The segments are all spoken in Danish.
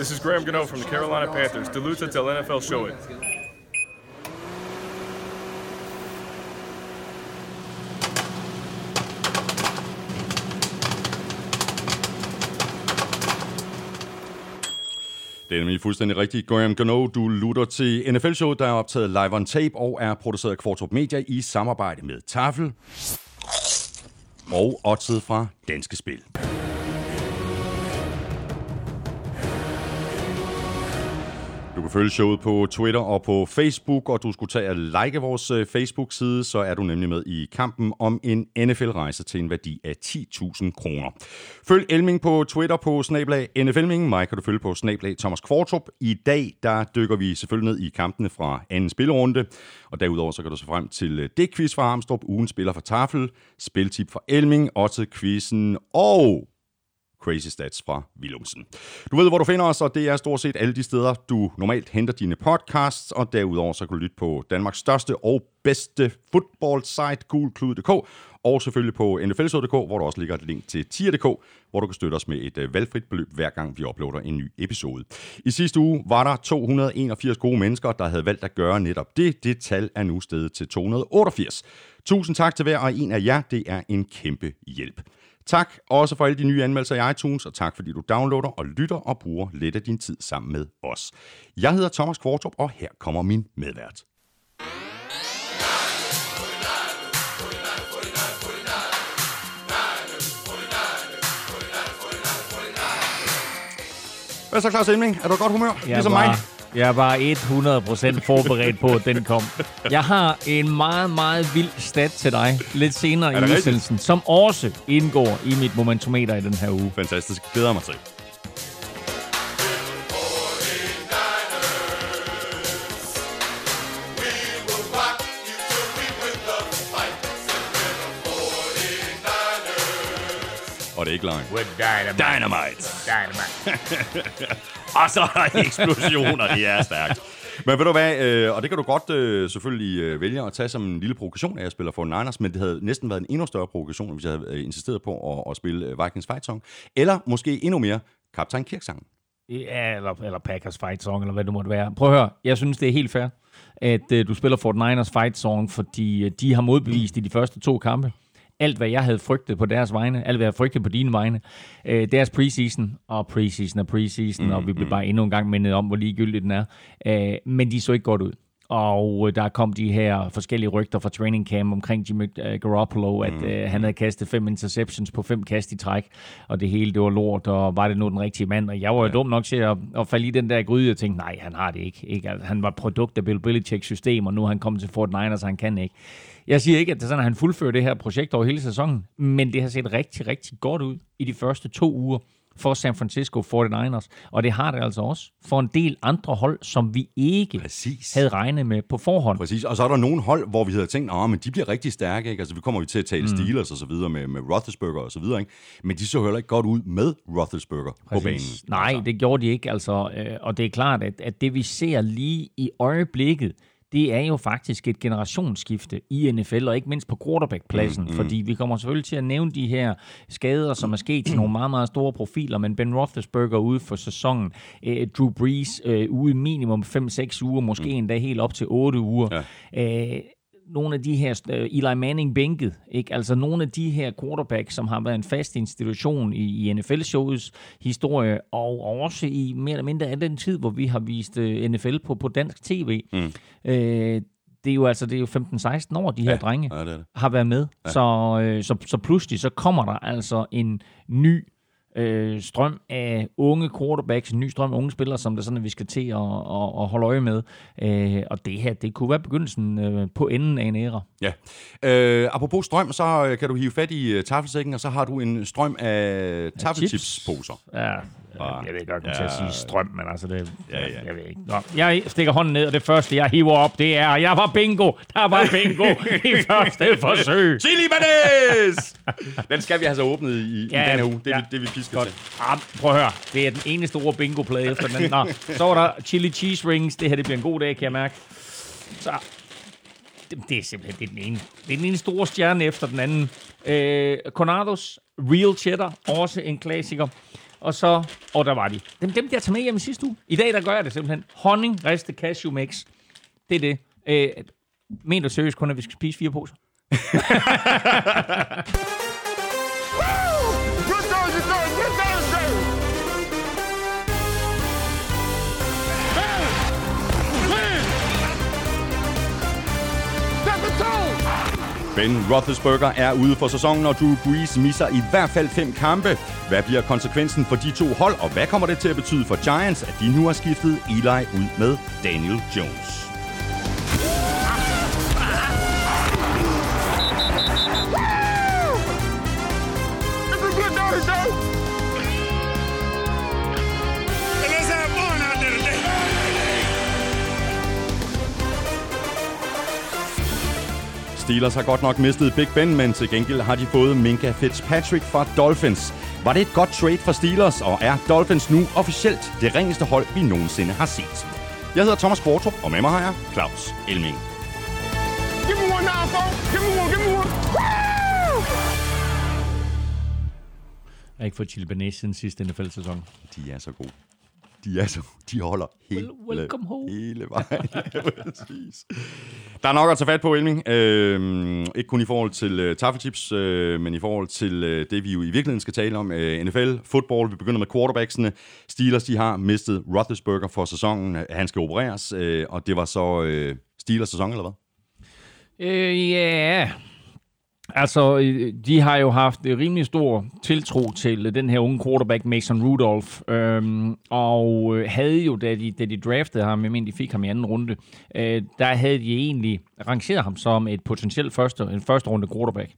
This is Graham Gano from the Carolina Panthers. Duluth until NFL show it. Det er nemlig fuldstændig rigtigt. Graham Gano, du lutter til NFL-showet, der er optaget live on tape og er produceret af Kvartrup Media i samarbejde med Tafel og Oddset fra Danske Spil. Du følge showet på Twitter og på Facebook, og du skulle tage at like vores øh, Facebook-side, så er du nemlig med i kampen om en NFL-rejse til en værdi af 10.000 kroner. Følg Elming på Twitter på snablag NFLming. Mig kan du følge på snablag Thomas Kvartrup. I dag der dykker vi selvfølgelig ned i kampene fra anden spillerunde, og derudover så kan du se frem til øh, det quiz fra Armstrong, ugen spiller for Tafel, spiltip fra Elming, også quizzen og Crazy Stats fra Willumsen. Du ved, hvor du finder os, og det er stort set alle de steder, du normalt henter dine podcasts, og derudover så kan du lytte på Danmarks største og bedste fodboldsite, gulklud.dk, og selvfølgelig på nflsod.dk, hvor der også ligger et link til tier.dk, hvor du kan støtte os med et øh, valgfrit beløb, hver gang vi uploader en ny episode. I sidste uge var der 281 gode mennesker, der havde valgt at gøre netop det. Det tal er nu steget til 288. Tusind tak til hver og en af jer. Det er en kæmpe hjælp. Tak også for alle de nye anmeldelser i iTunes, og tak fordi du downloader og lytter og bruger lidt af din tid sammen med os. Jeg hedder Thomas Kvartrup, og her kommer min medvært. Hvad så, Claus Elming? Er du godt humør? Jeg ligesom mig? Jeg var 100% forberedt på, at den kom. Jeg har en meget, meget vild stat til dig lidt senere i udsendelsen, som også indgår i mit momentometer i den her uge. Fantastisk. Glæder mig til. Og det er ikke løgn. Dynamite. Dynamite. Dynamite. Og så er der eksplosioner, det er stærkt. Men ved du hvad, øh, og det kan du godt øh, selvfølgelig øh, vælge at tage som en lille provokation, at jeg spiller for Niners, men det havde næsten været en endnu større provokation, hvis jeg havde øh, insisteret på at, at spille øh, Vikings Fight Song. Eller måske endnu mere, Kaptajn Kirk-sangen. Ja, eller, eller Packers Fight Song, eller hvad det måtte være. Prøv at høre, jeg synes, det er helt fair, at øh, du spiller Fort Niners Fight Song, fordi øh, de har modbevist i de første to kampe. Alt, hvad jeg havde frygtet på deres vegne, alt, hvad jeg frygtet på dine vegne, uh, deres preseason, og preseason er preseason, mm, og vi blev bare endnu en gang mindet om, hvor ligegyldigt den er. Uh, men de så ikke godt ud. Og øh, der kom de her forskellige rygter fra training camp omkring Jimmy øh, Garoppolo, at øh, han havde kastet fem interceptions på fem kast i træk, og det hele, det var lort, og var det nu den rigtige mand? Og jeg var jo ja. dum nok til at, at falde i den der gryde og tænke, nej, han har det ikke. ikke? Altså, han var produkt af Bill Belichicks system, og nu er han kommet til Fort Niners, så han kan ikke. Jeg siger ikke, at det er sådan, at han fuldfører det her projekt over hele sæsonen, men det har set rigtig, rigtig godt ud i de første to uger for San Francisco 49ers, og det har det altså også for en del andre hold, som vi ikke Præcis. havde regnet med på forhånd. Præcis, og så er der nogle hold, hvor vi havde tænkt, at men de bliver rigtig stærke, ikke? Altså, vi kommer jo til at tale mm. Steelers og så videre med, med Roethlisberger og så videre, ikke? Men de så heller ikke godt ud med Roethlisberger på banen. Nej, Altså, det gjorde de ikke, altså, øh, og det er klart, at, at det vi ser lige i øjeblikket, det er jo faktisk et generationsskifte i NFL, og ikke mindst på quarterbackpladsen, mm, mm. fordi vi kommer selvfølgelig til at nævne de her skader, som er sket til nogle meget, meget store profiler, men Ben Roethlisberger ude for sæsonen, øh, Drew Brees øh, ude minimum 5-6 uger, måske mm. endda helt op til 8 uger. Ja. Øh, nogle af de her, uh, Eli Manning bænket, ikke? altså nogle af de her quarterbacks, som har været en fast institution i, i NFL-showets historie, og også i mere eller mindre af den tid, hvor vi har vist uh, NFL på, på dansk tv. Mm. Uh, det er jo altså det er jo 15-16 år, de her Ja, drenge ja, det det. har været med. Ja. Så, øh, så, så pludselig så kommer der altså en ny øh, strøm af unge quarterbacks, en ny strøm af unge spillere, som det er sådan, at vi skal til at, at, at holde øje med. Øh, og det her, det kunne være begyndelsen øh, på enden af en æra. Ja. Øh, apropos strøm, så øh, kan du hive fat i uh, tafelsækken, og så har du en strøm af tafelchipsposer. Ja, jeg ved godt, man til at Ja. sige strøm, men altså det... Ja, ja. Jeg ved ikke. Nå, jeg stikker hånden ned, og det første, jeg hiver op, det er, jeg var bingo. Der var bingo i første forsøg. Chili Bananas! Den skal vi have så åbnet i, Ja, i denne uge. Det, er ja. vi- det er vi pisket Godt. til. Ah, prøv at høre. Det er den ene store bingo-plade efter den. Nå, så var der chili cheese rings. Det her det bliver en god dag, kan jeg mærke. Så det, det er simpelthen det er den ene. Det er den ene store stjerne efter den anden. Øh, Cornados Real Cheddar, også en klassiker. Og så, og der var de. Dem, dem der tager med hjem sidste uge. I dag, der gør jeg det simpelthen. Honning, riste, cashew mix. Det er det. Øh, mener du seriøst kun, at vi skal spise fire poser? Ben Roethlisberger er ude for sæsonen, og Drew Brees misser i hvert fald fem kampe. Hvad bliver konsekvensen for de to hold, og hvad kommer det til at betyde for Giants, at de nu har skiftet Eli ud med Daniel Jones? Steelers har godt nok mistet Big Ben, men til gengæld har de fået Minka Fitzpatrick fra Dolphins. Var det et godt trade for Steelers, og er Dolphins nu officielt det ringeste hold, vi nogensinde har set? Jeg hedder Thomas Kvartrup, og med mig har jeg Claus Elming. Give me one now, folks. Give me one, give me one. Woo! Jeg har ikke fået chili banæs siden sidste NFL-sæson. De er så gode. De er så De holder hele, Well, welcome home. hele vejen. Ja, præcis. Der er nok at tage fat på, Elming. Øh, ikke kun i forhold til uh, taffelchips, øh, men i forhold til øh, det, vi jo i virkeligheden skal tale om. Øh, NFL, fodbold, vi begynder med quarterbacksene. Steelers, de har mistet Roethlisberger for sæsonen. Han skal opereres, øh, og det var så øh, Steelers sæson, eller hvad? Øh, ja. Altså, øh, de har jo haft rimelig stor tiltro til øh, den her unge quarterback, Mason Rudolph. Øhm, og øh, havde jo, da de, da de draftede ham, jeg mener, de fik ham i anden runde, øh, der havde de egentlig rangeret ham som et potentielt første, en første runde quarterback.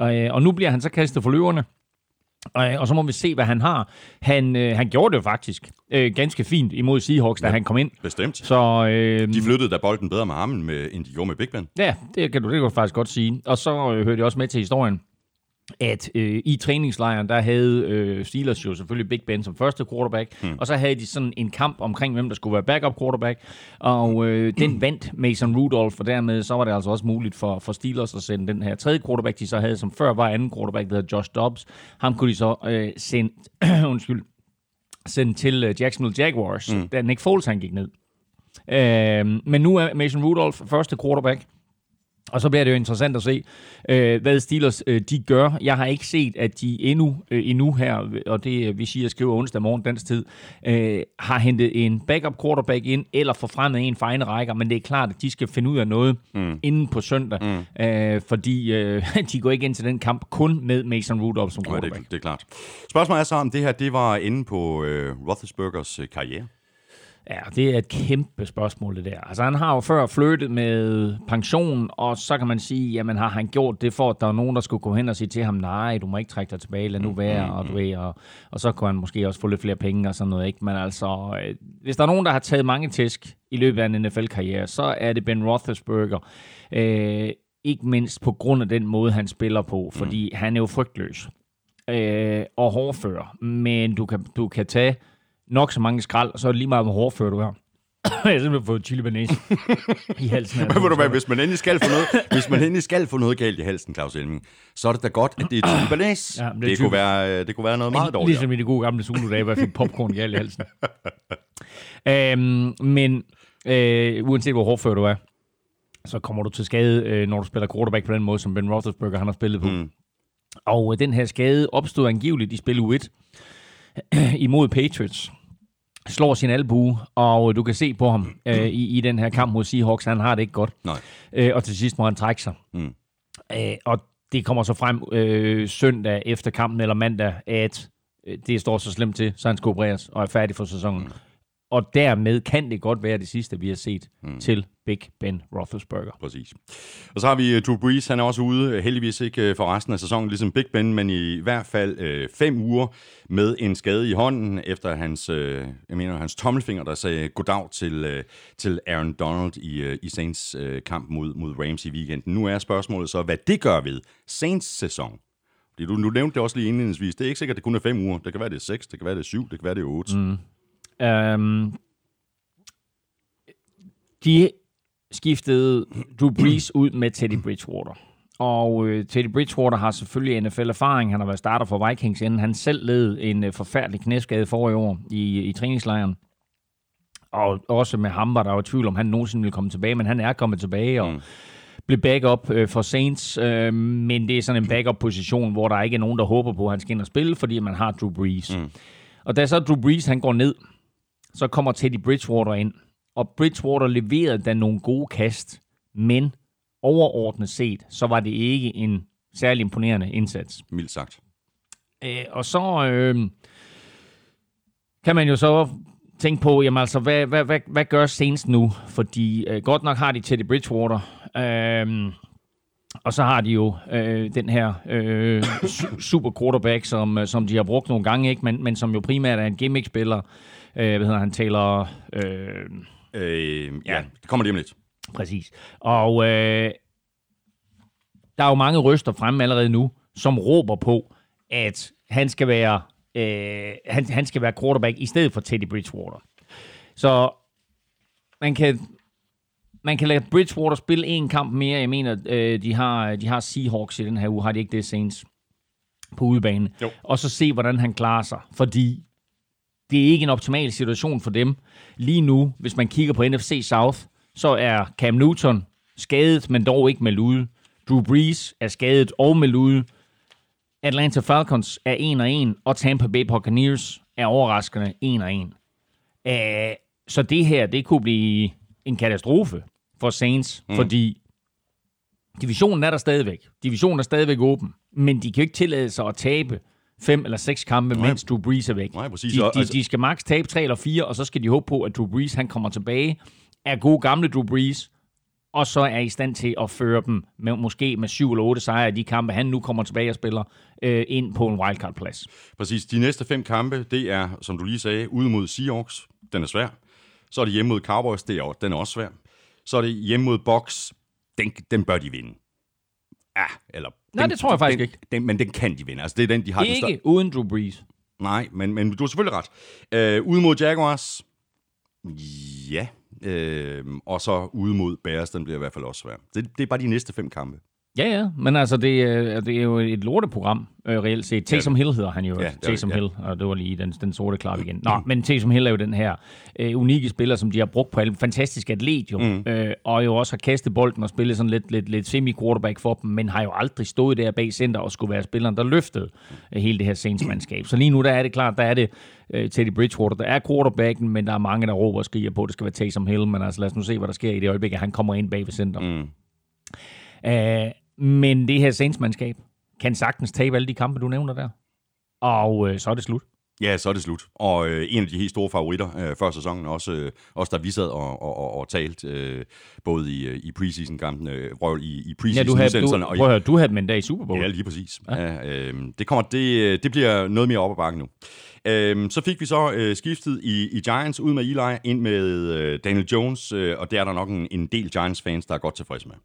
Øh, og nu bliver han så kastet for løverne. Og så må vi se, hvad han har. Han, øh, han gjorde det jo faktisk øh, ganske fint imod Seahawks, da Ja. han kom ind. Bestemt. Så øh, De flyttede da bolden bedre med armen, med, end de gjorde med Big Ben. Ja, det kan du, det kan du faktisk godt sige. Og så øh, hørte jeg også med til historien, at øh, i træningslejren, der havde øh, Steelers jo selvfølgelig Big Ben som første quarterback, mm. og så havde de sådan en kamp omkring, hvem der skulle være backup quarterback, og øh, den vandt Mason Rudolph, og dermed så var det altså også muligt for, for Steelers at sende den her tredje quarterback, de så havde, som før var anden quarterback, der hedder Josh Dobbs. Ham kunne de så øh, sende, undskyld, sende til øh, Jacksonville Jaguars, mm. da Nick Foles han gik ned. Øh, men nu er Mason Rudolph første quarterback, og så bliver det jo interessant at se, øh, hvad Steelers øh, de gør. Jeg har ikke set, at de endnu, øh, endnu her, og det øh, vi siger, skriver onsdag morgen dansk tid, øh, har hentet en backup quarterback ind, eller forfremmet en egne rækker, men det er klart, at de skal finde ud af noget mm. inden på søndag, mm. øh, fordi øh, de går ikke ind til den kamp kun med Mason Rudolph som Ja, det, quarterback. det er klart. Spørgsmålet er så, om det her det var inde på øh, Roethlisbergers øh, karriere. Ja, det er et kæmpe spørgsmål, det der. Altså, han har jo før flyttet med pension, og så kan man sige, jamen har han gjort det for, at der er nogen, der skulle gå hen og sige til ham, nej, du må ikke trække dig tilbage, lad nu være, og du ved, og, og så kunne han måske også få lidt flere penge og sådan noget, ikke? Men altså, øh, hvis der er nogen, der har taget mange tæsk i løbet af en NFL-karriere, så er det Ben Roethlisberger. Øh, ikke mindst på grund af den måde, han spiller på, fordi han er jo frygtløs øh, og hårdfører, men du kan, du kan tage nok så mange skrald, og så er det lige meget, hvor hårdfører du er. jeg har simpelthen fået chili banæs i halsen. Men du hvad, hvis man endelig skal få noget, hvis man endelig skal få noget galt i halsen, Claus Elming, så er det da godt, at det er chili banæs. Ja, det, det kunne være, det kunne være noget meget dårligt. Ligesom i de gode gamle Zulu-dage, hvor jeg fik popcorn galt i halsen. øhm, men øh, uanset hvor hårdfører du er, så kommer du til skade, øh, når du spiller quarterback på den måde, som Ben Roethlisberger han har spillet på. Mm. Og øh, den her skade opstod angiveligt i spil U1 imod Patriots slår sin albue, og du kan se på ham øh, i, i den her kamp mod Seahawks, han har det ikke godt. Nej. Øh, og til sidst må han trække sig. Mm. Øh, og det kommer så frem øh, søndag efter kampen, eller mandag, at øh, det står så slemt til, så han skal opereres og er færdig for sæsonen. Mm. Og dermed kan det godt være det sidste, vi har set mm. til Big Ben Roethlisberger. Præcis. Og så har vi øh, Drew Brees, han er også ude, øh, heldigvis ikke øh, for resten af sæsonen, ligesom Big Ben, men i hvert fald øh, fem uger med en skade i hånden, efter hans, øh, jeg mener, hans tommelfinger, der sagde goddag til, øh, til Aaron Donald i, øh, i Saints øh, kamp mod, mod Rams i weekenden. Nu er spørgsmålet så, hvad det gør ved Saints sæson. Du, du nævnte det også lige indledningsvis. Det er ikke sikkert, at det kun er fem uger. Det kan være, det er seks, det kan være, det er syv, det kan være, det er otte. Mm. Um, de skiftede Drew Brees ud med Teddy Bridgewater. og øh, Teddy Bridgewater har selvfølgelig NFL-erfaring. Han har været starter for Vikings, inden han selv led en øh, forfærdelig knæskade forrige år i, i træningslejren. Og også med ham var der jo tvivl om, han nogensinde ville komme tilbage, men han er kommet tilbage, og mm. blev backup øh, for Saints. Øh, men det er sådan en backup-position, hvor der ikke er nogen, der håber på, at han skal ind og spille, fordi man har Drew Brees. Mm. Og da så Drew Brees han går ned, så kommer Teddy Bridgewater ind. Og Bridgewater leverede da nogle gode kast, men overordnet set, så var det ikke en særlig imponerende indsats. Mildt sagt. Øh, og så øh, kan man jo så tænke på, jamen altså, hvad, hvad, hvad, hvad gør Saints nu? Fordi øh, godt nok har de Teddy Bridgewater, øh, og så har de jo øh, den her øh, su- super quarterback, som, øh, som de har brugt nogle gange, ikke? Men, men som jo primært er en gimmick-spiller. Øh, hvad hedder han? Taler... Øh, Øh, ja, det kommer lige om lidt. Præcis. Og øh, der er jo mange røster fremme allerede nu, som råber på, at han skal være, øh, han, han skal være quarterback i stedet for Teddy Bridgewater. Så man kan, man kan lade Bridgewater spille en kamp mere. Jeg mener, øh, de, har, de har Seahawks i den her uge, har de ikke det Saints på udebane. Jo. Og så se, hvordan han klarer sig. Fordi det er ikke en optimal situation for dem. Lige nu, hvis man kigger på NFC South, så er Cam Newton skadet, men dog ikke meldt ude. Drew Brees er skadet og meldt ude. Atlanta Falcons er 1 og 1, og Tampa Bay Buccaneers er overraskende 1 og 1. Uh, så det her, det kunne blive en katastrofe for Saints, mm. fordi divisionen er der stadigvæk. Divisionen er stadigvæk åben, men de kan jo ikke tillade sig at tabe fem eller seks kampe, Nej. mens Drew Brees er væk. Nej, præcis. De, de, altså- de skal maks tabe tre eller fire, og så skal de håbe på, at Drew Brees han kommer tilbage, er god gamle Drew Brees, og så er i stand til at føre dem med, måske med syv eller otte sejre i de kampe, han nu kommer tilbage og spiller øh, ind på en wildcard-plads. Præcis. De næste fem kampe, det er, som du lige sagde, ude mod Seahawks. Den er svær. Så er det hjemme mod Cowboys. Det er, også- den er også svær. Så er det hjemme mod Bucks. Den, den bør de vinde. Ja, eller... Nej, det tror jeg faktisk den, ikke. Den, men den kan de vinde. Altså, det er den, de har den Ikke uden Drew Brees. Nej, men, men du har selvfølgelig ret. Øh, ude mod Jaguars, ja. Øh, og så ude mod Bears, den bliver i hvert fald også svær. Det, det er bare de næste fem kampe. Ja, ja, men altså, det, er- det er jo et lorteprogram, øh, reelt set. Taysom Hill hedder han jo. Ja, Taysom ja. Hill, og det var lige den, den sorte klap igen. Nå, men Taysom Hill er jo den her øh, unikke spiller, som de har brugt på alle. Fantastisk atlet jo, mm. øh, og jo også har kastet bolden og spillet sådan lidt, lidt, lidt semi-quarterback for dem, men har jo aldrig stået der bag center og skulle være spilleren, der løftede øh, hele det her Saints-mandskab. Så lige nu, der er det klart, der er det øh, Teddy Bridgewater, der er quarterbacken, men der er mange, der råber og skriger på, at det skal være Taysom Hill, men altså lad os nu se, hvad der sker i det øjeblik, at han kommer ind bag ved center. Mm. Uh, men det her Saints-mandskab kan sagtens tabe alle de kampe, du nævner der. Og øh, så er det slut. Ja, så er det slut. Og øh, en af de helt store favoritter øh, før sæsonen, også, øh, også der vi sad og, og, og, og talt, øh, både i, øh, i preseason-kampen, øh, røv i, i Ja, preseason du havde, du, og i, prøv at høre, du havde dem en dag i Super Bowl. Ja, lige præcis. Ja. Ja, øh, det, kommer, det, det bliver noget mere op ad bakken nu. Øh, så fik vi så øh, skiftet i, i Giants ud med Eli, ind med øh, Daniel Jones, øh, og det er der nok en, en del Giants-fans, der er godt tilfredse med.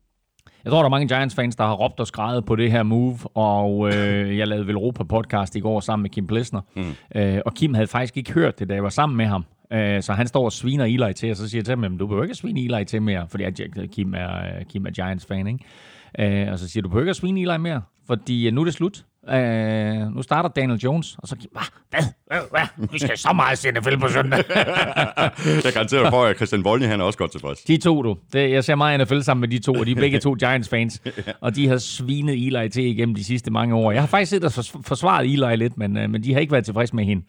Jeg tror, der er mange Giants-fans, der har råbt og skrejet på det her move, og øh, jeg lavede vel Europa-podcast i går sammen med Kim Plesner, mm. øh, og Kim havde faktisk ikke hørt det, da jeg var sammen med ham. Øh, så han står og sviner Eli til, og så siger jeg til ham, "Jamen, du behøver ikke svine Eli til mere, fordi at Kim er, øh, Kim er Giants-fan, ikke? Øh, og så siger du, du behøver ikke at svine Eli mere, fordi øh, nu er det slut. Øh, nu starter Daniel Jones, og så Kim, "Hva? hvad, hvad, hvad, vi skal så meget se NFL på søndag. Jeg garanterer for, at Christian Volny, han er også godt tilfreds. De to, du. Det, jeg ser meget NFL sammen med de to, og de er begge to Giants-fans. Og de har svinet Eli til igennem de sidste mange år. Jeg har faktisk siddet og fors- forsvaret Eli lidt, men, øh, men de har ikke været tilfredse med hende.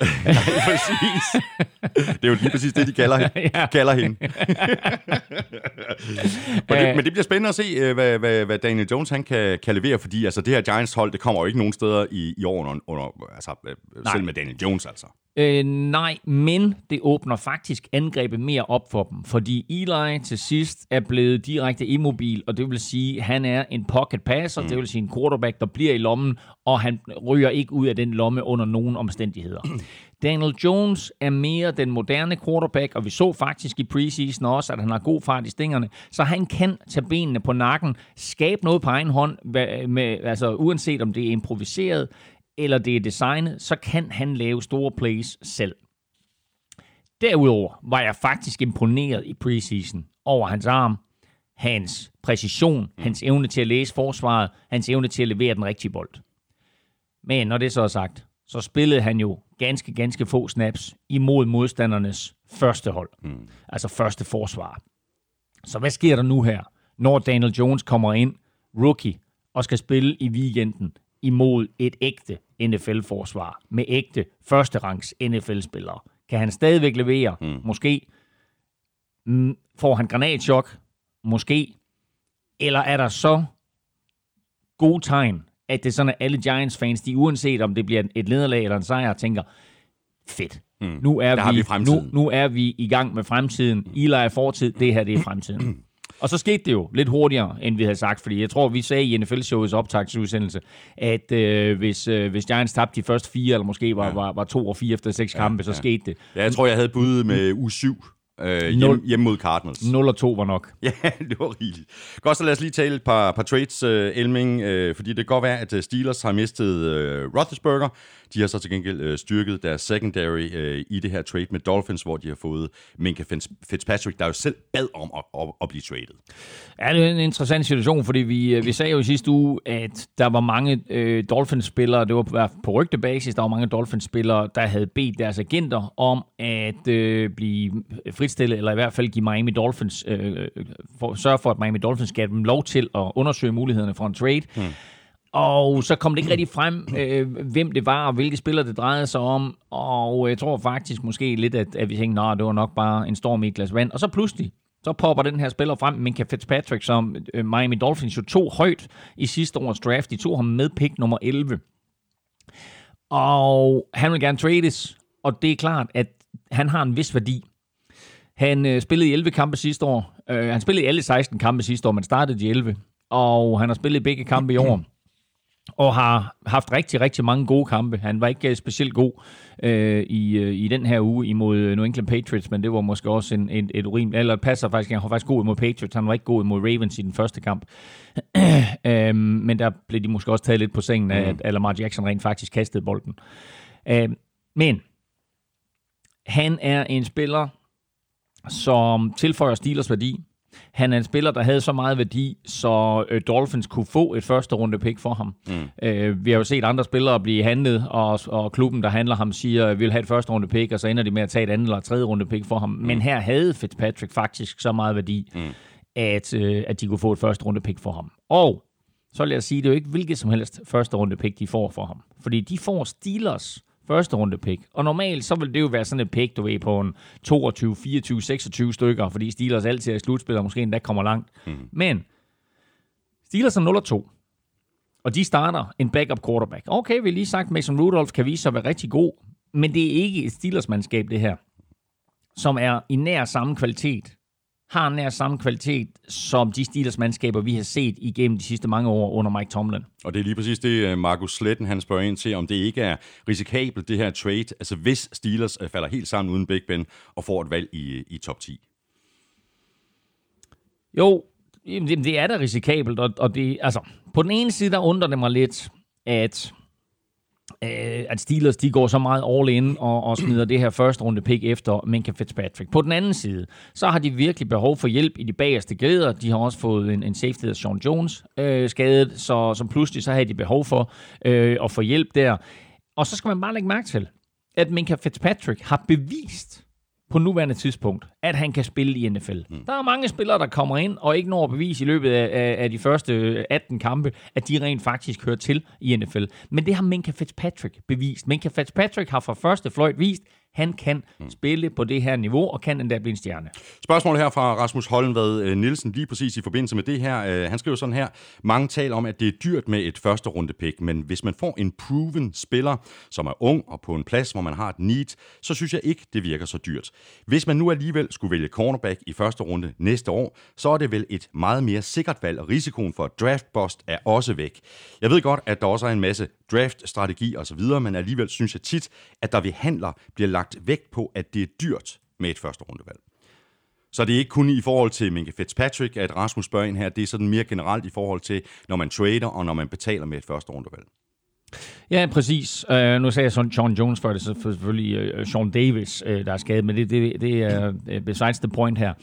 præcis. Det er jo lige præcis det, de kalder, ja. kalder hende. men, det, men det bliver spændende at se, øh, hvad, hvad, hvad Daniel Jones han kan, kan levere, fordi altså, det her Giants-hold, det kommer jo ikke nogen steder i, i år, under, under, altså, øh, selv med Daniel Jones, altså. Øh, nej, men det åbner faktisk angrebet mere op for dem, fordi Eli til sidst er blevet direkte immobil, og det vil sige, at han er en pocket passer, mm. det vil sige en quarterback, der bliver i lommen, og han ryger ikke ud af den lomme under nogen omstændigheder. Daniel Jones er mere den moderne quarterback, og vi så faktisk i preseason også, at han har god fart i stingerne, så han kan tage benene på nakken, skabe noget på egen hånd, med, altså uanset om det er improviseret, eller det er designet, så kan han lave store plays selv. Derudover var jeg faktisk imponeret i preseason over hans arm. hans præcision, hans evne til at læse forsvaret, hans evne til at levere den rigtige bold. Men når det så er sagt, så spillede han jo ganske, ganske få snaps imod modstandernes første hold. Mm. Altså første forsvar. Så hvad sker der nu her, når Daniel Jones kommer ind, rookie, og skal spille i weekenden imod et ægte NFL-forsvar med ægte førsterangs NFL-spillere? Kan han stadigvæk levere? Mm. Måske. Mm, får han granatchok? Måske. Eller er der så gode tegn, at det er sådan, at alle Giants-fans, de uanset om det bliver et nederlag eller en sejr, tænker, fedt. Mm. Nu, er vi, vi nu, nu er vi i gang med fremtiden. Eli er fortid, det her det er fremtiden. Og så skete det jo lidt hurtigere, end vi havde sagt, fordi jeg tror, vi sagde i NFL-showets optagsudsendelse, at øh, hvis, øh, hvis Giants tabte de første fire, eller måske var, ja. var, var to og fire efter seks kampe, ja, så ja. skete det. Ja, jeg tror, jeg havde budet med u 7 øh, hjem, hjemme mod Cardinals. 0 og 2 var nok. Ja, det var rigeligt. Godt, så lad os lige tale et par, par trades, uh, Elming, uh, fordi det kan godt være, at Steelers har mistet uh, Roethlisberger, de har så til gengæld øh, styrket deres secondary øh, i det her trade med Dolphins, hvor de har fået Minka Fitzpatrick, der jo selv bad om at, at, at blive traded. Ja, det er en interessant situation, fordi vi, øh, vi sagde jo i sidste uge, at der var mange øh, Dolphins-spillere, det var på rygtebasis, der var mange Dolphins-spillere, der havde bedt deres agenter om at øh, blive fritstillet, eller i hvert fald give Miami Dolphins, øh, for, sørge for, at Miami Dolphins gav dem lov til at undersøge mulighederne for en trade. Hmm. Og så kom det ikke rigtig frem, øh, hvem det var, og hvilke spillere det drejede sig om. Og øh, jeg tror faktisk måske lidt, at, at vi tænkte, at det var nok bare en storm i et glas vand. Og så pludselig, så popper den her spiller frem, Minka Fitzpatrick, som øh, Miami Dolphins jo tog højt i sidste års draft. De tog ham med pick nummer 11. Og han vil gerne trades, og det er klart, at han har en vis værdi. Han øh, spillede i 11 kampe sidste år. Øh, han spillede i alle 16 kampe sidste år, men startede i 11. Og han har spillet i begge kampe i år og har haft rigtig, rigtig mange gode kampe. Han var ikke specielt god øh, i, øh, i den her uge imod New England Patriots, men det var måske også en, en, et urimeligt, eller passer faktisk, han var faktisk god imod Patriots, han var ikke god imod Ravens i den første kamp. øh, men der blev de måske også taget lidt på sengen af, mm. at Lamar Jackson rent faktisk kastede bolden. Øh, men han er en spiller, som tilføjer Steelers værdi. Han er en spiller, der havde så meget værdi, så øh, Dolphins kunne få et første runde pick for ham. Mm. Øh, vi har jo set andre spillere blive handlet, og, og klubben, der handler ham, siger, at vi vil have et første runde pick, og så ender de med at tage et andet eller tredje runde pick for ham. Mm. Men her havde Fitzpatrick faktisk så meget værdi, mm. at, øh, at de kunne få et første runde pick for ham. Og så vil jeg sige, det er jo ikke hvilket som helst første runde pick, de får for ham. Fordi de får Steelers første runde pick. Og normalt så vil det jo være sådan et pick, du ved, på en 22, 24, 26 stykker, fordi Steelers altid er i slutspil, og måske endda kommer langt. Mm. Men Steelers er 0-2. Og de starter en backup quarterback. Okay, vi har lige sagt, Mason Rudolph kan vise sig at være rigtig god, men det er ikke et Steelers-mandskab, det her, som er i nær samme kvalitet har nær samme kvalitet som de Steelers-mandskaber, vi har set igennem de sidste mange år under Mike Tomlin. Og det er lige præcis det, øh, Markus Sletten han spørger ind til, om det ikke er risikabelt, det her trade, altså hvis Steelers øh, falder helt sammen uden Big Ben og får et valg i, i top 10. Jo, det er da risikabelt, og, og det, altså, på den ene side, der undrer det mig lidt, at øh, at Steelers de går så meget all in og, og smider det her første runde pick efter Minka Fitzpatrick. På den anden side, så har de virkelig behov for hjælp i de bagerste glæder. De har også fået en, en safety, der Sean Jones, øh, skadet, så som pludselig så har de behov for øh, at få hjælp der. Og så skal man bare lægge mærke til, at Minka Fitzpatrick har bevist, på nuværende tidspunkt, at han kan spille i NFL. Mm. Der er mange spillere, der kommer ind og ikke når at bevise i løbet af, af, af de første 18 kampe, at de rent faktisk hører til i NFL. Men det har Minka Fitzpatrick bevist. Minka Fitzpatrick har fra første fløjt vist, han kan mm. spille på det her niveau, og kan endda blive en stjerne. Spørgsmål her fra Rasmus Hollenvad øh, Nielsen, lige præcis i forbindelse med det her. Øh, han skriver sådan her, mange taler om, at det er dyrt med et første runde pick, men hvis man får en proven spiller, som er ung og på en plads, hvor man har et need, så synes jeg ikke, det virker så dyrt. Hvis man nu alligevel skulle vælge cornerback i første runde næste år, så er det vel et meget mere sikkert valg, og risikoen for draft bust er også væk. Jeg ved godt, at der også er en masse draft-strategi osv., men alligevel synes jeg tit, at der ved handler bliver lagt vægt på, at det er dyrt med et første rundevalg. Så det er ikke kun i forhold til Minka Fitzpatrick, at Rasmus spørger ind her. Det er sådan mere generelt i forhold til, når man trader og når man betaler med et første rundevalg. Ja, præcis. Uh, nu sagde jeg sådan John Jones før, det er selvfølgelig uh, Sean Davis, uh, der er skadet, men det, det, det er uh, besides the point her.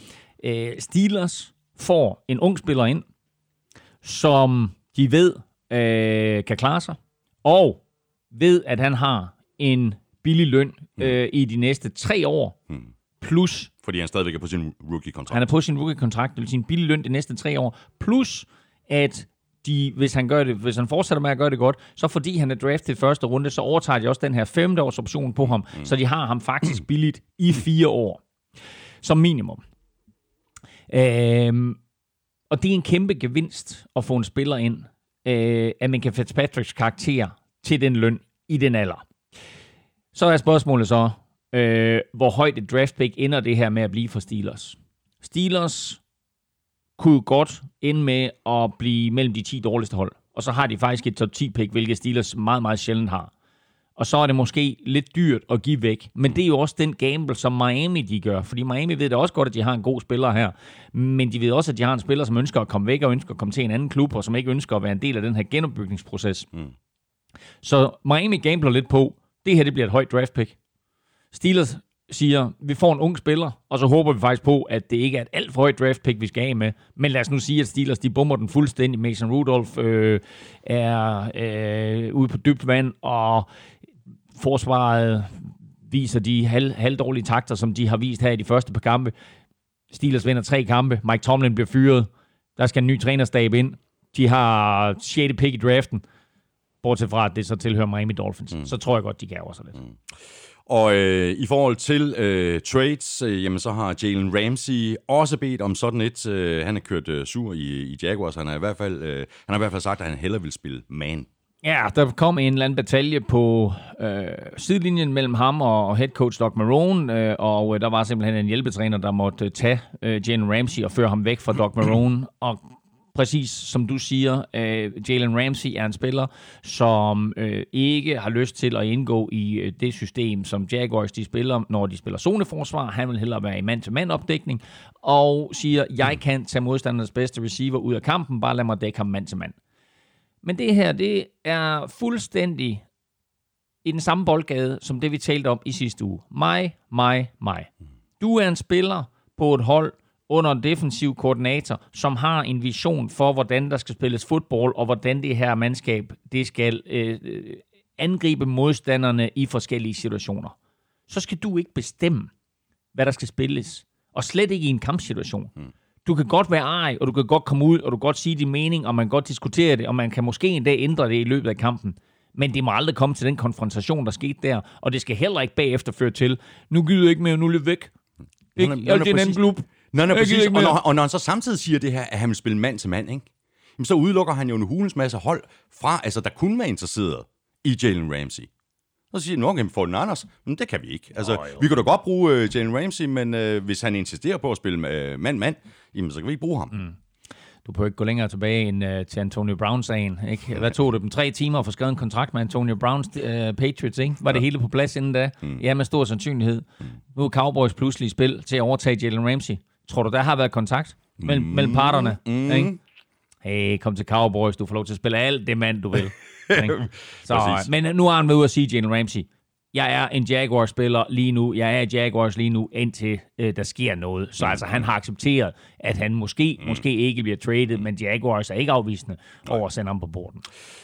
Uh, Steelers får en ung spiller ind, som de ved uh, kan klare sig, og ved, at han har en billig løn øh, i de næste tre år, plus Fordi han stadigvæk er på sin rookie-kontrakt. han er på sin rookie-kontrakt, det vil sige en billig løn de næste tre år, plus at de, hvis han, gør det, hvis han fortsætter med at gøre det godt, så fordi han er draftet i første runde, så overtager de også den her femte års option på ham, mm. så de har ham faktisk billigt i fire år. Som minimum. Øhm, og det er en kæmpe gevinst at få en spiller ind øh, af Minka Fitzpatricks karakter til den løn i den alder. Så er spørgsmålet så, øh, hvor højt et draft pick ender det her med at blive for Steelers. Steelers kunne godt ende med at blive mellem de 10 dårligste hold. Og så har de faktisk et top 10 pick, hvilket Steelers meget, meget sjældent har. Og så er det måske lidt dyrt at give væk. Men det er jo også den gamble, som Miami de gør. Fordi Miami ved da også godt, at de har en god spiller her. Men de ved også, at de har en spiller, som ønsker at komme væk og ønsker at komme til en anden klub, og som ikke ønsker at være en del af den her genopbygningsproces. Mm. Så Miami gambler lidt på, det her det bliver et højt draft pick. Steelers siger, vi får en ung spiller, og så håber vi faktisk på, at det ikke er et alt for højt draft pick, vi skal af med. Men lad os nu sige, at Steelers de bomber den fuldstændig. Mason Rudolph øh, er øh, ude på dybt vand, og forsvaret viser de halv, halvdårlige takter, som de har vist her i de første par kampe. Steelers vinder tre kampe. Mike Tomlin bliver fyret. Der skal en ny trænerstab ind. De har 6. pick i draften. Bortset fra, at det så tilhører Miami Dolphins. Mm. Så tror jeg godt, de gaver sig lidt. Mm. Og øh, i forhold til øh, trades, øh, jamen så har Jalen Ramsey også bedt om sådan et. Øh, han er kørt øh, sur i, i Jaguars. Han har, i hvert fald, øh, han har i hvert fald sagt, at han hellere vil spille man. Ja, der kom en eller anden batalje på øh, sidelinjen mellem ham og, og head coach Doc Marone, øh, og øh, der var simpelthen en hjælpetræner, der måtte øh, tage øh, Jalen Ramsey og føre ham væk fra Doc Marone. Og præcis som du siger, øh, Jalen Ramsey er en spiller, som øh, ikke har lyst til at indgå i øh, det system, som Jaguars de spiller, når de spiller zoneforsvar. Han vil hellere være i mand-til-mand opdækning, og siger, jeg kan tage modstandernes bedste receiver ud af kampen, bare lad mig dække ham mand-til-mand. Men det her, det er fuldstændig i den samme boldgade, som det vi talte om i sidste uge. Mig, mig, mig. Du er en spiller på et hold under en defensiv koordinator, som har en vision for, hvordan der skal spilles fodbold, og hvordan det her mandskab det skal øh, øh angribe modstanderne i forskellige situationer. Så skal du ikke bestemme, hvad der skal spilles. Og slet ikke i en kampsituation. Mm. Du kan godt være ej, og du kan godt komme ud, og du kan godt sige din mening, og man kan godt diskutere det, og man kan måske en dag ændre det i løbet af kampen. Men det må aldrig komme til den konfrontation, der skete der, og det skal heller ikke bagefter føre til, nu gider jeg ikke mere, nu det væk. Ikke? Nå, nå, Jeg det er en anden klub. Nå, nå, præcis. Og når, og når han så samtidig siger det her, at han vil spille mand til mand, ikke? Jamen, så udelukker han jo en hulens masse hold fra, altså der kunne være interesseret i Jalen Ramsey. Så siger han, okay, men får den Anders, men det kan vi ikke. Altså, oh, vi kan da godt bruge uh, Jalen Ramsey, men uh, hvis han insisterer på at spille uh, mand-mand, jamen så kan vi ikke bruge ham. Mm. Du behøver ikke gå længere tilbage end uh, til Antonio Brown-sagen. Ikke? Hvad tog det dem? Tre timer at få skrevet en kontrakt med Antonio Browns uh, Patriots. Ikke? Var det hele på plads inden da? Mm. Ja, med stor sandsynlighed. Nu er Cowboys pludselig i spil til at overtage Jalen Ramsey. Tror du, der har været kontakt mellem, mm. mellem parterne? Mm. Ikke? Hey, kom til Cowboys. Du får lov til at spille alt det mand, du vil. Ikke? Så, Præcis. men nu har han været ude at sige, Jalen Ramsey, jeg er en Jaguars-spiller lige nu. Jeg er i Jaguars lige nu, indtil øh, der sker noget. Så altså, han har accepteret, at han måske, mm. måske ikke bliver traded, men Jaguars er ikke afvisende over at sende ham på borden.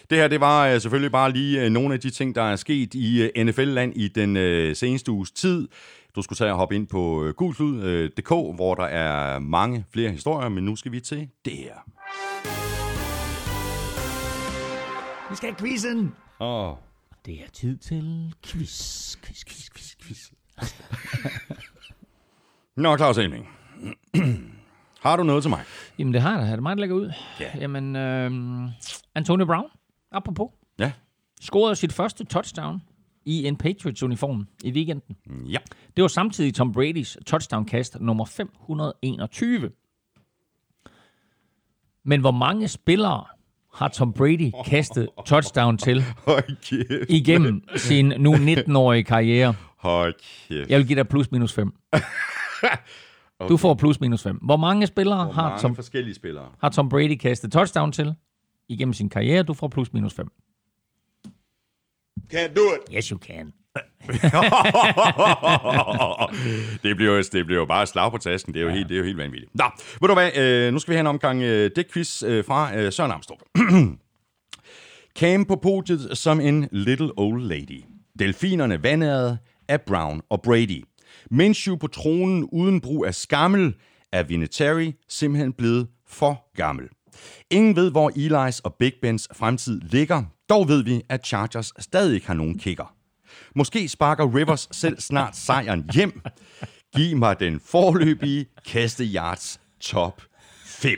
Det her, det var uh, selvfølgelig bare lige uh, nogle af de ting, der er sket i uh, NFL-land i den uh, seneste uges tid. Du skulle tage og hoppe ind på uh, gulklud.dk, uh, hvor der er mange flere historier, men nu skal vi til det her. Vi skal have quizzen! Åh, Det er tid til quiz, quiz, quiz, quiz, quiz. Nå, Claus Elming. Har du noget til mig? Jamen, det har jeg. Er det mig, der lægger ud? Ja. Jamen, øh, Antonio Brown, apropos, Ja. scorede sit første touchdown i en Patriots-uniform i weekenden. Ja. Det var samtidig Tom Brady's touchdown-kast nummer 521. Men hvor mange spillere har Tom Brady kastet touchdown til igennem sin nu 19-årige karriere? Hold kæft. Jeg vil give dig plus minus 5. Du får plus minus 5. Hvor mange spillere Hvor har mange Tom, forskellige spillere? har Tom Brady kastet touchdown til igennem sin karriere? Du får plus minus 5. Can't do it. Yes, you can. det, bliver jo, det bliver jo bare slag på tasken. Det er jo, ja. helt, det er jo helt vanvittigt. Nå, ved du hvad? Øh, nu skal vi have en omgang øh, dækquiz øh, fra øh, Søren Amstrup. Cam på podiet som en little old lady. Delfinerne vandrede af Brown og Brady. Minshew på tronen uden brug af skammel er Vinatieri simpelthen blevet for gammel. Ingen ved, hvor Eli's og Big Bens fremtid ligger. Dog ved vi, at Chargers stadig ikke har nogen kicker. Måske sparker Rivers selv snart sejren hjem. Giv mig den forløbige kaste yards top 5.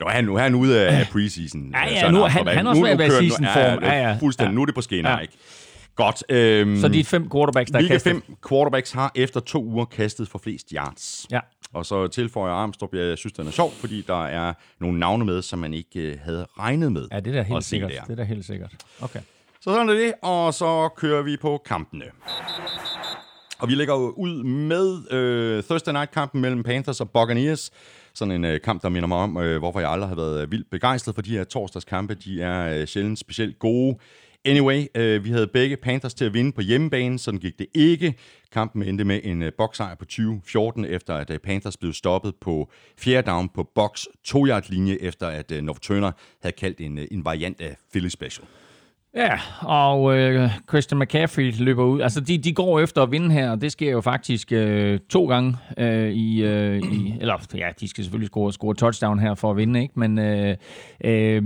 Nu er han, nu er han ude af preseason. Ja, ja, nu- han- han er også ved at være kører- nu- seasonform. Ja, ja. Fuldstændig. Ja. Nu er det på skinner, Ja. ikke? Godt. Øhm, Så de er fem quarterbacks, der er hvilke kastet. fem quarterbacks har efter to uger kastet for flest yards? Ja. Og så tilføjer Armstrong, jeg synes, den er sjov, fordi der er nogle navne med, som man ikke øh, havde regnet med. Ja, det er da helt sikkert. der. Det er da helt sikkert. Okay. Så sådan er det, og så kører vi på kampene. Og vi lægger ud med øh, Thursday Night-kampen mellem Panthers og Buccaneers. Sådan en øh, kamp, der minder mig om, øh, hvorfor jeg aldrig har været øh, vildt begejstret for de her torsdagskampe. De er øh, sjældent specielt gode. Anyway, øh, vi havde begge Panthers til at vinde på hjemmebane, sådan gik det ikke. Kampen endte med en øh, boksejr på 20-14, efter at øh, Panthers blev stoppet på fjerde down på box 2 yard linje efter at øh, North Turner havde kaldt en, øh, en variant af Philly Special. Ja, og øh, Christian McCaffrey løber ud. Altså, de, de går efter at vinde her, og det sker jo faktisk øh, to gange øh, i, øh, i... Eller, ja, de skal selvfølgelig score, score touchdown her for at vinde, ikke? Men øh, øh,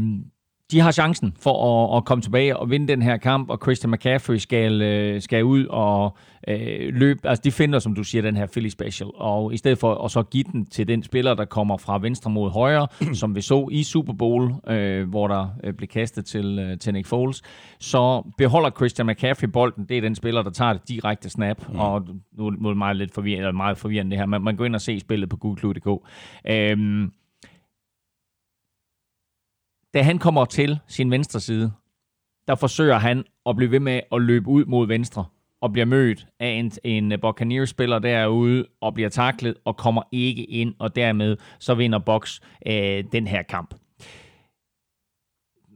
de har chancen for at, at komme tilbage og vinde den her kamp, og Christian McCaffrey skal, øh, skal ud og øh, løbe. Altså, de finder, som du siger, den her Philly Special. Og i stedet for at så give den til den spiller, der kommer fra venstre mod højre, som vi så i Super Bowl, øh, hvor der øh, blev kastet til, øh, til Nick Foles, så beholder Christian McCaffrey bolden. Det er den spiller, der tager det direkte snap. Mm. Og nu nu er det meget, lidt forvirrende, meget forvirrende det her. Man, man går ind og se spillet på google.dk. Øhm, da han kommer til sin venstre side, der forsøger han at blive ved med at løbe ud mod venstre, og bliver mødt af en, en Buccaneers-spiller derude, og bliver taklet, og kommer ikke ind, og dermed så vinder Box øh, den her kamp.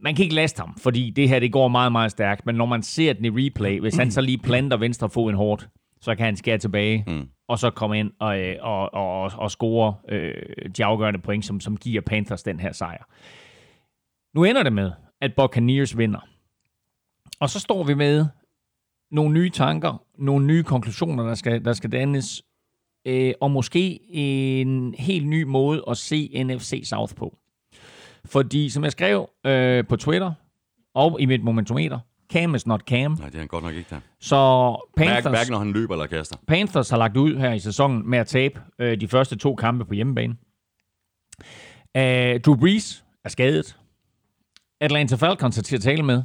Man kan ikke laste ham, fordi det her det går meget, meget stærkt, men når man ser den i replay, hvis han så lige planter venstre foden hårdt, så kan han skære tilbage, mm. og så komme ind og, øh, og, og, og score øh, de afgørende point, som, som giver Panthers den her sejr. Nu ender det med, at Buccaneers vinder. Og så står vi med nogle nye tanker, nogle nye konklusioner, der skal, der skal dannes, øh, og måske en helt ny måde at se NFC South på. Fordi, som jeg skrev øh, på Twitter og i mit momentometer, Cam is not Cam. Nej, det er han godt nok ikke der. Så Panthers, hverken når han løber eller kaster. Panthers har lagt ud her i sæsonen med at tabe øh, de første to kampe på hjemmebane. Uh, Drew Brees er skadet. Atlanta Falcons er til at tale med.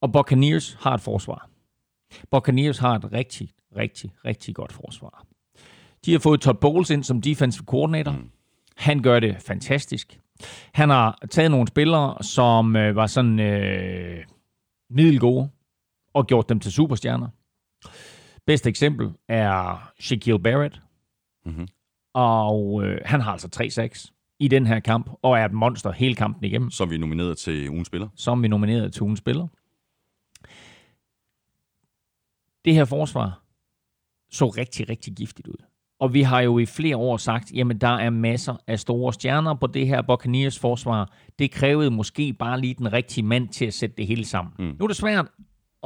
Og Buccaneers har et forsvar. Buccaneers har et rigtig, rigtig, rigtig godt forsvar. De har fået Todd Bowles ind som defensive coordinator. Mm. Han gør det fantastisk. Han har taget nogle spillere, som øh, var sådan øh, middelgode, og gjort dem til superstjerner. Bedste eksempel er Shaquille Barrett. Mhm. Og øh, han har altså 3-6 i den her kamp, og er et monster hele kampen igennem Som vi er nomineret til ugens spiller. som vi nominerede til ugens spiller. Det her forsvar så rigtig, rigtig giftigt ud. Og vi har jo i flere år sagt, jamen der er masser af store stjerner på det her Buccaneers forsvar. Det krævede måske bare lige den rigtige mand til at sætte det hele sammen. Mm. Nu er det svært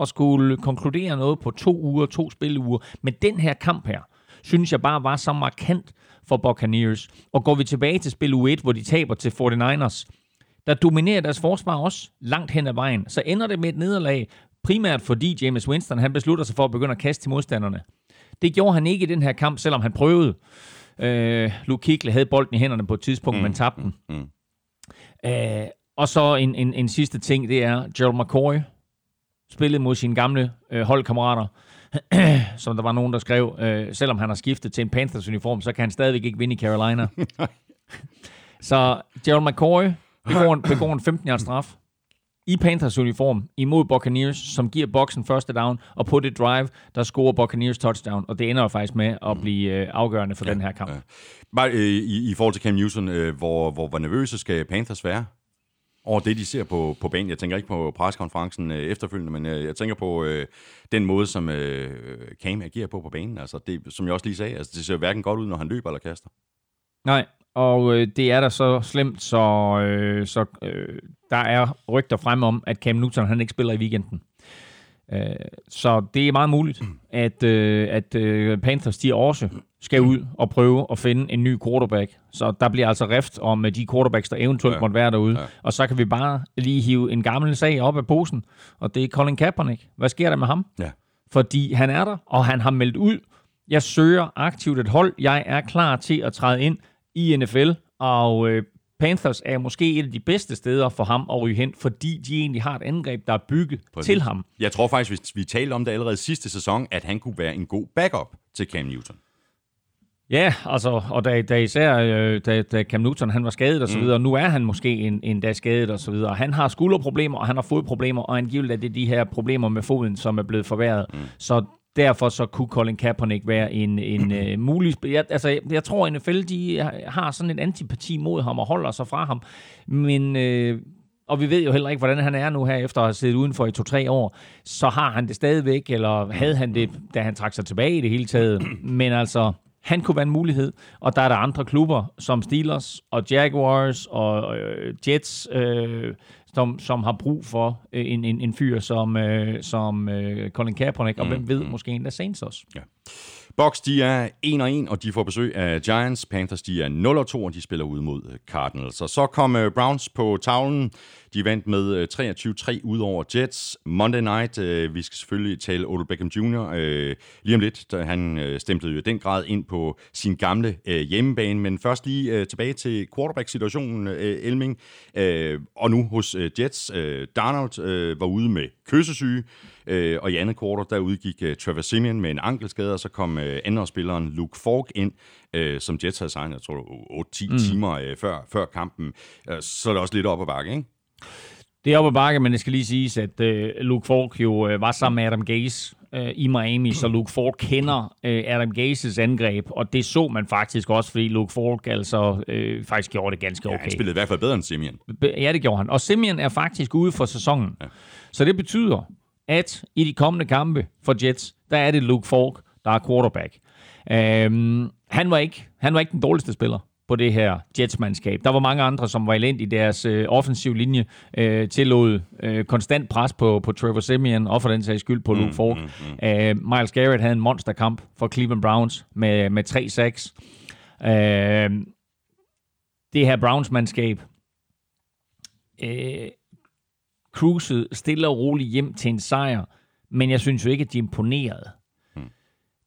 at skulle konkludere noget på to uger, to spiluger, men den her kamp her, synes jeg bare var så markant for Buccaneers. Og går vi tilbage til spil u 1, hvor de taber til 49ers, der dominerer deres forsvar også langt hen ad vejen. Så ender det med et nederlag, primært fordi James Winston han beslutter sig for at begynde at kaste til modstanderne. Det gjorde han ikke i den her kamp, selvom han prøvede. Øh, Luke Kigley havde bolden i hænderne på et tidspunkt, mm, men tabte den. mm. Øh, og så en, en, en sidste ting, det er Gerald McCoy spillede mod sine gamle øh, holdkammerater, som der var nogen, der skrev, øh, selvom han har skiftet til en Panthers-uniform, så kan han stadigvæk ikke vinde i Carolina. så Gerald McCoy begår en, begår en 15-yards straf i Panthers uniform imod Buccaneers, som giver boksen første down, og på det drive, der scorer Buccaneers touchdown, og det ender jo faktisk med at blive øh, afgørende for ja, den her kamp. Ja. Bare øh, i, i forhold til Cam Newton, øh, hvor, hvor, hvor nervøse skal Panthers være over det, de ser på, på banen. Jeg tænker ikke på preskonferencen øh, efterfølgende, men øh, jeg tænker på øh, den måde, som øh, Cam agerer på på banen. Altså, det, som jeg også lige sagde, altså, det ser hverken godt ud, når han løber eller kaster. Nej, og øh, det er da så slemt, så, øh, så øh, der er rygter frem om, at Cam Newton han ikke spiller i weekenden. Øh, så det er meget muligt, at, øh, at øh, Panthers de også skal ud og prøve at finde en ny quarterback. Så der bliver altså rift om de quarterbacks, der eventuelt ja. måtte være derude. Ja. Og så kan vi bare lige hive en gammel sag op af posen, og det er Colin Kaepernick. Hvad sker der med ham? Ja. Fordi han er der, og han har meldt ud, jeg søger aktivt et hold. Jeg er klar til at træde ind i NFL, og øh, Panthers er måske et af de bedste steder for ham at ryge hen, fordi de egentlig har et angreb, der er bygget Præcis. til ham. Jeg tror faktisk, hvis vi talte om det allerede sidste sæson, at han kunne være en god backup til Cam Newton. Ja, altså, og da, da især øh, da, da Cam Newton han var skadet og så mm. videre, nu er han måske en, en dag skadet og så videre. Han har skulderproblemer, og han har fodproblemer, og angiveligt er det de her problemer med foden, som er blevet forværret. Mm. Så derfor så kunne Colin Kaepernick være en, en uh, mulig... Jeg, altså, jeg, jeg tror, at NFL de har sådan en antipati mod ham og holder sig fra ham. Men... Uh, og vi ved jo heller ikke, hvordan han er nu her, efter at have siddet udenfor i to-tre år. Så har han det stadigvæk, eller havde han det, da han trak sig tilbage i det hele taget. Men altså, han kunne være en mulighed, og der er der andre klubber, som Steelers og Jaguars og øh, Jets, øh, som, som har brug for øh, en, en, en fyr som, øh, som øh, Colin Kaepernick, og mm, hvem ved, mm. måske endda Saints også. Ja. Bucks, de er 1 og 1, og de får besøg af Giants. Panthers, de er 0 og 2, og de spiller ud mod Cardinals. Og så kom uh, Browns på tavlen. De vandt med uh, 23-3 ud over Jets. Monday night, uh, vi skal selvfølgelig tale Odell Beckham Jr. Uh, lige om lidt, da han uh, stemplede jo den grad ind på sin gamle uh, hjemmebane. Men først lige uh, tilbage til quarterback-situationen, uh, Elming. Uh, og nu hos uh, Jets. Uh, Darnold uh, var ude med kyssesyge. Øh, og i andet kvartal, der udgik uh, Trevor Simeon med en ankelskade, og så kom uh, andenspilleren Luke Falk ind, uh, som Jets havde signet, jeg tror 8-10 mm. timer uh, før, før kampen. Uh, så er det også lidt op ad bakke, ikke? Det er op ad bakke, men det skal lige siges, at uh, Luke Falk jo uh, var sammen med Adam Gase uh, i Miami, så Luke Falk kender uh, Adam Gases angreb, og det så man faktisk også, fordi Luke Falk altså uh, faktisk gjorde det ganske okay. Ja, han spillede i hvert fald bedre end Simeon. Ja, det gjorde han. Og Simeon er faktisk ude for sæsonen. Ja. Så det betyder, at i de kommende kampe for Jets, der er det Luke Falk, der er quarterback. Øhm, han, var ikke, han var ikke den dårligste spiller på det her Jets-mandskab. Der var mange andre, som var elendt i deres øh, offensiv linje, øh, tillod øh, konstant pres på, på Trevor Simeon, og for den sags skyld på Luke mm, Falk. Mm, mm. Øh, Miles Garrett havde en monsterkamp for Cleveland Browns med, med 3-6. Øh, det her Browns-mandskab øh, cruisede stille og roligt hjem til en sejr, men jeg synes jo ikke, at de imponerede. Hmm.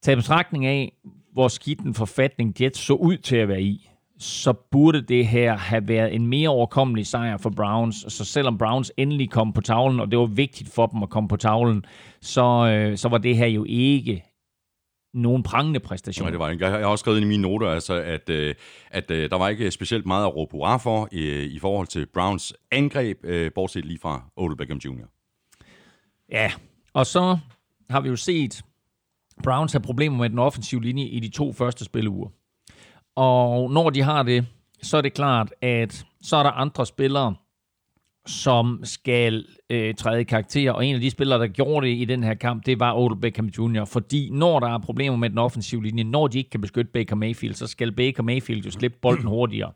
Tag betragtning af, hvor skidt en forfatning Jets så ud til at være i, så burde det her have været en mere overkommelig sejr for Browns. Så selvom Browns endelig kom på tavlen, og det var vigtigt for dem at komme på tavlen, så, øh, så var det her jo ikke nogen prangende præstation. Nej, det var ikke. Jeg har også skrevet i mine noter, altså, at, øh, at øh, der var ikke specielt meget at råbe hurra for i, i forhold til Browns angreb, øh, bortset lige fra Odell Beckham Jr. Ja, og så har vi jo set Browns have problemer med den offensive linje i de to første spilleuger. Og når de har det, så er det klart, at så er der andre spillere, som skal øh, træde i karakter, og en af de spillere, der gjorde det i den her kamp, det var Odell Beckham Jr., fordi når der er problemer med den offensive linje, når de ikke kan beskytte Baker Mayfield, så skal Baker Mayfield jo slippe bolden hurtigere.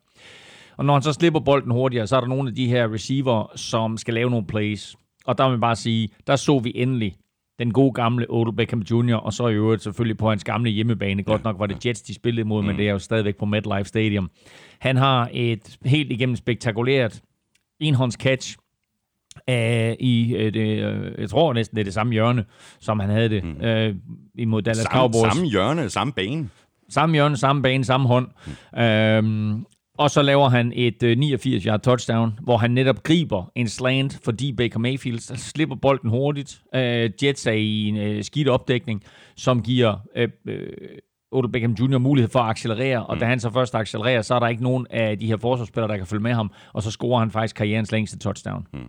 Og når han så slipper bolden hurtigere, så er der nogle af de her receiver, som skal lave nogle plays. Og der vil man bare sige, der så vi endelig den gode gamle Odell Beckham Jr., og så i øvrigt selvfølgelig på hans gamle hjemmebane. Godt nok var det Jets, de spillede imod, men mm. det er jo stadigvæk på MetLife Stadium. Han har et helt igennem spektakulært enhånds catch uh, i det, uh, jeg tror næsten det er det samme hjørne, som han havde det mm. uh, imod Dallas samme, Cowboys. Samme hjørne, samme bane. Samme hjørne, samme bane, samme hånd. Mm. Uh, og så laver han et øh, 89-yard touchdown, hvor han netop griber en slant, fordi Baker Mayfield slipper bolden hurtigt. Øh, Jets er i en øh, skidt opdækning, som giver Odell Beckham Jr. mulighed for at accelerere, og mm. da han så først accelererer, så er der ikke nogen af de her forsvarsspillere, der kan følge med ham, og så scorer han faktisk karrierens længste touchdown. Mm.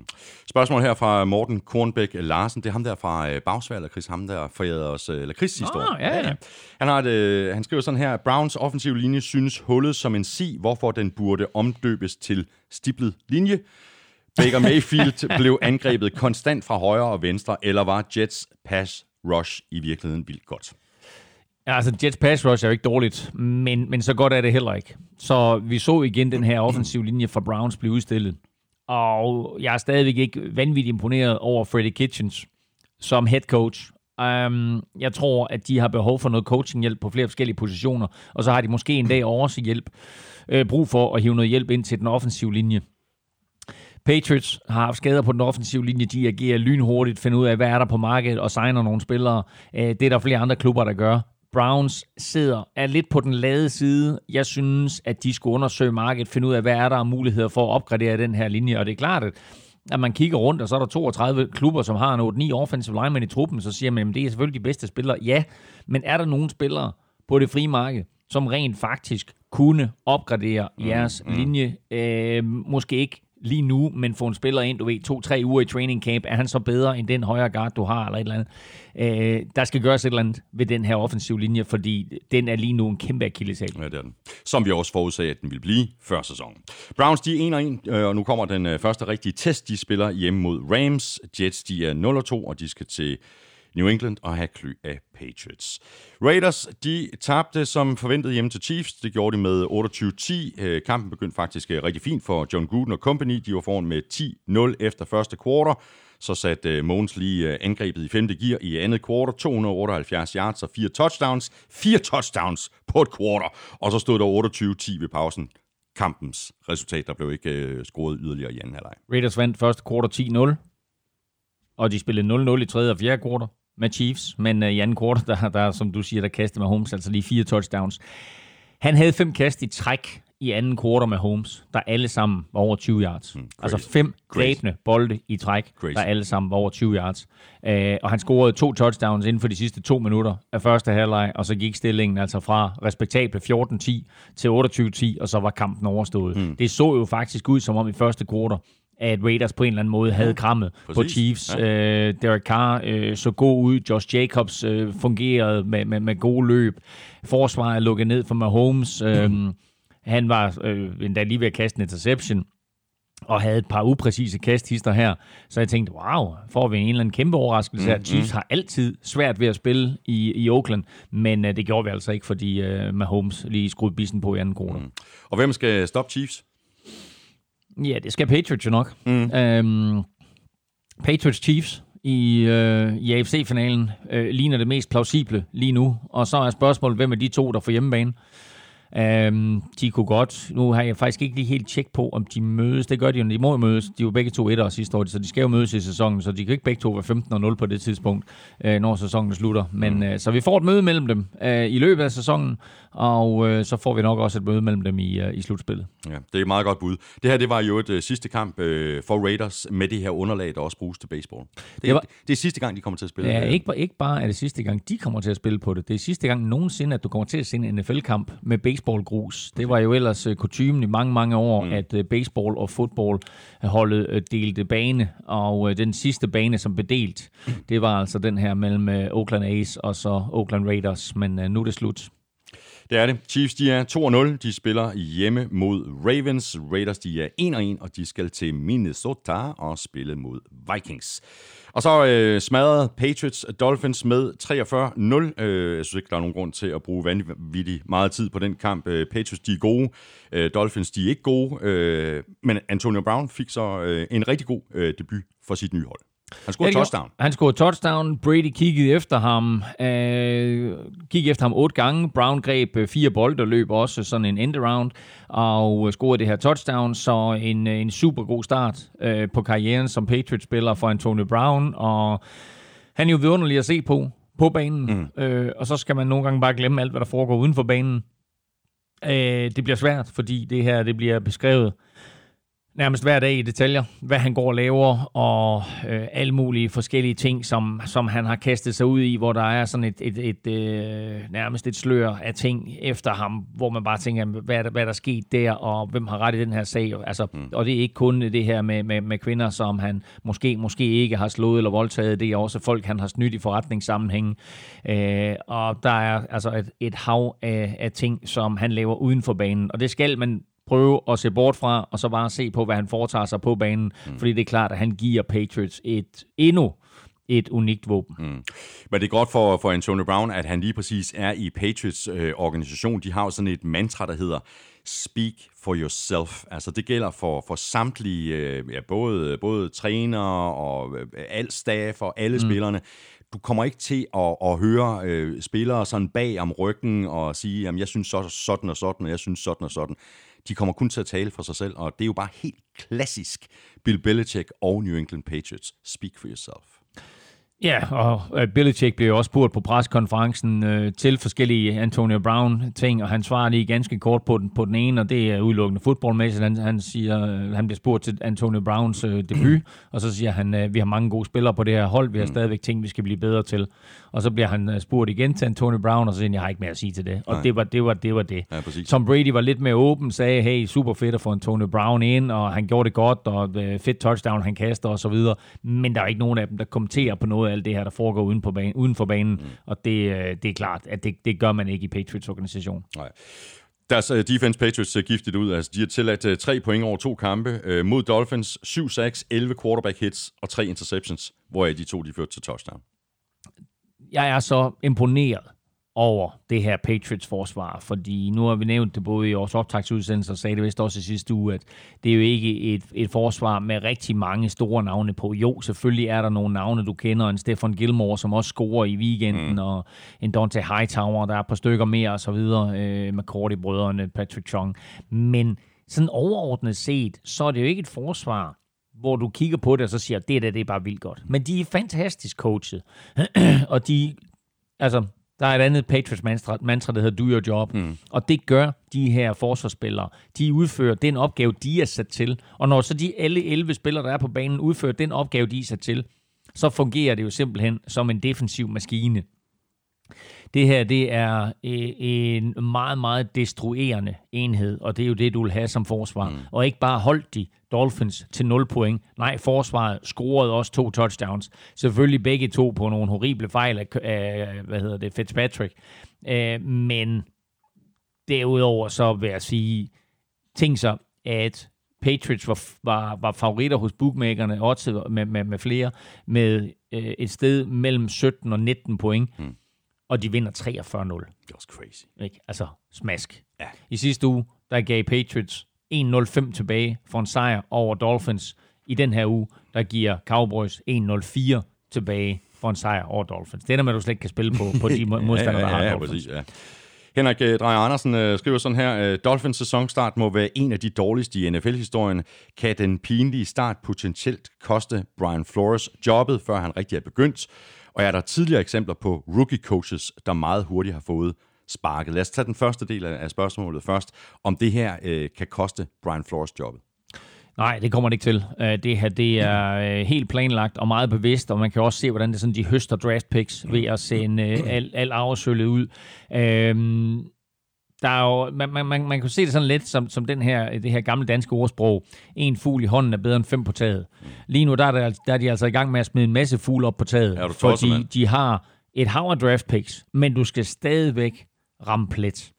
Spørgsmål her fra Morten Kornbæk Larsen, det er ham der fra øh, Bagsvær, eller Chris, ham der forærede os, eller Chris sidste år. Ja, ja. Han, har et, øh, han skriver sådan her, Browns offensiv linje synes hullet som en si, hvorfor den burde omdøbes til stiplet linje. Baker Mayfield blev angrebet konstant fra højre og venstre, eller var Jets pass rush i virkeligheden vildt godt? Ja, Altså, Jets pass rush er jo ikke dårligt, men, men så godt er det heller ikke. Så vi så igen den her offensive linje fra Browns blive udstillet. Og jeg er stadigvæk ikke vanvittigt imponeret over Freddie Kitchens som head coach. Um, jeg tror, at de har behov for noget coachinghjælp på flere forskellige positioner, og så har de måske en dag også hjælp, øh, brug for at hive noget hjælp ind til den offensive linje. Patriots har haft skader på den offensive linje. De agerer lynhurtigt, finder ud af, hvad er der på markedet, og signer nogle spillere. Øh, det er der flere andre klubber, der gør. Browns sidder er lidt på den lade side. Jeg synes, at de skulle undersøge markedet, finde ud af, hvad er der af muligheder for at opgradere den her linje. Og det er klart, at at man kigger rundt, og så er der 32 klubber, som har en 8-9 offensive linemen i truppen, så siger man, at det er selvfølgelig de bedste spillere. Ja, men er der nogle spillere på det frie marked, som rent faktisk kunne opgradere jeres mm, mm. linje? Øh, måske ikke lige nu, men få en spiller ind, du ved, to-tre uger i training camp, er han så bedre end den højre guard, du har, eller et eller andet. Øh, der skal gøres et eller andet ved den her offensiv linje, fordi den er lige nu en kæmpe akilleshæl. Ja, det er den. Som vi også forudsagde, at den ville blive før sæsonen. Browns, de er 1-1, øh, og nu kommer den øh, første rigtige test. De spiller hjemme mod Rams. Jets, de er 0-2, og de skal til New England og have kly af Patriots. Raiders, de tabte som forventet hjemme til Chiefs. Det gjorde de med 28-10. Øh, kampen begyndte faktisk øh, rigtig fint for John Gruden og company. De var foran med 10-0 efter første kvartal. Så satte øh, Mogens lige angrebet i femte gear i andet kvartal. 278 yards og fire touchdowns. Fire touchdowns på et kvartal. Og så stod der 28-10 ved pausen. Kampens resultat, der blev ikke øh, scoret yderligere i anden halvleg. Raiders vandt første kvartal 10-0, og de spillede 0-0 i tredje og fjerde kvartal med Chiefs, men uh, i anden kvartal, der, der, som du siger, der kastede med Holmes, altså lige fire touchdowns. Han havde fem kast i træk i anden kvartal med Holmes, der alle sammen var over 20 yards. Mm, altså fem grebne bolde i træk, Crazy. der alle sammen var over 20 yards. Uh, og han scorede to touchdowns inden for de sidste to minutter af første halvleg, og så gik stillingen altså fra respektable 14-10 til 28-10, og så var kampen overstået. Mm. Det så jo faktisk ud som om i første kvartal, at Raiders på en eller anden måde havde krammet ja, på Chiefs. Ja. Øh, Derek Carr øh, så god ud. Josh Jacobs øh, fungerede med, med, med gode løb. Forsvaret lukket ned for Mahomes. Øh, han var øh, endda lige ved at kaste en interception og havde et par upræcise kasthister her. Så jeg tænkte, wow, får vi en eller anden kæmpe overraskelse her. Mm, Chiefs har altid svært ved at spille i, i Oakland, men øh, det gjorde vi altså ikke, fordi øh, Mahomes lige skruede bissen på i anden kvartal. Mm. Og hvem skal stoppe Chiefs? Ja, det skal Patriots jo nok. Mm. Øhm, Patriots Chiefs i, øh, i AFC-finalen øh, ligner det mest plausible lige nu. Og så er spørgsmålet, hvem er de to, der får hjemmebane? Um, de kunne godt, nu har jeg faktisk ikke lige helt tjek på, om de mødes. Det gør de jo, de må jo mødes. De var begge to etter sidste år, så de skal jo mødes i sæsonen, så de kan ikke begge to være 15 og 0 på det tidspunkt, uh, når sæsonen slutter. Men mm. uh, så vi får et møde mellem dem uh, i løbet af sæsonen, og uh, så får vi nok også et møde mellem dem i, uh, i slutspillet. Ja, det er et meget godt bud. Det her, det var jo et uh, sidste kamp uh, for Raiders med det her underlag, der også bruges til baseball. Det, Det var- det er sidste gang, de kommer til at spille. Ja, øh, ikke, bare- ikke bare er det sidste gang, de kommer til at spille på det. Det er sidste gang nogensinde, at du kommer til at se en NFL-kamp med baseballgrus. Det var jo ellers uh, kutumen i mange, mange år, mm. at uh, baseball og fodbold holdet uh, delte bane. Og uh, den sidste bane, som blev delt, det var altså den her mellem uh, Oakland A's og så Oakland Raiders. Men uh, nu er det slut. Det er det. Chiefs, de er 2-0. De spiller hjemme mod Ravens. Raiders, de er 1-1, og de skal til Minnesota og spille mod Vikings. Og så øh, smadrede Patriots Dolphins med 43-0. Øh, jeg synes ikke, der er nogen grund til at bruge vanvittigt meget tid på den kamp. Øh, Patriots, de er gode. Øh, Dolphins, de er ikke gode. Øh, men Antonio Brown fik så øh, en rigtig god øh, debut for sit nye hold. Han scorede Ja, touchdown. Han scorede touchdown. Brady kiggede efter ham. Øh, kiggede efter ham otte gange. Brown greb øh, fire bolde og løb også sådan en end around og øh, scorede det her touchdown. Så en, øh, en super god start øh, på karrieren som Patriots-spiller for Antonio Brown. Og han er jo vidunderlig at se på på banen. Mm. Øh, og så skal man nogle gange bare glemme alt, hvad der foregår uden for banen. Øh, det bliver svært, fordi det her det bliver beskrevet nærmest hver dag i detaljer, hvad han går og laver, og øh, alle mulige forskellige ting, som, som han har kastet sig ud i, hvor der er sådan et, et, et øh, nærmest et slør af ting efter ham, hvor man bare tænker, hvad er, der, hvad er der sket der, og hvem har ret i den her sag? Altså, mm. Og det er ikke kun det her med, med, med kvinder, som han måske, måske ikke har slået eller voldtaget, det er også folk, han har snydt i forretningssammenhænge. Øh, og der er altså et, et hav af, af ting, som han laver uden for banen, og det skal man prøve at se bort fra, og så bare se på, hvad han foretager sig på banen. Mm. Fordi det er klart, at han giver Patriots et endnu et unikt våben. Mm. Men det er godt for, for Antonio Brown, at han lige præcis er i Patriots øh, organisation. De har jo sådan et mantra, der hedder speak for yourself. Altså det gælder for, for samtlige, øh, ja, både, både trænere og øh, alt staff og alle mm. spillerne. Du kommer ikke til at, at høre øh, spillere sådan bag om ryggen og sige, at jeg synes så, sådan og sådan, og jeg synes sådan og sådan. De kommer kun til at tale for sig selv, og det er jo bare helt klassisk Bill Belichick og New England Patriots. Speak for yourself. Ja, og uh, Belichick blev også spurgt på preskonferencen uh, til forskellige Antonio Brown-ting, og han svarer lige ganske kort på den, på den ene, og det er udelukkende fodboldmæssigt. Han, han, siger, uh, han bliver spurgt til Antonio Browns uh, debut, og så siger han, uh, vi har mange gode spillere på det her hold, vi har mm. stadigvæk ting, vi skal blive bedre til. Og så bliver han uh, spurgt igen til Antonio Brown, og så siger han, jeg har ikke mere at sige til det. Og det var det. Var, det, var det. Ja, Tom Brady var lidt mere åben, sagde, hey, super fedt at få Antonio Brown ind, og han gjorde det godt, og uh, fedt touchdown, han kaster og så videre. Men der er ikke nogen af dem, der kommenterer på noget af alt det her, der foregår uden, på banen, uden for banen. Mm. Og det, øh, det er klart, at det, det gør man ikke i Patriots organisation. Nej. Deres uh, defense Patriots ser giftigt ud. Altså, de har tilladt tre point over to kampe mod Dolphins. 7-6, 11 quarterback hits og tre interceptions, hvoraf de to de førte til touchdown. Jeg er så imponeret over det her Patriots-forsvar, fordi nu har vi nævnt det både i vores optagsudsendelse og sagde det vist også i sidste uge, at det er jo ikke et, et forsvar med rigtig mange store navne på. Jo, selvfølgelig er der nogle navne, du kender, en Stefan Gilmore, som også scorer i weekenden, mm. og en Dante Hightower, der er par stykker mere og så videre, øh, McCourty-brødrene, Patrick Chung. Men sådan overordnet set, så er det jo ikke et forsvar, hvor du kigger på det og så siger, det der, det er bare vildt godt. Men de er fantastisk coachet, og de, altså, der er et andet Patriots mantra, mantra der hedder do your job. Mm. Og det gør de her forsvarsspillere. De udfører den opgave, de er sat til. Og når så de alle 11 spillere, der er på banen, udfører den opgave, de er sat til, så fungerer det jo simpelthen som en defensiv maskine. Det her, det er øh, en meget, meget destruerende enhed, og det er jo det, du vil have som forsvar. Mm. Og ikke bare holdt de Dolphins til 0 point. Nej, forsvaret scorede også to touchdowns. Selvfølgelig begge to på nogle horrible fejl af, af hvad hedder det, Fitzpatrick. Øh, men derudover så vil jeg sige, tænk så, at Patriots var, var, var favoritter hos bookmakerne, også med, med, med flere, med øh, et sted mellem 17 og 19 point. Mm og de vinder 43-0. Det også crazy. Ikke? Altså, smask. Ja. I sidste uge, der gav Patriots 1-0-5 tilbage for en sejr over Dolphins. I den her uge, der giver Cowboys 1-0-4 tilbage for en sejr over Dolphins. Det er der med, du slet ikke kan spille på, på de modstandere, ja, ja, ja, der har ja, Dolphins. Præcis, ja. Henrik øh, Drejer Andersen øh, skriver sådan her, øh, Dolphins sæsonstart må være en af de dårligste i NFL-historien. Kan den pinlige start potentielt koste Brian Flores jobbet, før han rigtig er begyndt? Og er der tidligere eksempler på rookie-coaches, der meget hurtigt har fået sparket? Lad os tage den første del af spørgsmålet først. Om det her øh, kan koste Brian Flores jobbet? Nej, det kommer det ikke til. Øh, det her det er øh, helt planlagt og meget bevidst, og man kan også se, hvordan det sådan, de høster draft picks ved at sende øh, al arvesølvet ud. Øhm, der er jo, man, man, man, man kan se det sådan lidt som, som den her, det her gamle danske ordsprog. En fugl i hånden er bedre end fem på taget. Lige nu der er, der, der er de altså i gang med at smide en masse fugle op på taget. Ja, fordi man. de har et hav af draft picks, men du skal stadigvæk ramme plet.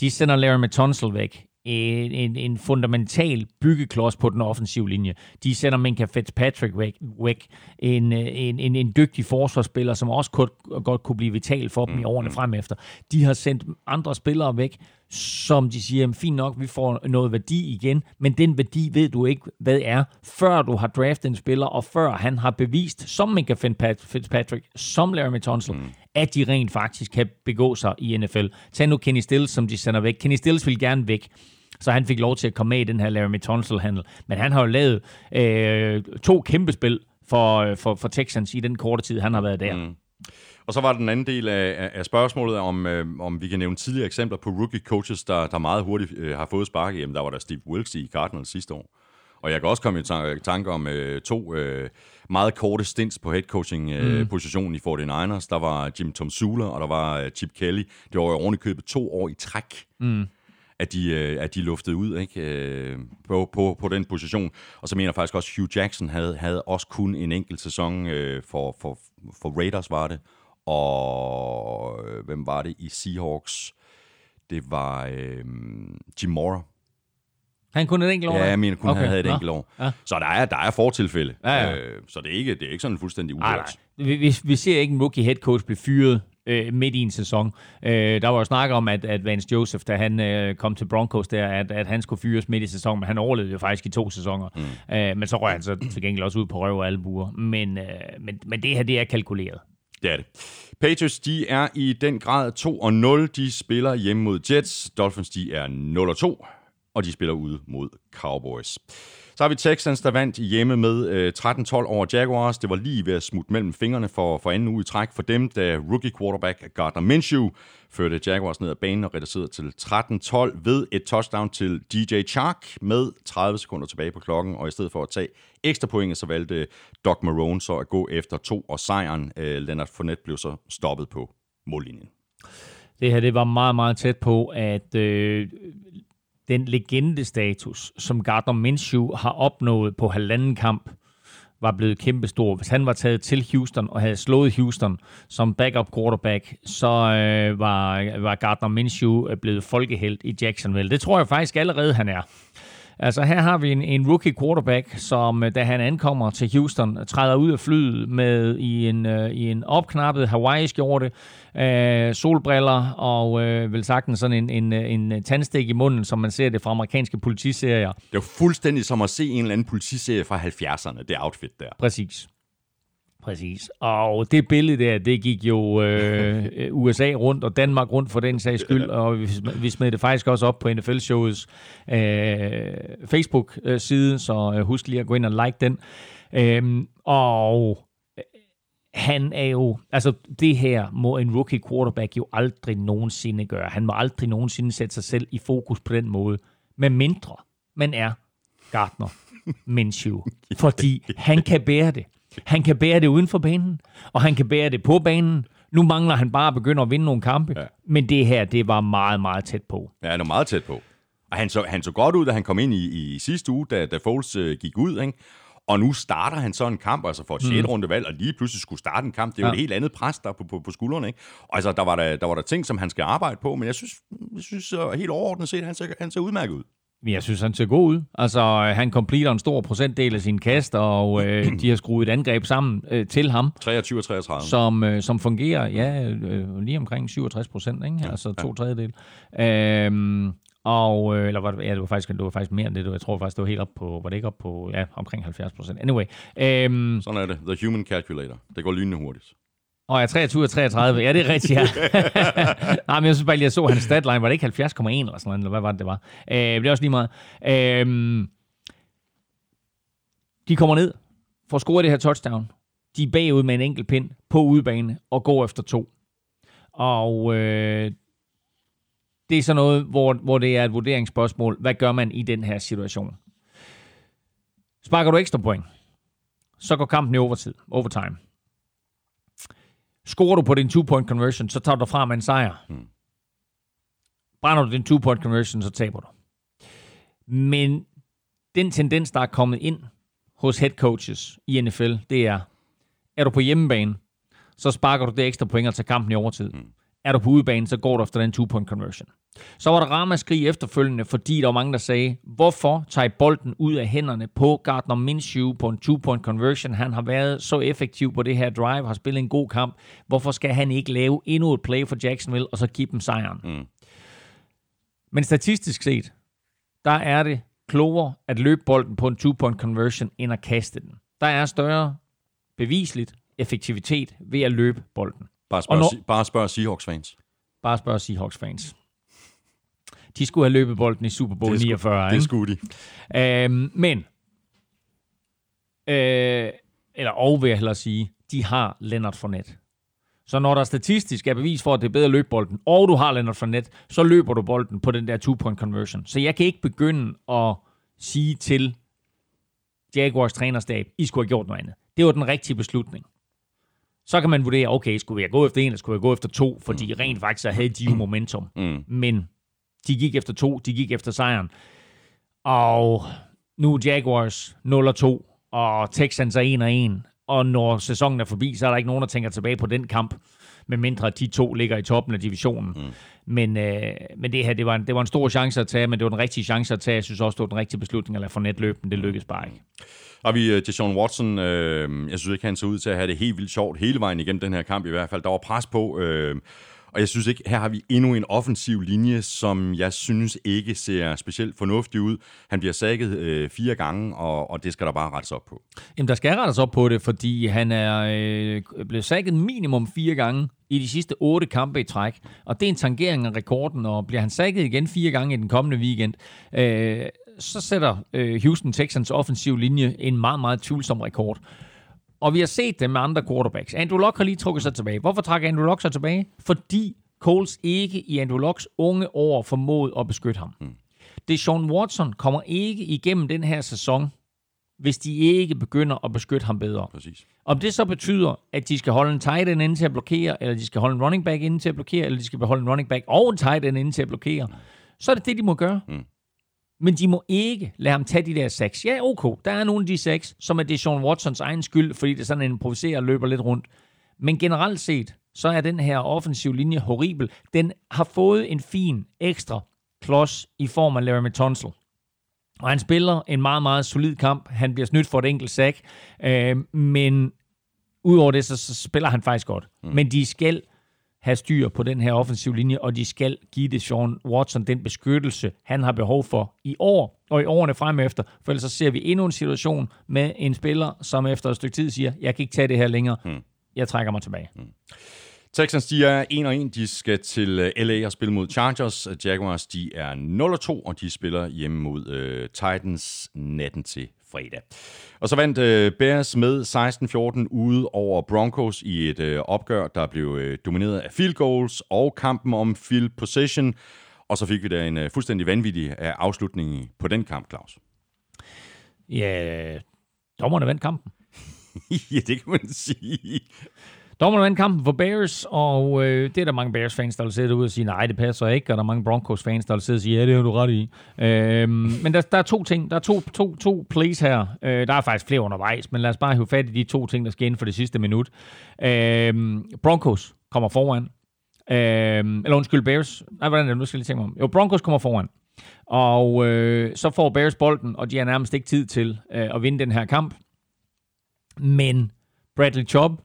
De sender Larry Tunsil væk en, en, en fundamental byggeklods på den offensive linje. De sender Minka Fitzpatrick væk, væk en, en, en, en dygtig forsvarsspiller, som også godt, godt kunne blive vital for dem i mm, årene mm. frem efter. De har sendt andre spillere væk, som de siger, fint nok, vi får noget værdi igen, men den værdi ved du ikke, hvad er, før du har draftet en spiller, og før han har bevist, som Minka Fitzpatrick, som Larry Tunsil, mm at de rent faktisk kan begå sig i NFL. Tag nu Kenny Stills, som de sender væk. Kenny Stills vil gerne væk så han fik lov til at komme med i den her Larry Tunsil-handel. Men han har jo lavet øh, to kæmpe spil for, øh, for, for Texans i den korte tid, han har været der. Mm. Og så var den anden del af, af spørgsmålet, om, øh, om vi kan nævne tidligere eksempler på rookie coaches, der, der meget hurtigt øh, har fået spark. Jamen, der var der Steve Wilkes i Cardinals sidste år. Og jeg kan også komme i tanke om øh, to øh, meget korte stints på headcoaching-positionen øh, mm. i 49ers. Der var Jim Tom Sula, og der var øh, Chip Kelly. Det var jo ovenikøbet to år i træk. Mm at de, øh, at de luftede ud ikke? På, på, på den position. Og så mener jeg faktisk også, at Hugh Jackson havde, havde også kun en enkelt sæson for, for, for Raiders, var det. Og hvem var det i Seahawks? Det var øh, Jim Mora. Han kun et enkelt år? Ja, jeg mener kun, okay. han havde et enkelt år. Ja. Så der er, der er fortilfælde. Ja, ja. Øh, så det er, ikke, det er ikke sådan fuldstændig uhørt. Vi, vi, vi ser ikke en rookie head coach blive fyret øh, midt i en sæson. Øh, der var jo snak om, at, at Vance Joseph, da han øh, kom til Broncos der, at, at han skulle fyres midt i sæsonen, men han overlevede jo faktisk i to sæsoner. Mm. Øh, men så røg han så til gengæld også ud på røv og albuer. Men, øh, men, men det her, det er kalkuleret. Det er det. Patriots, de er i den grad 2-0. De spiller hjemme mod Jets. Dolphins, de er 0-2. Og de spiller ude mod Cowboys. Så har vi Texans, der vandt hjemme med øh, 13-12 over Jaguars. Det var lige ved at smutte mellem fingrene for, for anden uge i træk for dem, da rookie quarterback Gardner Minshew førte Jaguars ned ad banen og reducerede til 13-12 ved et touchdown til DJ Chark med 30 sekunder tilbage på klokken. Og i stedet for at tage ekstra point, så valgte Doc Marone så at gå efter to og sejren. Øh, Leonard Fournette blev så stoppet på mållinjen. Det her, det var meget, meget tæt på, at øh, den legendestatus, som Gardner Minshew har opnået på halvanden kamp, var blevet kæmpestor. Hvis han var taget til Houston og havde slået Houston som backup quarterback, så øh, var, var Gardner Minshew øh, blevet folkehelt i Jacksonville. Det tror jeg faktisk allerede, han er. Altså her har vi en, en rookie quarterback, som øh, da han ankommer til Houston, træder ud af flyet med i en, øh, i en opknappet Hawaii-skjorte, øh, solbriller og øh, vel sagtens sådan en, en, en tandstik i munden, som man ser det fra amerikanske politiserier. Det var fuldstændig som at se en eller anden politiserie fra 70'erne, det outfit der. Præcis. Præcis. Og det billede der, det gik jo øh, USA rundt, og Danmark rundt for den sags skyld, og vi, vi smed det faktisk også op på NFL-showets øh, Facebook-side, så øh, husk lige at gå ind og like den. Øhm, og han er jo, altså det her må en rookie quarterback jo aldrig nogensinde gøre. Han må aldrig nogensinde sætte sig selv i fokus på den måde, med mindre man er Gardner Minshew, fordi han kan bære det. Han kan bære det uden for banen, og han kan bære det på banen. Nu mangler han bare at begynde at vinde nogle kampe, ja. men det her, det var meget, meget tæt på. Ja, han er meget tæt på. Og han så, han så godt ud, da han kom ind i, i sidste uge, da, da Foles øh, gik ud, ikke? Og nu starter han så en kamp, altså for et 6. Mm. runde valg, og lige pludselig skulle starte en kamp. Det er jo Ja. et helt andet pres der på, på, på skuldrene, ikke? Og altså, der var der, der var der ting, som han skal arbejde på, men jeg synes, jeg synes uh, helt overordnet set, han ser, han ser udmærket ud. Jeg synes, han ser god ud. Altså, øh, han completer en stor procentdel af sine kast, og øh, de har skruet et angreb sammen øh, til ham, 23 og 33. som, øh, som fungerer, ja, øh, lige omkring 67 procent, ikke? Altså to tredjedel. Øhm, og, øh, eller var det, ja, det var, faktisk, det var faktisk mere end det. Jeg tror faktisk, det var helt op på, var det ikke op på, ja, omkring 70 procent. Anyway. Øhm, Sådan er det. The Human Calculator. Det går lynende hurtigt. og jeg er 23 og 33. Ja, det er rigtigt, ja. Nej, men jeg synes bare lige, jeg så hans statline. Var det ikke 70,1 eller sådan noget, eller hvad var det, det var? Øh, det er også lige meget. Øh, de kommer ned, får scoret det her touchdown. De er bagud med en enkelt pind på udebane og går efter to. Og øh, det er så noget, hvor, hvor det er et vurderingsspørgsmål. Hvad gør man i den her situation? Sparker du ekstra point, så går kampen i overtid, overtime. Scorer du på din two-point conversion, så tager du fra med en sejr. Mm. Brænder du din two-point conversion, så taber du. Men den tendens, der er kommet ind hos head coaches i NFL, det er, er du på hjemmebane, så sparker du det ekstra point tager kampen i overtid. Mm. Er du på udebane, så går du efter den two-point conversion. Så var der ramaskrig efterfølgende, fordi der var mange, der sagde, hvorfor tager I bolden ud af hænderne på Gardner Minshew på en two-point conversion? Han har været så effektiv på det her drive, har spillet en god kamp. Hvorfor skal han ikke lave endnu et play for Jacksonville, og så give dem sejren? Mm. Men statistisk set, der er det klogere at løbe bolden på en two-point conversion, end at kaste den. Der er større bevisligt effektivitet ved at løbe bolden. Bare spørg, når- bare spørg Seahawks-fans. Bare spørg Seahawks fans. De skulle have løbet bolden i Super Bowl Det skulle- 49. Det skulle de. Øhm, men, øh, eller og vil jeg hellere sige, de har Leonard Fournette. Så når der statistisk er bevis for, at det er bedre at løbe bolden, og du har Leonard Fournette, så løber du bolden på den der two-point conversion. Så jeg kan ikke begynde at sige til Jaguars trænerstab, I skulle have gjort noget andet. Det var den rigtige beslutning. Så kan man vurdere, okay, skulle jeg gå efter en, eller skulle jeg gå efter to, fordi rent faktisk så havde de jo momentum. Mm. Men de gik efter to, de gik efter sejren. Og nu er Jaguars 0-2, og Texans er 1-1. Og når sæsonen er forbi, så er der ikke nogen, der tænker tilbage på den kamp. medmindre de to ligger i toppen af divisionen. Mm. Men, øh, men det her, det var, en, det var en stor chance at tage, men det var den rigtige chance at tage. Jeg synes også, det var den rigtige beslutning at lade Fournette løbe, men det lykkedes bare ikke. Og vi øh, uh, Deshaun Watson, øh, jeg synes ikke, han så ud til at have det helt vildt sjovt hele vejen igennem den her kamp i hvert fald. Der var pres på, øh, og jeg synes ikke, her har vi endnu en offensiv linje, som jeg synes ikke ser specielt fornuftig ud. Han bliver sækket øh, fire gange, og, og det skal der bare rettes op på. Jamen, der skal rettes op på det, fordi han er øh, blevet sækket minimum fire gange i de sidste otte kampe i træk. Og det er en tangering af rekorden, og bliver han sækket igen fire gange i den kommende weekend, øh, så sætter øh, Houston Texans offensiv linje en meget, meget tvivlsom rekord. Og vi har set det med andre quarterbacks. Andrew Luck har lige trukket sig tilbage. Hvorfor trækker Andrew Luck sig tilbage? Fordi Coles ikke i Andrew Locks unge år formået at beskytte ham. Mm. Det Sean Watson kommer ikke igennem den her sæson, hvis de ikke begynder at beskytte ham bedre. Præcis. Om det så betyder, at de skal holde en tight end inde til at blokere, eller de skal holde en running back inde til at blokere, eller de skal holde en running back og en tight end inde til at blokere, så er det det, de må gøre. Mm. Men de må ikke lade ham tage de der seks. Ja, ok, der er nogle af de seks, som er det Sean Watsons egen skyld, fordi det er sådan en improviserer og løber lidt rundt. Men generelt set, så er den her offensiv linje horribel. Den har fået en fin ekstra klods i form af Larry Tunsil. Og han spiller en meget, meget solid kamp. Han bliver snydt for et enkelt sack. Øh, men udover det, så, så spiller han faktisk godt. Mm. Men de skal have styr på den her offensiv linje, og de skal give det Sean Watson den beskyttelse, han har behov for i år og i årene frem efter. For ellers så ser vi endnu en situation med en spiller, som efter et stykke tid siger, jeg kan ikke tage det her længere. Mm. Jeg trækker mig tilbage. Mm. Texans, de er 1 og 1. De skal til øh, LA og spille mod Chargers. Jaguars, de er 0 og 2, og de spiller hjemme mod uh, Titans natten til fredag. Og så vandt uh, Bears med 16-14 ude over Broncos i et uh, opgør, der blev uh, domineret af field goals og kampen om field possession. Og så fik vi da en fuldstændig vanvittig afslutning på den kamp, Claus. Ja, dommerne vandt kampen. ja, det kan man sige. Dommerne vandt kampen for Bears, og øh, det er der mange Bears-fans, der vil sidde derude og sige, nej, det passer ikke, og der er mange Broncos-fans, der vil sidde og sige, ja, det har du ret i. Øh, men der, der er to ting, der er to, to, to plays her. Øh, der er faktisk flere undervejs, men lad os bare hive fat i de to ting, der skal ind for det sidste minut. Øh, Broncos kommer foran. Øh, eller undskyld, Bears. Nej, hvordan er det? Nu skal jeg lige tænke mig om. Jo, Broncos kommer foran. Og øh, så får Bears bolden, og de har nærmest ikke tid til øh, at vinde den her kamp. Men Bradley Chubb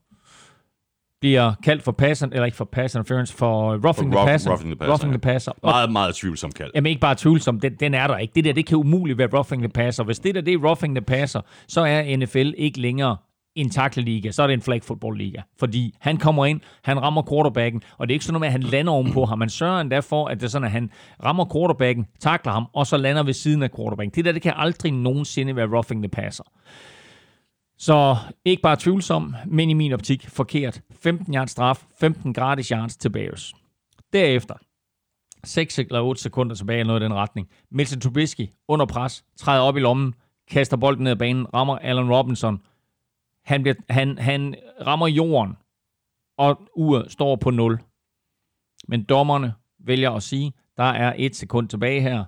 bliver kaldt for pass, eller ikke for pass interference, for roughing for the passer. Roughing the passer. Roughing the passer. Og, meget, meget tvivlsom kald. Jamen ikke bare tvivlsom, den, den er der ikke. Det der, det kan umuligt være roughing the passer. Hvis det der, det er roughing the passer, så er NFL ikke længere en tackle-liga, så er det en flag football liga. Fordi han kommer ind, han rammer quarterbacken, og det er ikke sådan noget med, at han lander ovenpå ham. Man sørger endda for, at det er sådan, at han rammer quarterbacken, takler ham, og så lander ved siden af quarterbacken. Det der, det kan aldrig nogensinde være roughing the passer. Så ikke bare tvivlsom, men i min optik forkert. 15 yards straf, 15 gratis yards til Bears. Derefter, 6 eller 8 sekunder tilbage, noget i den retning. Milton Trubisky under pres, træder op i lommen, kaster bolden ned ad banen, rammer Allen Robinson. Han, bliver, han, han rammer jorden, og uret står på 0. Men dommerne vælger at sige, der er et sekund tilbage her.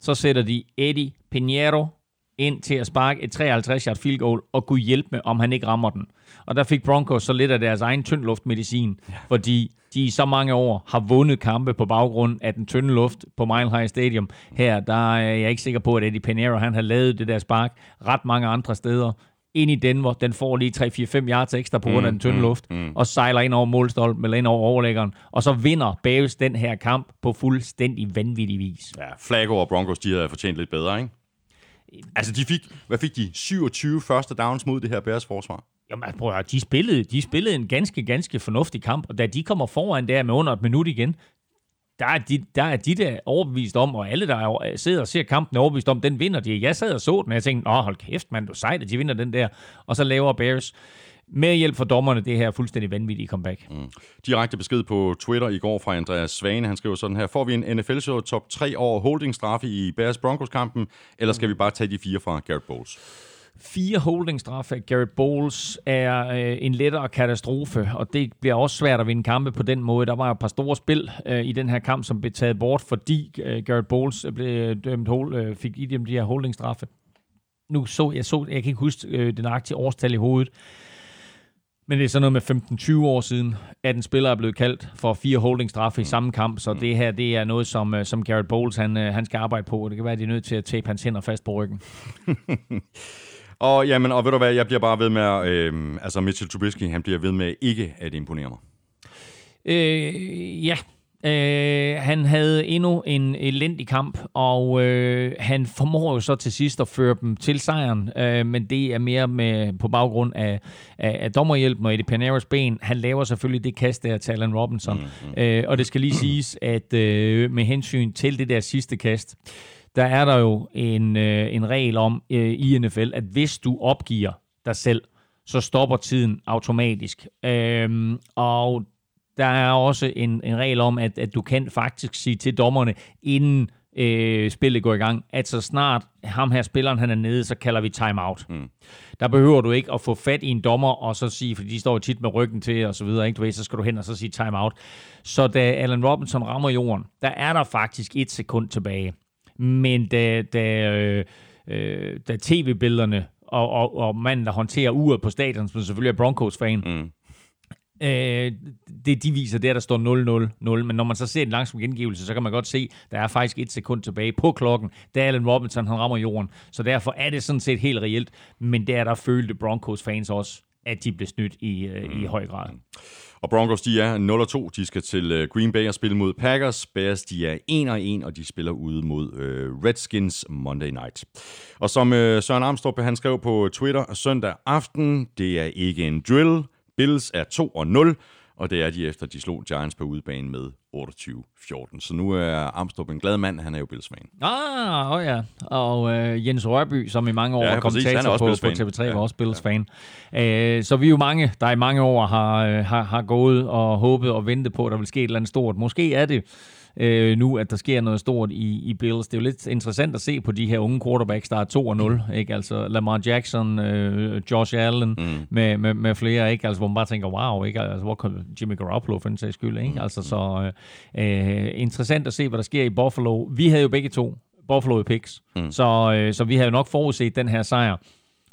Så sætter de Eddie Pinheiro ind til at sparke et 53-yard field goal og kunne hjælpe med, om han ikke rammer den. Og der fik Broncos så lidt af deres egen tyndluftmedicin, ja. fordi de i så mange år har vundet kampe på baggrund af den tynde luft på Mile High Stadium. Her der er jeg ikke sikker på, at Eddie Pinheiro han har lavet det der spark ret mange andre steder. Ind i Denver, den får lige 3-4-5 yards ekstra på grund af den tynde mm, luft, mm. og sejler ind over målstolpen eller ind over overlæggeren, og så vinder Bears den her kamp på fuldstændig vanvittig vis. Ja, Flacco og Broncos, de havde fortjent lidt bedre, ikke? Altså, de fik, hvad fik de? 27 første downs mod det her Bears forsvar. Jamen, altså, prøv at høre, de spillede, de spillede en ganske, ganske fornuftig kamp, og da de kommer foran der med under et minut igen, der er, de, der er de der overbevist om, og alle, der sidder og ser kampen, er overbevist om, den vinder de. Jeg sad og så den, og jeg tænkte, åh, hold kæft, mand, du sejt, at de vinder den der. Og så laver Bears med hjælp fra dommerne det her fuldstændig vanvittige comeback. Mm. Direkte besked på Twitter i går fra Andreas Svane. Han skriver sådan her, får vi en NFL-show top 3 over holdingstraffe i Bears Broncos-kampen, eller skal vi bare tage de fire fra Garrett Bowles? Fire holdingstraffe af Garrett Bowles er øh, en lettere katastrofe, og det bliver også svært at vinde kampe på den måde. Der var et par store spil øh, i den her kamp, som blev taget bort, fordi øh, Garrett Bowles blev dømt hold, øh, fik i dem de her holdingstraffe. Nu så jeg, så, jeg kan ikke huske øh, den aktive årstal i hovedet, Men det er sådan noget med 15-20 år siden, at en spiller er blevet kaldt for fire holdingstraffe i samme kamp, så det her det er noget, som, øh, som Garrett Bowles han, øh, han skal arbejde på. Det kan være, at de er nødt til at tape hans hænder fast på ryggen. Og, jamen, og ved du hvad, jeg bliver bare ved med at... Øh, altså, Mitchell Trubisky, han bliver ved med ikke at imponere mig. Øh, ja, Øh, han havde endnu en elendig kamp, og øh, han formår jo så til sidst at føre dem til sejren, øh, men det er mere med på baggrund af, af, af dommerhjælpen og Eddie Paneras ben. Han laver selvfølgelig det kast der til Allen Robinson, mm-hmm. øh, og det skal lige siges, at øh, med hensyn til det der sidste kast, der er der jo en, øh, en regel om øh, i NFL, at hvis du opgiver dig selv, så stopper tiden automatisk. Øhm, og der er også en, en regel om, at, at du kan faktisk sige til dommerne, inden øh, spillet går i gang, at så snart ham her spilleren han er nede, så kalder vi timeout. Mm. Der behøver du ikke at få fat i en dommer og så sige, for de står tit med ryggen til og så videre, ikke? Du ved, så skal du hen og så sige timeout. Så da Allen Robinson rammer jorden, der er der faktisk et sekund tilbage. Men da, da, øh, øh, da tv-billederne og, og, og manden, der håndterer uret på stadion, som selvfølgelig er Broncos-fan, mm Øh, det de viser, det er, der står 0-0-0, men når man så ser en langsom gengivelse, så kan man godt se, der er faktisk et sekund tilbage på klokken, da Allen Robinson han rammer jorden. Så derfor er det sådan set helt reelt, men der der følte Broncos fans også, at de blev snydt i, øh, mm. i høj grad. Og Broncos, de er 0-2. De skal til øh, Green Bay og spille mod Packers. Bears, de er 1-1, og de spiller ude mod øh, Redskins Monday Night. Og som øh, Søren Armstrong, han skrev på Twitter søndag aften, det er ikke en drill, Bills er 2-0, og det er de efter, de slog Giants på udebane med 28-14. Så nu er Amstrup en glad mand, han er jo Bills-fan. Ah, oh ja. Og øh, Jens Rørby, som i mange år ja, var kommentator på, på TV3, ja, var også Bills-fan. Ja. Øh, så vi er jo mange, der i mange år har, øh, har, har gået og håbet og ventet på, at der vil ske et eller andet stort. Måske er det øh, nu, at der sker noget stort i, i Bills. Det er jo lidt interessant at se på de her unge quarterbacks, der er 2-0, ikke? Altså Lamar Jackson, øh, Josh Allen mm. med, med, med flere, ikke? Altså hvor man bare tænker, wow, ikke? Altså hvor kan Jimmy Garoppolo for en sags skyld, ikke? Mm. Altså så øh, interessant at se, hvad der sker i Buffalo. Vi havde jo begge to Buffalo i picks, mm. så, øh, så vi havde jo nok forudset den her sejr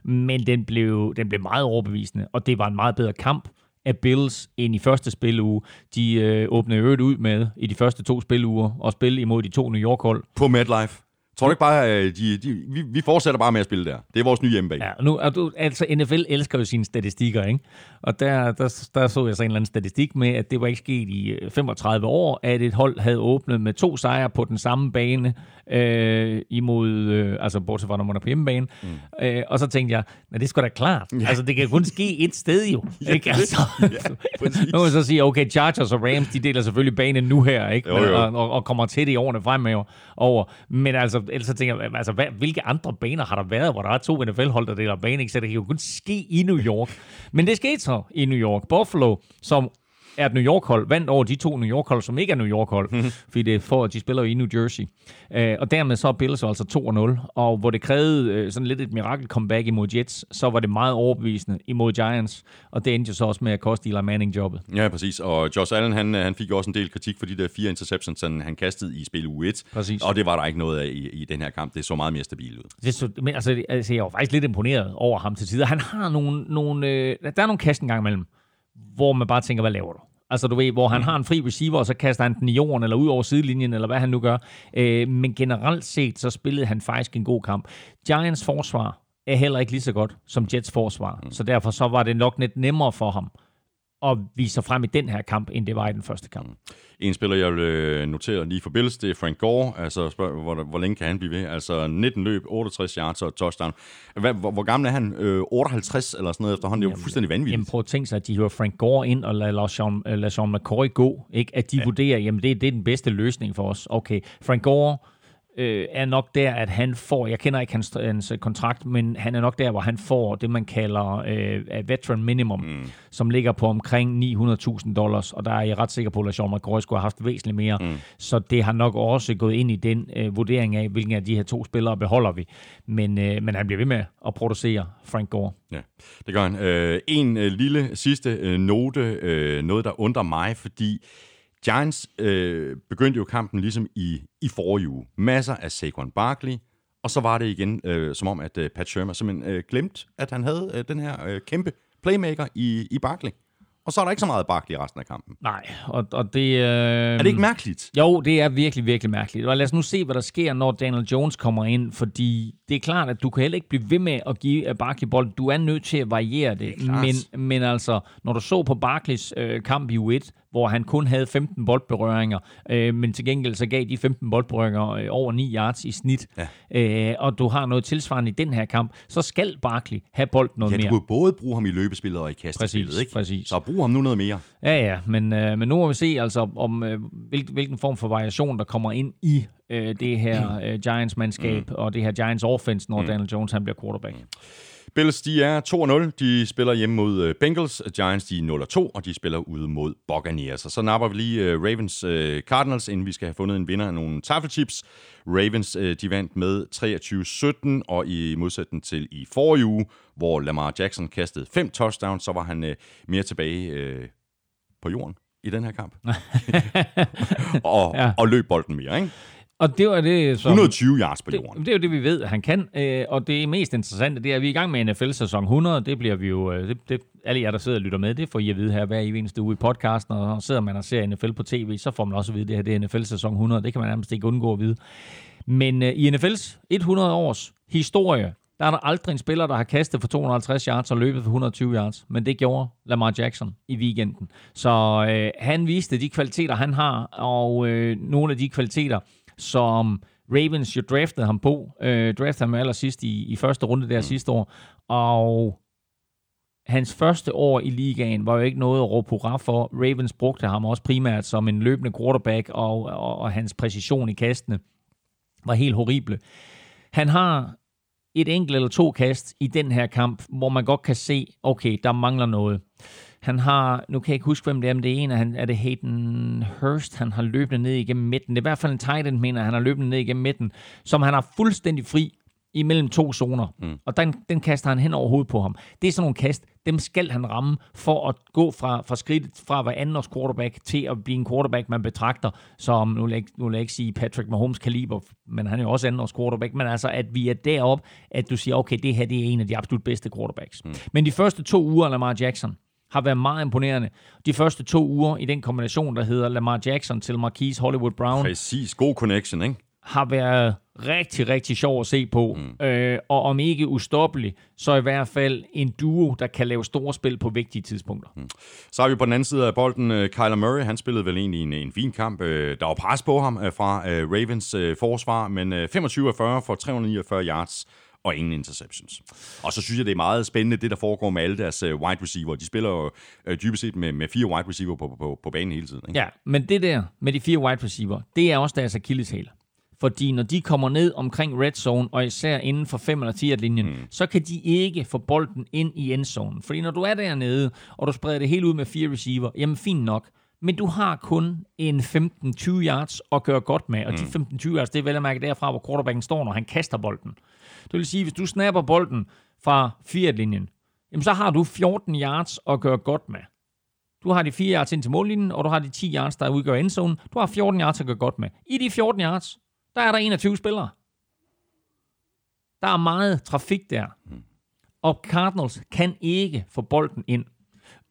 men den blev, den blev meget overbevisende, og det var en meget bedre kamp, af Bills end i første spiluge. De øh, åbnede øvrigt ud med i de første to spiluger og spille imod de to New York-hold. På MetLife. Tror du ikke bare, at de, de, vi, vi fortsætter bare med at spille der? Det er vores nye hjemmebane. Ja, nu, altså NFL elsker jo sine statistikker, ikke? Og der, der, der så jeg så en eller anden statistik med, at det var ikke sket i 35 øh, år, at et hold havde åbnet med to sejre på den samme bane, øh, imod, øh, altså bortset fra, når man er på hjemmebane. Mm. Øh, og så tænkte jeg, men det skulle da klart. Ja. Altså, det kan kun ske et sted jo. ja, ikke? Altså, ja, nu man så sige, okay, Chargers og Rams, de deler selvfølgelig banen nu her, ikke? Jo, jo. Og, og, og, kommer til det i årene fremover. Over. Men altså, ellers så tænker jeg, altså, hvad, hvilke andre baner har der været, hvor der er to NFL-hold, der deler bane, ikke? Så det kan jo kun ske i New York. Men det skete så i New York. Buffalo, som er et New York-hold, vandt over de to New York-hold, som ikke er New York-hold, mm-hmm. fordi det er for, at de spiller i New Jersey. Uh, og dermed så er Bills altså 2-0, og hvor det krævede uh, sådan lidt et mirakel comeback imod Jets, så var det meget overbevisende imod Giants, og det endte jo så også med at koste Eli Manning jobbet. Ja, præcis, og Josh Allen, han, han fik jo også en del kritik for de der fire interceptions, han, han kastede i spil u 1, præcis. og det var der ikke noget af i, i den her kamp. Det så meget mere stabilt ud. Det så, men altså, altså, jeg var faktisk lidt imponeret over ham til tider. Han har nogle, nogle øh, der er nogle kast en gang imellem, hvor man bare tænker, hvad laver du? Altså du ved, hvor han har en fri receiver, og så kaster han den i jorden, eller ud over sidelinjen, eller hvad han nu gør. Øh, men generelt set, så spillede han faktisk en god kamp. Giants forsvar er heller ikke lige så godt som Jets forsvar. Mm. Så derfor så var det nok lidt nemmere for ham at vise sig frem i den her kamp, end det var i den første kamp. Mm. En spiller, jeg vil øh, notere lige for Bills, det er Frank Gore. Altså, spørg, hvor, hvor længe kan han blive ved? Altså, 19 løb, 68 yards og touchdown. Hvad, hvor, hvor gammel er han? Øh, 58 eller sådan noget efterhånden? Det er jo fuldstændig vanvittigt. Jamen, prøv at tænke sig, at de hører Frank Gore ind og lader Sean, lader Sean McCoy gå. Ikke? At de ja. vurderer, jamen det, det er den bedste løsning for os. Okay, Frank Gore øh, er nok der, at han får, jeg kender ikke hans, hans kontrakt, men han er nok der, hvor han får det, man kalder øh, veteran minimum, mm. som ligger på omkring 900.000 dollars, og der er jeg ret sikker på, at Sean McCoy skulle have haft væsentligt mere. Mm. Så det har nok også gået ind i den øh, vurdering af, hvilken af de her to spillere beholder vi. Men, øh, men han bliver ved med at producere Frank Gore. Ja, det gør han. Øh, en øh, lille sidste øh, note, øh, noget der undrer mig, fordi Giants øh, begyndte jo kampen ligesom i, i forrige uge. Masser af Saquon Barkley, og så var det igen øh, som om, at øh, Pat Shermer simpelthen øh, glemte, at han havde øh, den her øh, kæmpe playmaker i, i Barkley. Og så er der ikke så meget Barkley i resten af kampen. Nej, og, og det... Øh... Er det ikke mærkeligt? Jo, det er virkelig, virkelig mærkeligt. Og lad os nu se, hvad der sker, når Daniel Jones kommer ind, fordi det er klart, at du kan heller ikke blive ved med at give Barkley bolden. Du er nødt til at variere det. Det men, men altså, når du så på Barkleys øh, kamp i U1, hvor han kun havde 15 boldberøringer, øh, men til gengæld så gav de 15 boldberøringer øh, over 9 yards i snit, ja. øh, og du har noget tilsvarende i den her kamp, så skal Barkley have bolden noget Ja, du mere. kunne både bruge ham i løbespillet og i kastespillet, Præcis, ikke? præcis. Så brug ham nu noget mere. Ja, ja, men, øh, men nu må vi se altså, om øh, hvil, hvilken form for variation, der kommer ind i øh, det her øh, Giants-mandskab mm. og det her Giants-offense, når mm. Daniel Jones han bliver quarterback. Bills, de er 2-0. De spiller hjemme mod øh, Bengals. Giants, de er 0-2, og de spiller ude mod Buccaneers. Og så napper vi lige øh, Ravens øh, Cardinals, inden vi skal have fundet en vinder af nogle taffelchips. Ravens, de vandt med 23-17, og i modsætning til i forrige uge, hvor Lamar Jackson kastede fem touchdowns, så var han mere tilbage på jorden i den her kamp. og, ja. og løb bolden mere, ikke? Og det var det, som... 120 yards på Det, jorden. det er jo det, vi ved, at han kan. Øh, og det mest interessante, det er, at vi er i gang med NFL-sæson 100. Det bliver vi jo... Øh, det, det, alle jer, der sidder og lytter med, det får I at vide her hver eneste uge i podcasten. Og sidder man og ser NFL på tv, så får man også at vide, at det her det er NFL-sæson 100. Det kan man nærmest ikke undgå at vide. Men øh, i NFL's 100 års historie, der er der aldrig en spiller, der har kastet for 250 yards og løbet for 120 yards. Men det gjorde Lamar Jackson i weekenden. Så øh, han viste de kvaliteter, han har, og øh, nogle af de kvaliteter, som Ravens jo draftede ham på. Øh, draftede ham allersidst i, i første runde der mm. sidste år. Og hans første år i ligaen var jo ikke noget at råbe hurra for. Ravens brugte ham også primært som en løbende quarterback, og, og, og hans præcision i kastene var helt horrible. Han har et enkelt eller to kast i den her kamp, hvor man godt kan se, okay, der mangler noget. Han har, nu kan jeg ikke huske, hvem det er, men det er en af han, er det Hayden Hurst, han har løbet ned igennem midten. Det er i hvert fald en tight end, mener han har løbet ned igennem midten, som han har fuldstændig fri imellem to zoner. Mm. Og den, den kaster han hen over hovedet på ham. Det er sådan nogle kast, dem skal han ramme for at gå fra, fra skridtet fra at være anden års quarterback til at blive en quarterback, man betragter som, nu vil jeg nu vil jeg ikke sige Patrick Mahomes kaliber, men han er jo også anden års quarterback, men altså at vi er derop, at du siger, okay, det her det er en af de absolut bedste quarterbacks. Mm. Men de første to uger af Lamar Jackson, har været meget imponerende. De første to uger i den kombination, der hedder Lamar Jackson til Marquise Hollywood Brown, Præcis. God connection, ikke? har været rigtig, rigtig sjov at se på. Mm. Øh, og om ikke ustoppelig, så i hvert fald en duo, der kan lave store spil på vigtige tidspunkter. Mm. Så har vi på den anden side af bolden uh, Kyler Murray. Han spillede vel egentlig en, en fin kamp. Uh, der var pres på ham uh, fra uh, Ravens uh, forsvar, men uh, 25 af 40 for 349 yards og ingen interceptions. Og så synes jeg, det er meget spændende, det der foregår med alle deres uh, wide receiver. De spiller jo uh, dybest set med, med fire wide receiver på, på, på banen hele tiden. Ikke? Ja, men det der med de fire wide receiver, det er også deres akilleshæl. Fordi når de kommer ned omkring red zone, og især inden for 5 eller 10 linjen, mm. så kan de ikke få bolden ind i endzonen. Fordi når du er dernede, og du spreder det hele ud med fire receiver, jamen fint nok. Men du har kun en 15-20 yards at gøre godt med. Og de 15-20 yards, det er vel at mærke derfra, hvor quarterbacken står, når han kaster bolden. Det vil sige, hvis du snapper bolden fra 4 linjen, jamen så har du 14 yards at gøre godt med. Du har de 4 yards ind til mållinjen, og du har de 10 yards, der udgør endzonen. Du har 14 yards at gøre godt med. I de 14 yards, der er der 21 spillere. Der er meget trafik der. Og Cardinals kan ikke få bolden ind.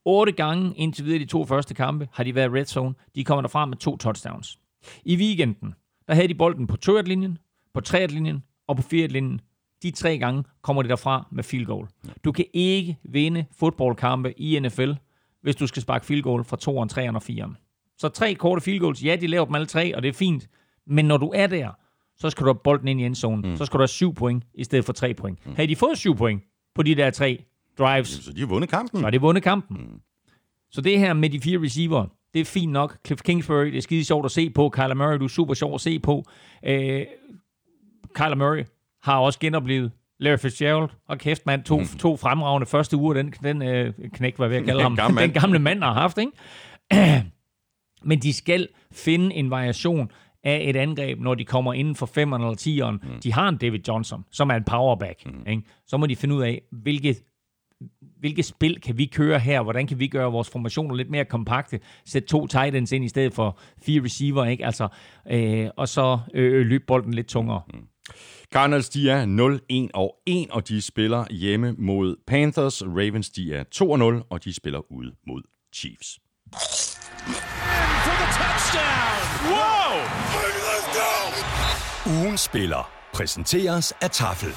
8 gange indtil videre i de to første kampe har de været red zone. De kommer derfra med to touchdowns. I weekenden, der havde de bolden på 2 linjen på 3 linjen og på 4 linjen de tre gange kommer de derfra med field goal. Du kan ikke vinde fodboldkampe i NFL, hvis du skal sparke field goal fra 2'eren, 3'eren og 4'eren. Så tre korte field goals, ja, de laver dem alle tre, og det er fint. Men når du er der, så skal du have bolden ind i endzonen. Mm. Så skal du have syv point i stedet for tre point. Mm. Havde de fået syv point på de der tre drives, Så de har vundet kampen. så har de vundet kampen. Mm. Så det her med de fire receiver, det er fint nok. Cliff Kingsbury, det er skide sjovt at se på. Kyler Murray, du er super sjov at se på. Øh, Kyler Murray har også genoplevet Larry Fitzgerald. Og kæft, mand, to, mm. to fremragende første uger, den, den øh, knæk, jeg ved at kalde ham. Mand. Den gamle mand har haft, ikke? Men de skal finde en variation af et angreb, når de kommer inden for 5'eren eller 10'eren. Mm. De har en David Johnson, som er en powerback. Mm. Ikke? Så må de finde ud af, hvilke hvilke spil kan vi køre her? Hvordan kan vi gøre vores formationer lidt mere kompakte? Sæt to tight ends ind i stedet for fire receiver, ikke? Altså, øh, og så øh, løbe bolden lidt tungere. Mm. Cardinals, de er 0-1 og 1, og de spiller hjemme mod Panthers. Ravens, de er 2-0, og de spiller ude mod Chiefs. Ugen spiller præsenteres af Tafel.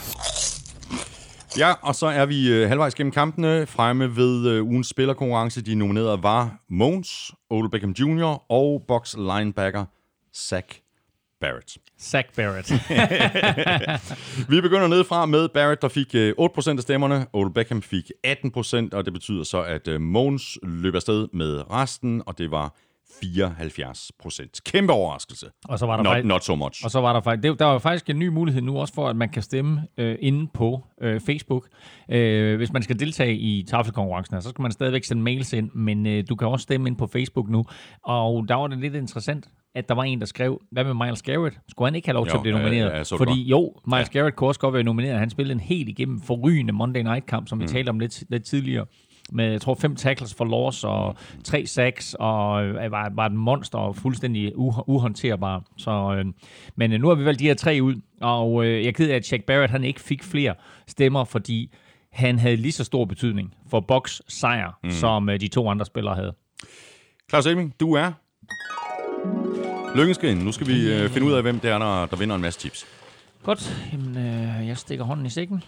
Ja, og så er vi øh, halvvejs gennem kampene. Fremme ved øh, ugens spillerkonkurrence. De nominerede var Mones, Odell Beckham Jr. og box linebacker Zach Barrett. Zach Barrett. Vi begynder nedefra med Barrett, der fik øh, 8% af stemmerne. Odell Beckham fik 18%, og det betyder så, at øh, Mogens løb afsted med resten, og det var 74%. Kæmpe overraskelse. Og så var der not, faktisk- not so much. Og så var der faktisk, der var faktisk en ny mulighed nu også for, at man kan stemme øh, inde på øh, Facebook. Øh, hvis man skal deltage i tafelkonkurrencen, så skal man stadigvæk sende mails ind, men øh, du kan også stemme ind på Facebook nu. Og der var det lidt interessant, at der var en, der skrev, hvad med Miles Garrett? Skulle han ikke have lov til Jo, at blive nomineret? så det Fordi jo, Miles Garrett kunne også godt være nomineret. Han spillede en helt igennem forrygende Monday Night-kamp, som vi talte om lidt, lidt tidligere med, jeg tror, fem tackles for loss og tre sacks, og øh, var, var et monster og fuldstændig uh, uhåndterbar. Så, øh, men øh, nu har vi valgt de her tre ud, og øh, jeg er ked af, at Jack Barrett han ikke fik flere stemmer, fordi han havde lige så stor betydning for Box sejr, mm. som øh, de to andre spillere havde. Claus Elming, du er lykkeskrigen. Nu skal vi øh, finde ud af, hvem det er, der, der vinder en masse tips. Godt, jamen, øh, jeg stikker hånden i sækken.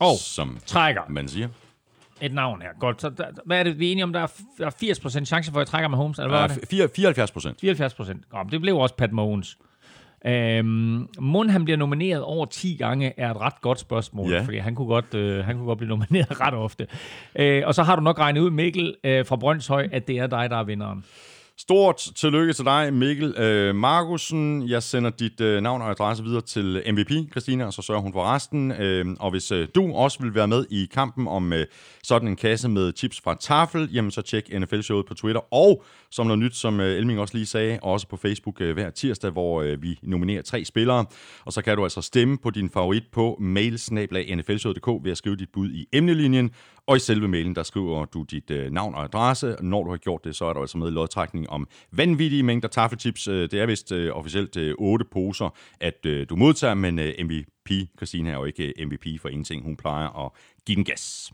Og Som trækker man siger. et navn her. Godt, så der, hvad er det, vi er enige om? Der er, f- der er 80% chance for, at jeg trækker med Holmes, eller hvad er det? Uh, 74 procent. 74 procent. Det blev også Pat Mogens. Øhm, Mund han bliver nomineret over 10 gange er et ret godt spørgsmål, Ja. fordi han kunne, godt, øh, han kunne godt blive nomineret ret ofte. Øh, og så har du nok regnet ud, Mikkel øh, fra Brøndshøj, at det er dig, der er vinderen. Stort tillykke til dig, Mikkel øh, Markusen. Jeg sender dit øh, navn og adresse videre til MVP, Christina, og så sørger hun for resten. Øh, og hvis øh, du også vil være med i kampen om øh, sådan en kasse med chips fra Tafel, jamen så tjek NFL-showet på Twitter. Og som noget nyt, som øh, Elming også lige sagde, også på Facebook øh, hver tirsdag, hvor øh, vi nominerer tre spillere. Og så kan du altså stemme på din favorit på mailsnablag.nflshowet.dk ved at skrive dit bud i emnelinjen. Og i selve mailen, der skriver du dit øh, navn og adresse. Når du har gjort det, så er der altså med i lodtrækning om vanvittige mængder taffelchips. Det er vist øh, officielt øh, 8 poser, at øh, du modtager, men øh, MVP, Christine er jo ikke MVP for ingenting. Hun plejer at give den gas.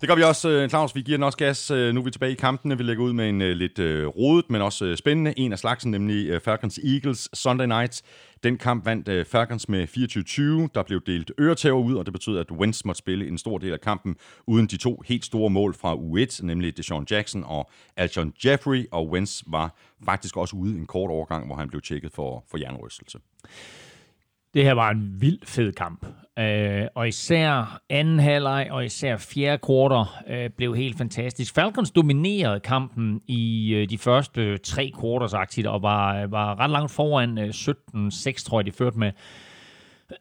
Det gør vi også, øh, Claus. Vi giver den også gas. Øh, nu er vi tilbage i kampene. Vi lægger ud med en øh, lidt rodet, men også spændende. En af slagsen, nemlig Falcons Eagles Sunday Night. Den kamp vandt Falcons med 24-20. Der blev delt øretæver ud, og det betød, at Wentz måtte spille en stor del af kampen uden de to helt store mål fra U1, nemlig Deshaun Jackson og Alshon Jeffrey. Og Wentz var faktisk også ude en kort overgang, hvor han blev tjekket for, for jernrystelse. Det her var en vild fed kamp. Øh, og især anden halvleg og især fjerde kvarter øh, blev helt fantastisk. Falcons dominerede kampen i øh, de første tre quarters aktivt og var, øh, var ret langt foran øh, 17-6, tror jeg, de førte med.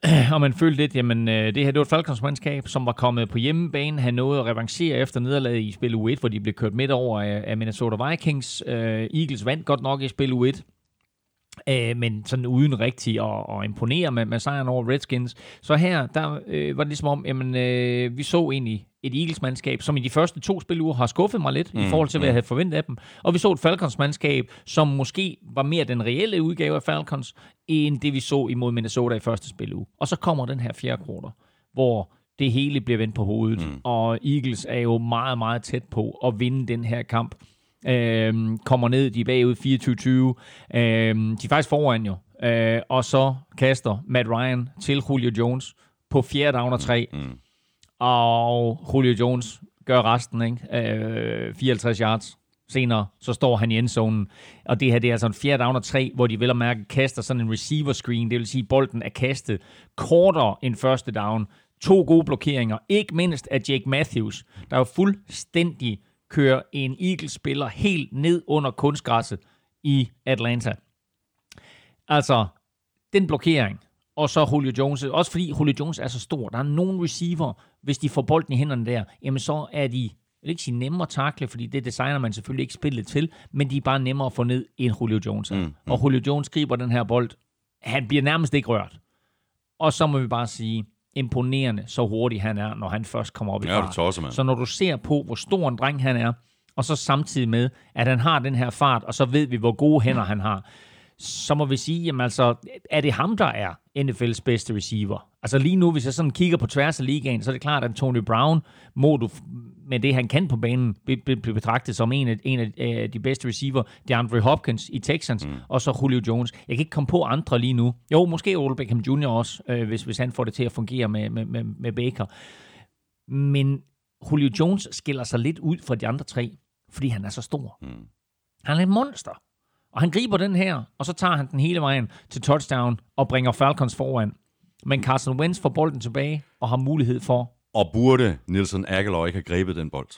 Og man følte lidt, jamen øh, det her det var et Falcons-mandskab, som var kommet på hjemmebane, havde nået at revancere efter nederlaget i spil U1, hvor de blev kørt midt over af, af Minnesota Vikings. Øh, Eagles vandt godt nok i spil U1, øh, men sådan uden rigtig at, at imponere med, med sejren over Redskins. Så her, der øh, var det ligesom om, jamen, øh, vi så egentlig et Eagles-mandskab, som i de første to spiluger har skuffet mig lidt, mm, i forhold til, hvad jeg havde forventet af dem. Og vi så et Falcons-mandskab, som måske var mere den reelle udgave af Falcons, end det vi så imod Minnesota i første spiluge. Og så kommer den her fjerde kvartal, hvor det hele bliver vendt på hovedet, mm. og Eagles er jo meget, meget tæt på at vinde den her kamp. Øhm, kommer ned, de er bagud 24-20. Øhm, de er faktisk foran jo. Øh, og så kaster Matt Ryan til Julio Jones på fjerde down og tre. Mm. Og Julio Jones gør resten, ikke? Øh, 54 yards. Senere, så står han i endzonen. Og det her, det er altså en fjerde down og tre, hvor de vel og mærke kaster sådan en receiver screen. Det vil sige, at bolden er kastet kortere end første down. To gode blokeringer. Ikke mindst af Jake Matthews, der jo fuldstændig kører en Eagles-spiller helt ned under kunstgræsset i Atlanta. Altså, den blokering, og så Julio Jones, også fordi Julio Jones er så stor. Der er nogle receiver, hvis de får bolden i hænderne der, jamen så er de, jeg vil ikke sige nemmere at takle, fordi det designer man selvfølgelig ikke spillet til, men de er bare nemmere at få ned end Julio Jones. Mm, mm. Og Julio Jones griber den her bold, han bliver nærmest ikke rørt. Og så må vi bare sige, imponerende, så hurtig han er, når han først kommer op i Ja, det fart. tosser, mand. Så når du ser på, hvor stor en dreng han er, og så samtidig med, at han har den her fart, og så ved vi, hvor gode hænder han har, så må vi sige, jamen altså, er det ham, der er NFL's bedste receiver? Altså lige nu, hvis jeg sådan kigger på tværs af ligaen, så er det klart, at Tony Brown må du med det, han kan på banen, blive betragtet som en af, en af de bedste receiver. DeAndre Hopkins i Texans, mm. og så Julio Jones. Jeg kan ikke komme på andre lige nu. Jo, måske Odell Beckham Jr. også, øh, hvis, hvis han får det til at fungere med, med, med, med Baker. Men Julio Jones skiller sig lidt ud fra de andre tre, fordi han er så stor. Mm. Han er et monster. Og han griber den her, og så tager han den hele vejen til touchdown og bringer Falcons foran. Men Carson Wentz får bolden tilbage og har mulighed for... Og burde Nielsen Aguilar ikke have grebet den bold?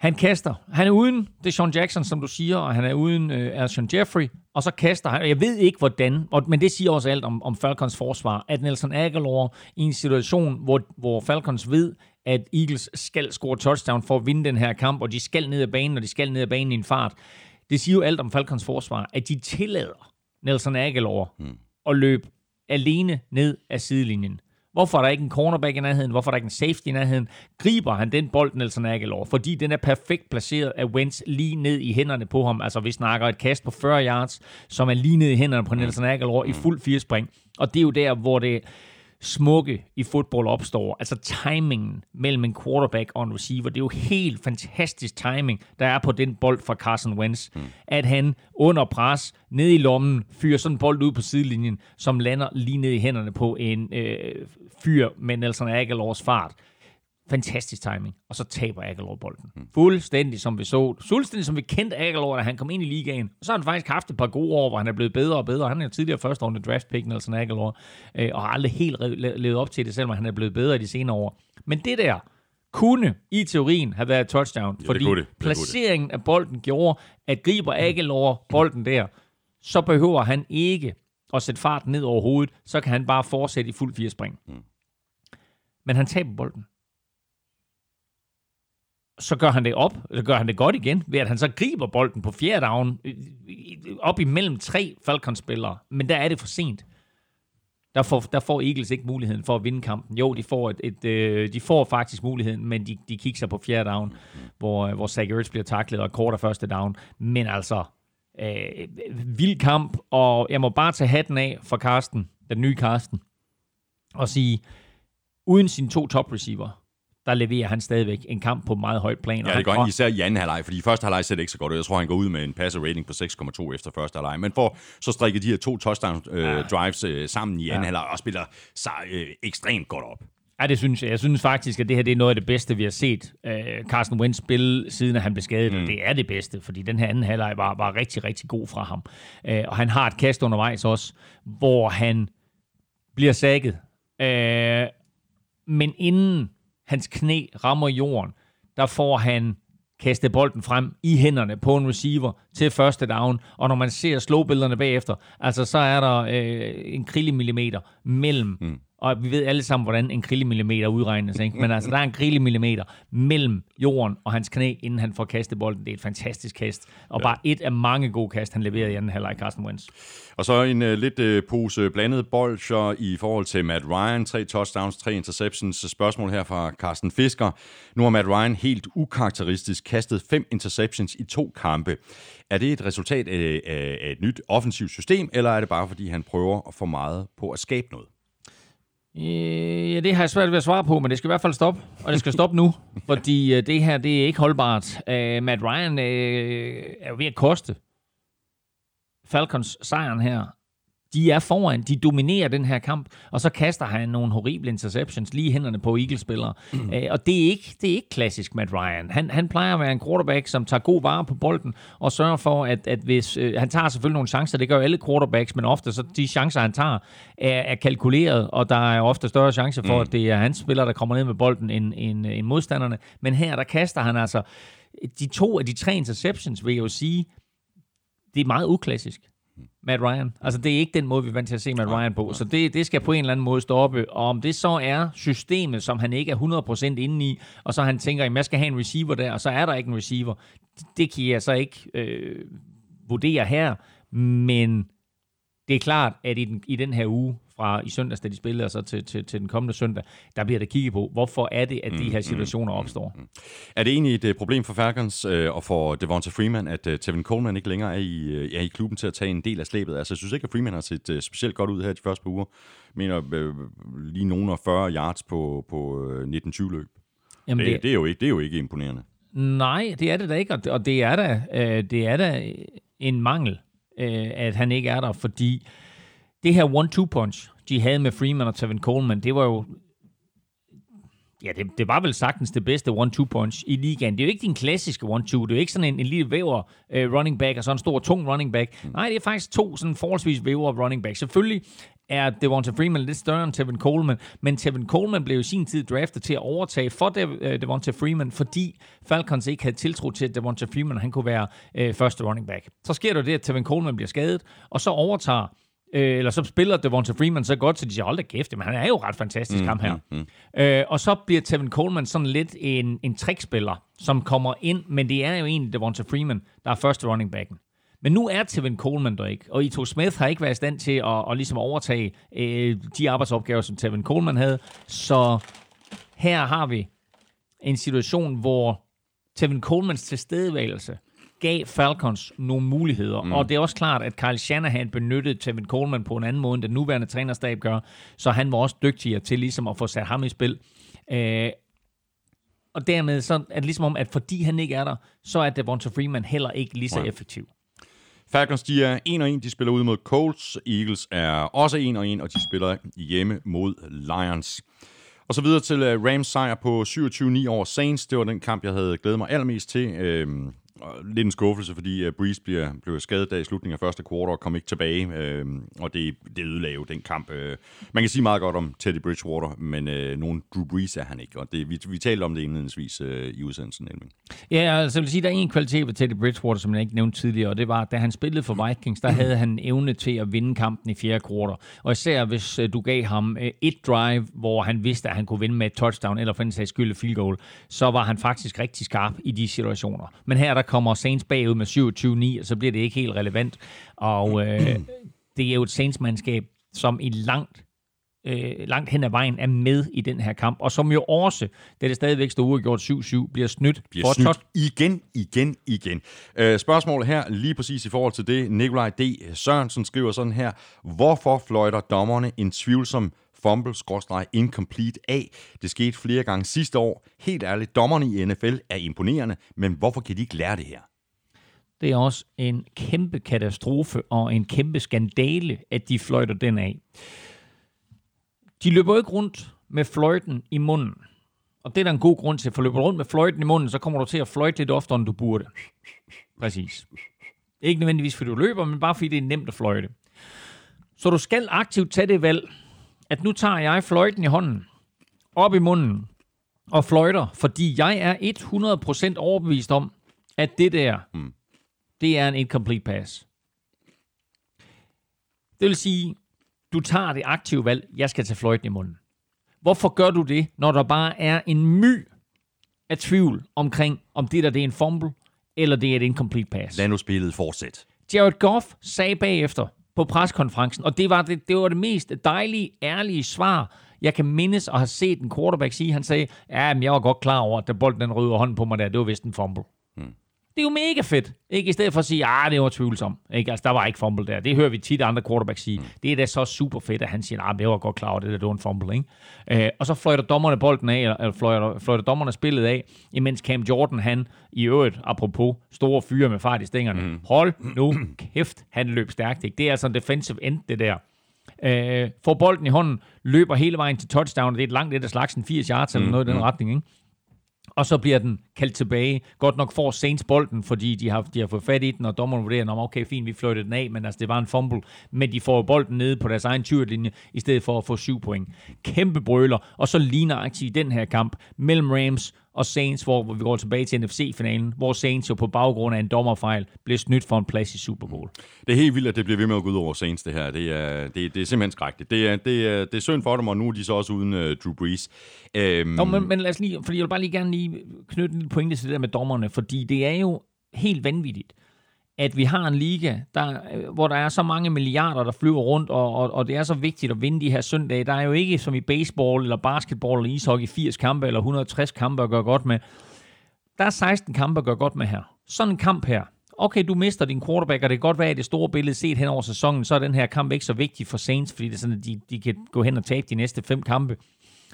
Han kaster. Han er uden det er Sean Jackson, som du siger, og han er uden øh, Alshon Jeffrey. Og så kaster han. Jeg ved ikke, hvordan, men det siger også alt om, om Falcons forsvar, at Nelson Aguilar i en situation, hvor, hvor Falcons ved, at Eagles skal score touchdown for at vinde den her kamp, og de skal ned ad banen, og de skal ned ad banen i en fart. Det siger jo alt om Falcons forsvar, at de tillader Nelson Aguilar mm. at løbe alene ned ad sidelinjen. Hvorfor er der ikke en cornerback i nærheden? Hvorfor er der ikke en safety i nærheden? Griber han den bold, Nelson Aguilar? Fordi den er perfekt placeret af Wentz lige ned i hænderne på ham. Altså, vi snakker et kast på 40 yards, som er lige ned i hænderne på Nelson Aguilar i fuld firespring. Og det er jo der, hvor det smukke i fodbold opstår. Altså timingen mellem en quarterback og en receiver. Det er jo helt fantastisk timing, der er på den bold fra Carson Wentz. Mm. At han under pres, ned i lommen, fyrer sådan en bold ud på sidelinjen, som lander lige ned i hænderne på en øh, fyr med Nelson Aguilars fart fantastisk timing, og så taber Aguilar bolden. Mm. Fuldstændig som vi så, fuldstændig som vi kendte Aguilar, da han kom ind i ligaen. Og så har han faktisk haft et par gode år, hvor han er blevet bedre og bedre. Han er jo tidligere første runde draft pick, Nelson Aguilar, øh, og har aldrig helt levet op til det, selvom han er blevet bedre i de senere år. Men det der kunne i teorien have været touchdown, ja, fordi det det. Det placeringen af bolden gjorde, at griber Aguilar bolden der, så behøver han ikke at sætte farten ned over hovedet, så kan han bare fortsætte i fuld fire spring. Mm. Men han taber bolden så gør han det op, så gør han det godt igen, ved at han så griber bolden på fjerde down, op imellem tre Falcons-spillere, men der er det for sent. Der får, der får Eagles ikke muligheden for at vinde kampen. Jo, de får, et, et, øh, de får faktisk muligheden, men de, de kigger sig på fjerde down, hvor, øh, hvor Zach Ertz bliver taklet og kort af første down. Men altså, øh, vild kamp, og jeg må bare tage hatten af for Karsten, den nye Karsten, og sige, uden sine to top receiver, der leverer han stadigvæk en kamp på meget højt plan. Ja, det gør han især i anden halvleg, fordi i første halvleg ser det ikke så godt ud. Jeg tror, han går ud med en passer rating på 6,2 efter første halvleg. Men for så strikke de her to touchdown øh, ja. drives øh, sammen i anden ja. halvleg og spiller sig øh, ekstremt godt op. Ja, det synes jeg. Jeg synes faktisk, at det her det er noget af det bedste, vi har set øh, Carson Wentz spille, siden han blev skadet. Mm. Og det er det bedste, fordi den her anden halvleg var, var rigtig, rigtig god fra ham. Øh, og han har et kast undervejs også, hvor han bliver sækket. Øh, men inden hans knæ rammer jorden, der får han kastet bolden frem i hænderne på en receiver til første down, og når man ser slowbillederne bagefter, altså så er der øh, en krillimillimeter mellem mm. Og vi ved alle sammen, hvordan en krillemillimeter udregnes. Ikke? Men altså, der er en krillemillimeter mellem jorden og hans knæ, inden han får kastet bolden. Det er et fantastisk kast. Og ja. bare et af mange gode kast, han leverede i anden halvleg, Carsten Wentz. Og så en uh, lidt uh, pose blandet bolcher i forhold til Matt Ryan. Tre touchdowns, tre interceptions. Spørgsmål her fra Carsten Fisker. Nu har Matt Ryan helt ukarakteristisk kastet fem interceptions i to kampe. Er det et resultat af, af et nyt offensivt system, eller er det bare, fordi han prøver at få meget på at skabe noget? Øh, ja, det har jeg svært ved at svare på, men det skal i hvert fald stoppe. Og det skal stoppe nu, fordi øh, det her, det er ikke holdbart. Uh, Matt Ryan uh, er jo ved at koste Falcons sejren her de er foran, de dominerer den her kamp, og så kaster han nogle horrible interceptions lige i hænderne på Eagles-spillere. Mm. Øh, og det er, ikke, det er ikke klassisk Matt Ryan. Han, han plejer at være en quarterback, som tager god vare på bolden, og sørger for, at, at hvis... Øh, han tager selvfølgelig nogle chancer, det gør alle quarterbacks, men ofte så de chancer, han tager, er, er kalkuleret, og der er ofte større chancer for, mm. at det er hans spillere, der kommer ned med bolden, end, end, end modstanderne. Men her, der kaster han altså... De to af de tre interceptions, vil jeg jo sige, det er meget uklassisk. Matt Ryan. Altså, det er ikke den måde, vi er vant til at se Matt Ryan på. Så det, det skal på en eller anden måde stoppe. Og om det så er systemet, som han ikke er 100% inde i, og så han tænker, at jeg skal have en receiver der, og så er der ikke en receiver. Det kan jeg så ikke øh, vurdere her. Men Det er klart, at i den, i den her uge, fra i søndags, da de spillede, og så til, til, til den kommende søndag, der bliver der kigget på, hvorfor er det, at de her situationer opstår. Er det egentlig et øh, problem for Falcons øh, og for Devonta Freeman, at øh, Tevin Coleman ikke længere er i, øh, er i klubben til at tage en del af slæbet? Altså, jeg synes ikke, at Freeman har set øh, specielt godt ud her de første par uger. Jeg mener øh, lige nogen og 40 yards på, på øh, 19-20 løb. Jamen, Det, det, er jo ikke, det er jo ikke imponerende. Nej, det er det da ikke, og det, og det er da, øh, det er da en mangel, øh, at han ikke er der, fordi det her one-two punch, de havde med Freeman og Tevin Coleman, det var jo Ja, det, det var vel sagtens det bedste one-two punch i ligaen. Det er jo ikke din klassiske one-two. Det er jo ikke sådan en, en lille væver uh, running back og så en stor, tung running back. Nej, det er faktisk to sådan forholdsvis væver running back. Selvfølgelig er Devonta Freeman lidt større end Tevin Coleman, men Tevin Coleman blev i sin tid draftet til at overtage for De, uh, Devonta Freeman, fordi Falcons ikke havde tiltro til, at Devonta Freeman han kunne være uh, første running back. Så sker der det, at Tevin Coleman bliver skadet, og så overtager Øh, eller så spiller Devonta Freeman så godt, så de siger, hold da kæft, men han er jo ret fantastisk, mm, ham her. Mm, mm. Øh, og så bliver Tevin Coleman sådan lidt en, en trickspiller, som kommer ind, men det er jo egentlig Devonta Freeman, der er første running backen. Men nu er Tevin Coleman der ikke, og Ito Smith har ikke været i stand til at, at ligesom overtage øh, de arbejdsopgaver, som Tevin Coleman havde. Så her har vi en situation, hvor Tevin Colemans tilstedeværelse gav Falcons nogle muligheder. Mm. Og det er også klart, at Kyle Shanahan benyttede Tevin Coleman på en anden måde, end den nuværende trænerstab gør. Så han var også dygtigere til ligesom at få sat ham i spil. Øh, og dermed så er det ligesom om, at fordi han ikke er der, så er Devonta Freeman heller ikke lige så effektiv. Falcons, de er 1 og 1, de spiller ud mod Colts. Eagles er også 1 og 1, og de spiller hjemme mod Lions. Og så videre til øh, Rams sejr på 27-9 over Saints. Det var den kamp, jeg havde glædet mig allermest til. Øhm, lidt en skuffelse, fordi uh, Breeze bliver, blev skadet der i slutningen af første kvartal og kom ikke tilbage. øh, og det, det ødelagde jo den kamp. Øh, man kan sige meget godt om Teddy Bridgewater, men øh, nogen Drew Brees er han ikke. Og det, vi, vi talte om det indledningsvis øh, i udsendelsen. Elming. Ja, altså jeg vil sige, der er en kvalitet ved Teddy Bridgewater, som jeg ikke nævnte tidligere, og det var, da han spillede for Vikings, der havde han evne til at vinde kampen i fjerde kvartal. Og især hvis øh, du gav ham øh, et drive, hvor han vidste, at han kunne vinde med et touchdown, eller for en sags skyld field goal, så var han faktisk rigtig skarp i de situationer. Men her der kommer Saints bagud med 27-9, og så bliver det ikke helt relevant. Og øh, det er jo et Saints-mandskab, som i langt øh, langt hen ad vejen er med i den her kamp, og som jo også, da det stadigvæk står uafgjort 7-7, bliver snydt bliver for snydt igen, igen, igen. Øh, spørgsmålet her, lige præcis i forhold til det. Nikolaj D. Sørensen skriver sådan her. Hvorfor fløjter dommerne en tvivlsom fumble incomplete af? Det skete flere gange sidste år. Helt ærligt, dommerne i NFL er imponerende, men hvorfor kan de ikke lære det her? Det er også en kæmpe katastrofe og en kæmpe skandale, at de fløjter den af. De løber ikke rundt med fløjten i munden. Og det er der en god grund til, for løber du rundt med fløjten i munden, så kommer du til at fløjte lidt oftere, end du burde. Præcis. Ikke nødvendigvis, fordi du løber, men bare fordi det er nemt at fløjte. Så du skal aktivt tage det valg, at nu tager jeg fløjten i hånden, op i munden, og fløjter, fordi jeg er 100% overbevist om, at det der, mm. det er en incomplete pass. Det vil sige, du tager det aktive valg, jeg skal tage fløjten i munden. Hvorfor gør du det, når der bare er en my af tvivl omkring, om det der det er en fumble, eller det er et incomplete pass? Lad nu spillet fortsæt. Jared Goff sagde bagefter på preskonferencen, og det var det, det var det mest dejlige, ærlige svar, jeg kan mindes og have set en quarterback sige. Han sagde, ja, men jeg var godt klar over, at da bolden den røde hånden på mig der, det var vist en fumble. Det er jo mega fedt, ikke? I stedet for at sige, ah, det var tvivlsom. Ikke? Altså, der var ikke fumble der. Det hører vi tit andre quarterbacks sige. Mm. Det er da så super fedt, at han siger, ah, jeg var godt klar over det, der det var en fumble, ikke? Øh, og så fløjter dommerne bolden af, eller fløjter, fløjter dommerne spillet af, imens Cam Jordan, han i øvrigt, apropos store fyre med fart i stængerne, mm. hold nu kæft, han løb stærkt, ikke? Det er altså en defensive end, det der. Øh, får bolden i hånden, løber hele vejen til touchdown, og det er et langt et af slags, en 80 yards eller noget i den retning, ikke? Og så bliver den kaldt tilbage. Godt nok får Saints bolden, fordi de har, de har fået fat i den, og dommeren vurderer, om okay, fint, vi fløjtede den af, men altså, det var en fumble. Men de får bolden nede på deres egen 20-linje, i stedet for at få syv point. Kæmpe brøler, og så ligner i den her kamp mellem Rams og Saints, hvor vi går tilbage til NFC-finalen, hvor Saints jo på baggrund af en dommerfejl blev snydt for en plads i Super Bowl. Det er helt vildt, at det bliver ved med at gå ud over Saints, det her. Det er, det, det er simpelthen skrækkeligt. Det er, det, er, det er synd for dem, og nu er de så også uden uh, Drew Brees. Øhm... Nå, men, men lad os lige, fordi jeg vil bare lige gerne lige knytte en pointe til det der med dommerne, fordi det er jo helt vanvittigt, at vi har en liga, der, øh, hvor der er så mange milliarder, der flyver rundt, og, og, og det er så vigtigt at vinde de her søndage. Der er jo ikke som i baseball, eller basketball, eller ishockey 80 kampe, eller 160 kampe at gøre godt med. Der er 16 kampe at gøre godt med her. Sådan en kamp her, okay, du mister din quarterback, og det kan godt være, at det store billede set hen over sæsonen, så er den her kamp ikke så vigtig for Saints, fordi det er sådan, at de, de kan gå hen og tabe de næste fem kampe.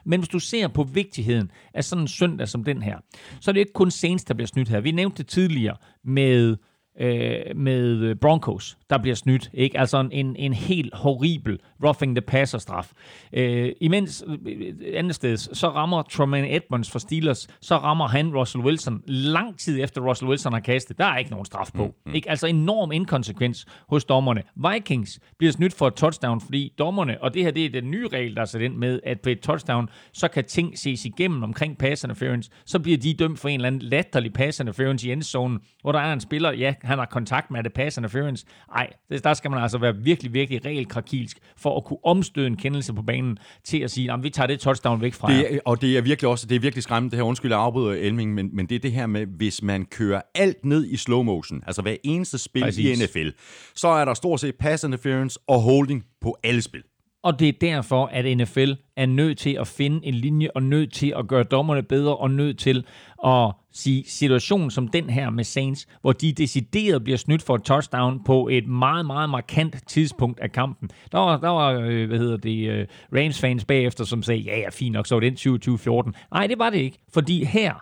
Men hvis du ser på vigtigheden af sådan en søndag som den her, så er det ikke kun Saints, der bliver snydt her. Vi nævnte det tidligere med øh, med Broncos, der bliver snydt. Ikke? Altså en, en, helt horribel roughing the passer straf. Øh, imens øh, andet sted, så rammer Tremaine Edmonds for Steelers, så rammer han Russell Wilson lang tid efter Russell Wilson har kastet. Der er ikke nogen straf på. Mm, mm. Ikke? Altså enorm inkonsekvens hos dommerne. Vikings bliver snydt for et touchdown, fordi dommerne, og det her det er den nye regel, der er sat ind med, at på et touchdown, så kan ting ses igennem omkring pass interference, så bliver de dømt for en eller anden latterlig pass interference i endzone, hvor der er en spiller, ja, han har kontakt med det pass interference. Ej, der skal man altså være virkelig, virkelig regelkrakilsk for at kunne omstøde en kendelse på banen til at sige, at vi tager det touchdown væk fra det er, Og det er virkelig også, det er virkelig skræmmende, det her, undskyld, jeg afbryder Elming, men, men det er det her med, hvis man kører alt ned i slow motion, altså hver eneste spil Præcis. i NFL, så er der stort set pass interference og holding på alle spil. Og det er derfor, at NFL er nødt til at finde en linje, og nødt til at gøre dommerne bedre, og nødt til at sige situationen som den her med Saints, hvor de decideret bliver snydt for et touchdown på et meget, meget markant tidspunkt af kampen. Der var, der var øh, hvad hedder det, øh, Rams-fans bagefter, som sagde, ja, ja, fint nok, så var den 27-14. Nej, det var det ikke, fordi her,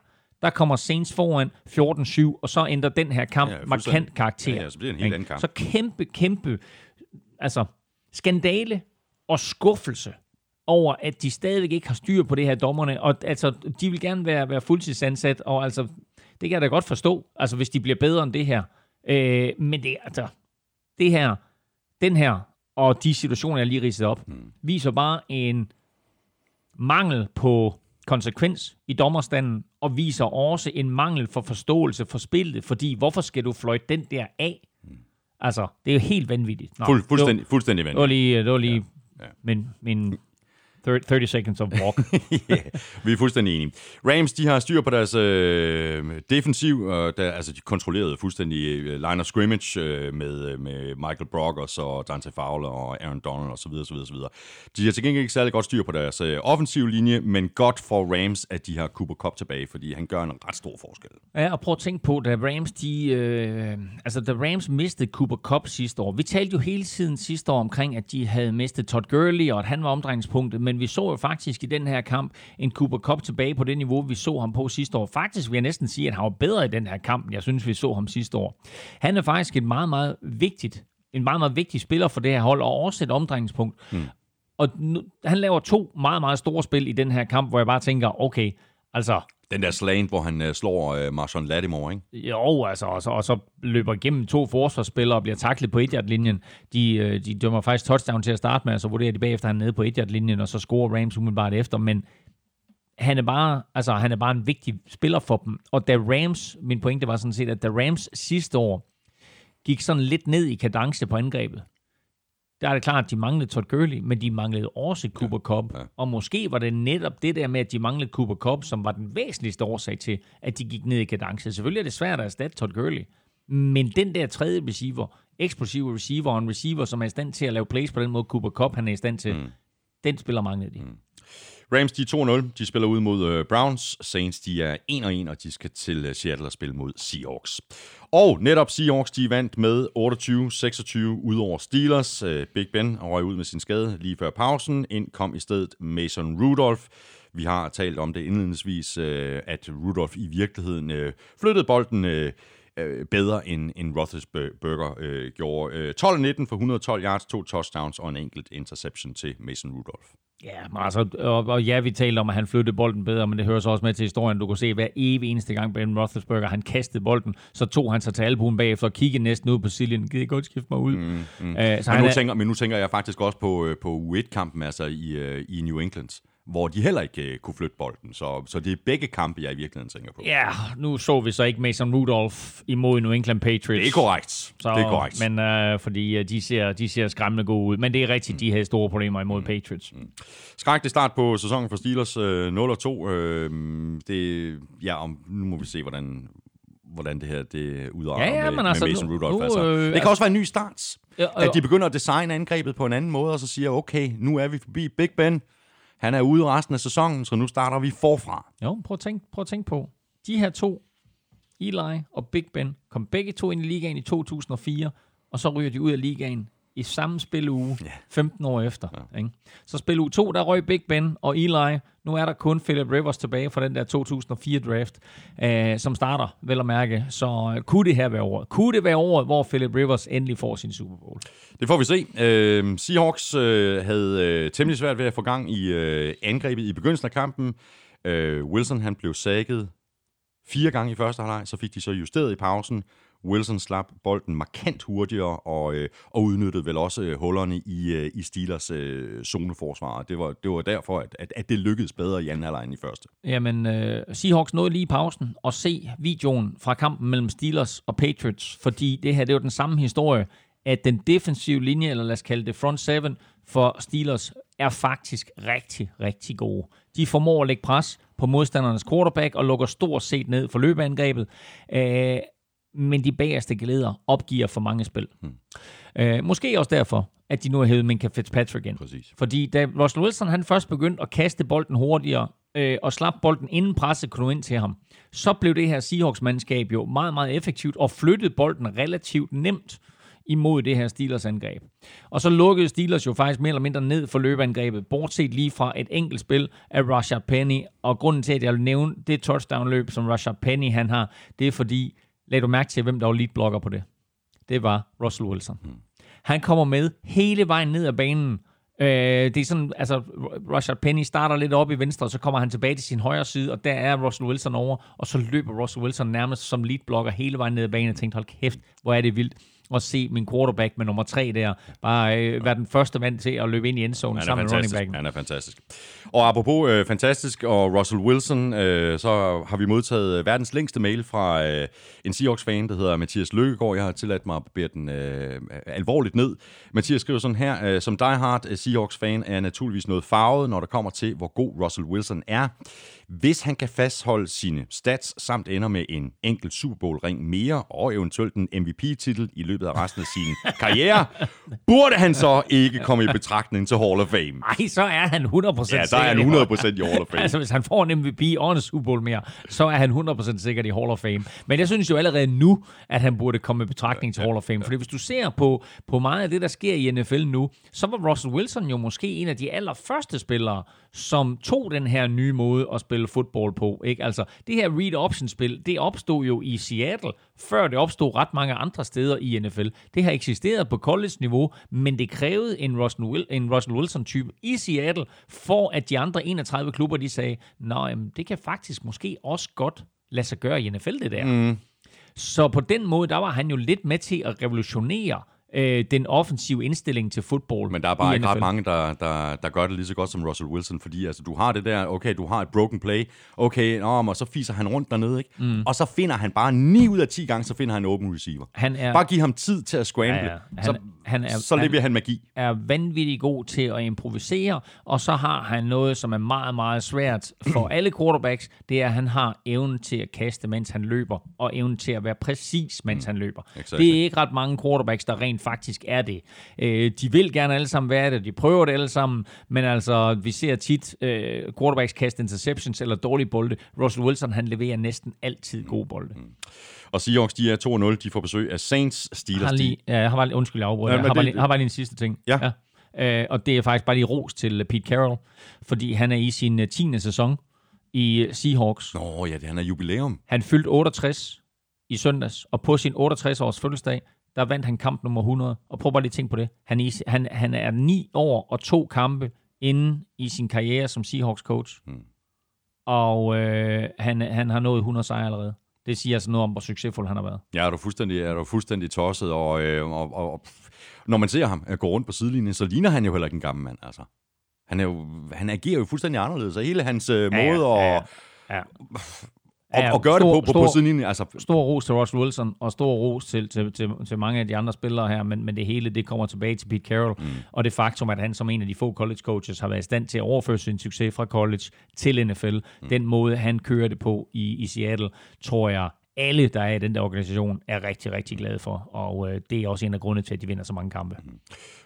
der kommer Saints foran 14-7, og så ændrer den her kamp ja, markant karakter. Ja, ja, så bliver det en helt anden kamp. Så kæmpe, kæmpe, altså skandale og skuffelse over, at de stadigvæk ikke har styr på det her dommerne, og altså, de vil gerne være, være fuldtidsansat, og altså, det kan jeg da godt forstå, altså, hvis de bliver bedre end det her. Øh, men det, altså, det her, den her, og de situationer, jeg lige ridset op, mm. viser bare en mangel på konsekvens i dommerstanden, og viser også en mangel for forståelse for spillet, fordi hvorfor skal du fløjte den der af? Mm. Altså, det er jo helt vanvittigt. Nå, Fuld, fuldstændig, fuldstændig vanvittigt. Det var lige, det var lige ja. Ja. min, min 30 seconds of walk. yeah, vi er fuldstændig enige. Rams, de har styr på deres øh, defensiv, og der, altså de kontrollerede fuldstændig øh, line of scrimmage øh, med, øh, med Michael Brockers og Dante Fowler og Aaron Donald osv. osv., osv. De har til gengæld ikke særlig godt styr på deres øh, offensiv linje, men godt for Rams, at de har Cooper Cup tilbage, fordi han gør en ret stor forskel. Ja, og prøv at tænke på, da Rams, de, øh, altså da Rams mistede Cooper Cup sidste år, vi talte jo hele tiden sidste år omkring, at de havde mistet Todd Gurley, og at han var omdrejningspunktet, men vi så jo faktisk i den her kamp en Cooper Cup tilbage på det niveau, vi så ham på sidste år. Faktisk vil jeg næsten sige, at han var bedre i den her kamp, jeg synes, vi så ham sidste år. Han er faktisk et meget, meget vigtigt, en meget, meget vigtig spiller for det her hold, og også et omdrejningspunkt. Mm. Og nu, han laver to meget, meget store spil i den her kamp, hvor jeg bare tænker, okay, altså, den der slant, hvor han uh, slår uh, Marshawn Lattimore, ikke? Jo, altså, og så, og så løber igennem to forsvarsspillere og bliver taklet på 1 linjen De, uh, de dømmer faktisk touchdown til at starte med, og så vurderer de bagefter, han er nede på 1 linjen og så scorer Rams umiddelbart efter. Men han er bare, altså, han er bare en vigtig spiller for dem. Og da Rams, min pointe var sådan set, at da Rams sidste år gik sådan lidt ned i kadence på angrebet, der er det klart, at de manglede Todd Gurley, men de manglede også Cooper ja, Cup. Ja. Og måske var det netop det der med, at de manglede Cooper Cup, som var den væsentligste årsag til, at de gik ned i kadence. Selvfølgelig er det svært at erstatte Todd Gurley, men den der tredje receiver, eksplosive receiver, og en receiver, som er i stand til at lave plays på den måde, Cooper Cup han er i stand til, mm. den spiller manglede de. Mm. Rams, de er 2-0. De spiller ud mod uh, Browns. Saints, de er 1-1, og de skal til uh, Seattle og spille mod Seahawks. Og netop Seahawks, de vandt med 28-26 ud over Steelers. Uh, Big Ben røg ud med sin skade lige før pausen. Ind kom i stedet Mason Rudolph. Vi har talt om det indledningsvis, uh, at Rudolph i virkeligheden uh, flyttede bolden uh, bedre end, end Roethlisberger øh, gjorde. Øh, 12-19 for 112 yards, to touchdowns og en enkelt interception til Mason Rudolph. Ja, altså, og, og ja, vi talte om, at han flyttede bolden bedre, men det hører så også med til historien. Du kan se, hver evig eneste gang Ben Roethlisberger, han kastede bolden, så tog han sig til albuen bagefter og kiggede næsten ud på Siljen. Gider godt skifte mig ud? Mm, mm. Uh, så men, nu er... tænker, men nu tænker jeg faktisk også på, øh, på U1-kampen, altså i, i New England hvor de heller ikke uh, kunne flytte bolden. Så, så det er begge kampe, jeg i virkeligheden tænker på. Ja, nu så vi så ikke Mason Rudolph imod New England Patriots. Det er korrekt. Så, det er korrekt. Men uh, fordi uh, de, ser, de ser skræmmende gode ud. Men det er rigtigt, mm. de havde store problemer imod mm. Patriots. Mm. Skræk det start på sæsonen for Steelers uh, 0-2. Uh, det, ja, om, nu må vi se, hvordan hvordan det her det udarter Ja, ja, med, men altså, med Mason Rudolph. nu, altså. øh, det kan altså- også være en ny start. Ja, at og- de begynder at designe angrebet på en anden måde, og så siger, okay, nu er vi forbi Big Ben. Han er ude resten af sæsonen, så nu starter vi forfra. Jo, prøv at tænke, prøv at tænke på. De her to, Eli og Big Ben, kom begge to ind i ligaen i 2004, og så ryger de ud af ligaen i samme spiluge, ja. 15 år efter. Ja. Ikke? Så spil uge 2, der røg Big Ben og Eli. Nu er der kun Philip Rivers tilbage fra den der 2004-draft, øh, som starter, vel at mærke. Så øh, kunne det her være året? Kunne det være året, hvor Philip Rivers endelig får sin Super Bowl? Det får vi se. Øh, Seahawks øh, havde øh, temmelig svært ved at få gang i øh, angrebet i begyndelsen af kampen. Øh, Wilson han blev sækket fire gange i første halvleg, så fik de så justeret i pausen. Wilson slap bolden markant hurtigere og, øh, og udnyttede vel også øh, hullerne i, øh, i Steelers øh, zoneforsvar. Det var, det var derfor, at, at, at det lykkedes bedre i anden halvleg end i første. Jamen, øh, Seahawks nåede lige i pausen og se videoen fra kampen mellem Steelers og Patriots, fordi det her det var den samme historie, at den defensive linje, eller lad os kalde det front seven, for Steelers er faktisk rigtig, rigtig gode. De formår at lægge pres på modstandernes quarterback og lukker stort set ned for løbeangrebet. Øh, men de bagerste geleder opgiver for mange spil. Hmm. Øh, måske også derfor, at de nu har hævet Minka Fitzpatrick ind. Præcis. Fordi da Russell Wilson han først begyndte at kaste bolden hurtigere, øh, og slap bolden inden presset kunne ind til ham, så blev det her Seahawks-mandskab jo meget, meget effektivt og flyttede bolden relativt nemt imod det her Steelers angreb. Og så lukkede Steelers jo faktisk mere eller mindre ned for løbeangrebet, bortset lige fra et enkelt spil af Rashad Penny, og grunden til, at jeg vil nævne det touchdown-løb, som Rashad Penny han har, det er fordi, lad du mærke til, hvem der var lead blocker på det. Det var Russell Wilson. Mm. Han kommer med hele vejen ned ad banen, Øh, det er sådan, altså, Rashad Penny starter lidt op i venstre, og så kommer han tilbage til sin højre side, og der er Russell Wilson over, og så løber Russell Wilson nærmest som lead blocker hele vejen ned ad banen, og tænkte, hold kæft, hvor er det vildt at se min quarterback med nummer tre der, bare øh, være den første mand til at løbe ind i endzone sammen med running backen. Han er fantastisk. Og apropos øh, fantastisk og Russell Wilson, øh, så har vi modtaget øh, verdens længste mail fra øh, en Seahawks-fan, der hedder Mathias Løkkegaard. Jeg har tilladt mig at bære den øh, alvorligt ned. Mathias skriver sådan her, øh, som diehard øh, Seahawks-fan er jeg naturligvis noget farvet, når der kommer til, hvor god Russell Wilson er. Hvis han kan fastholde sine stats, samt ender med en enkelt Super Bowl-ring mere, og eventuelt en MVP-titel i løbet af resten af sin karriere, burde han så ikke komme i betragtning til Hall of Fame. Ej, så er han 100% Ja, der er han sikker. 100% i Hall of Fame. altså, hvis han får en MVP og en Super Bowl mere, så er han 100% sikkert i Hall of Fame. Men jeg synes jo allerede nu, at han burde komme i betragtning til Hall of Fame. Fordi hvis du ser på, på meget af det, der sker i NFL nu, så var Russell Wilson jo måske en af de allerførste spillere, som tog den her nye måde at spille fodbold på. Ikke? Altså, det her read-option-spil, det opstod jo i Seattle, før det opstod ret mange andre steder i NFL. Det har eksisteret på college-niveau, men det krævede en Russell, Wil- en Russell Wilson-type i Seattle, for at de andre 31 klubber, de sagde, nej, det kan faktisk måske også godt lade sig gøre i NFL, det der. Mm. Så på den måde, der var han jo lidt med til at revolutionere øh, den offensive indstilling til fodbold. Men der er bare ikke ret mange, der, der, der gør det lige så godt som Russell Wilson, fordi altså, du har det der, okay, du har et broken play, okay, nå, og så fiser han rundt dernede, ikke? Mm. Og så finder han bare 9 ud af 10 gange, så finder han en open receiver. Han er- Bare giv ham tid til at scramble, Ja, ja. Han- så, han er- så han- leverer han magi. er vanvittigt god til at improvisere, og så har han noget, som er meget, meget svært for alle quarterbacks, det er, at han har evnen til at kaste, mens han løber, og evnen til at være præcis, mens han løber. Exactly. Det er ikke ret mange quarterbacks, der rent faktisk er det. Øh, de vil gerne alle sammen være det, de prøver det alle sammen, men altså, vi ser tit øh, quarterbacks kaste interceptions eller dårlige bolde. Russell Wilson, han leverer næsten altid gode bolde. Og Seahawks, de er 2-0, de får besøg af Saints, Jeg Steelers, har lige, ja, jeg har bare undskyld, jeg afbryder. Ja, jeg har, bare det- lige, har bare lige en sidste ting. Ja. ja. Øh, og det er faktisk bare lige ros til øh, Pete Carroll, fordi han er i sin uh, 10. sæson i øh, Seahawks. Nå ja, det han er jubilæum. Han fyldte 68 i søndags, og på sin 68-års fødselsdag, der vandt han kamp nummer 100. Og prøv bare lige at tænke på det. Han er, i, han, han er 9 år og to kampe inden i sin karriere som Seahawks coach. Hmm. Og øh, han, han har nået 100 sejre allerede. Det siger altså noget om, hvor succesfuld han har været. Ja, er du fuldstændig, er du fuldstændig tosset, og, øh, og, og, og når man ser ham øh, gå rundt på sidelinjen, så ligner han jo heller ikke en gammel mand, altså. Han, er jo, han agerer jo fuldstændig anderledes, og hele hans øh, Ja, ja, måde ja, at, ja. Og, Ja, og gøre stor- det på, på, stor- på sidelinjen, altså stor ros til Russell Wilson, og stor ros til, til, til, til mange af de andre spillere her, men, men det hele, det kommer tilbage til Pete Carroll, mm. og det faktum, at han som en af de få college coaches har været i stand til at overføre sin succes fra college til NFL. Mm. Den måde, han kører det på i, i Seattle, tror jeg, alle, der er i den der organisation, er rigtig, rigtig glade for. Og øh, det er også en af grundene til, at de vinder så mange kampe. Mm-hmm.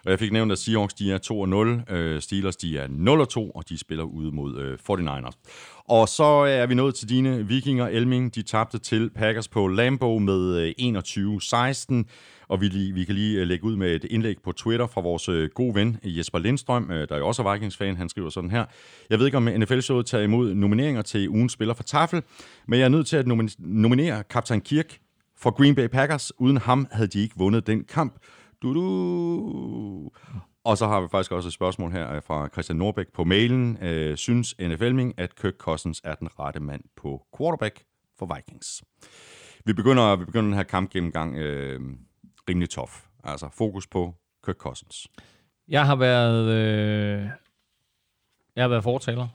Og jeg fik nævnt, at Seahawks de er 2-0, øh, Steelers de er 0-2, og de spiller ude mod øh, 49ers. Og så er vi nået til dine vikinger. Elming, de tabte til Packers på Lambo med øh, 21-16. Og vi, vi kan lige øh, lægge ud med et indlæg på Twitter fra vores øh, gode ven øh, Jesper Lindstrøm, der jo også er Vikings-fan. Han skriver sådan her. Jeg ved ikke, om NFL-showet tager imod nomineringer til ugens spiller for Tafel, men jeg er nødt til at nominere kaptajn Kirk for Green Bay Packers. Uden ham havde de ikke vundet den kamp. Du, du. Og så har vi faktisk også et spørgsmål her fra Christian Norbæk på mailen. Øh, synes NFL-ming, at Kirk Cousins er den rette mand på quarterback for Vikings? Vi begynder, vi begynder den her kamp gennemgang øh, rimelig tof. Altså fokus på Kirk Cousins. Jeg har været, øh, jeg har været fortaler,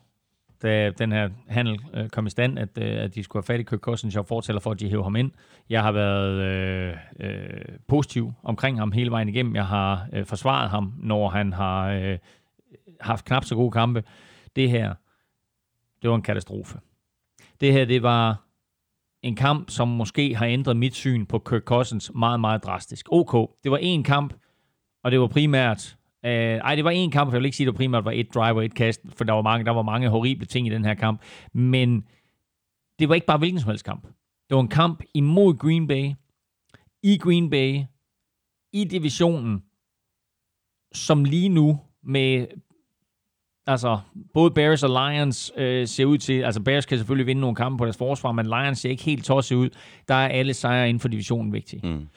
da den her handel øh, kom i stand, at, øh, at de skulle have fat i Kirk Cousins. Jeg fortaler for, at de hæver ham ind. Jeg har været øh, øh, positiv omkring ham hele vejen igennem. Jeg har øh, forsvaret ham, når han har øh, haft knap så gode kampe. Det her, det var en katastrofe. Det her, det var en kamp, som måske har ændret mit syn på Kirk Cousins meget, meget drastisk. OK, det var en kamp, og det var primært Øh, ej, det var en kamp, for jeg vil ikke sige, at det primært var et drive og et kast, for der var, mange, der var mange horrible ting i den her kamp. Men det var ikke bare hvilken som helst kamp. Det var en kamp imod Green Bay, i Green Bay, i divisionen, som lige nu med altså både Bears og Lions øh, ser ud til, altså Bears kan selvfølgelig vinde nogle kampe på deres forsvar, men Lions ser ikke helt tosset ud. Der er alle sejre inden for divisionen vigtige. Mm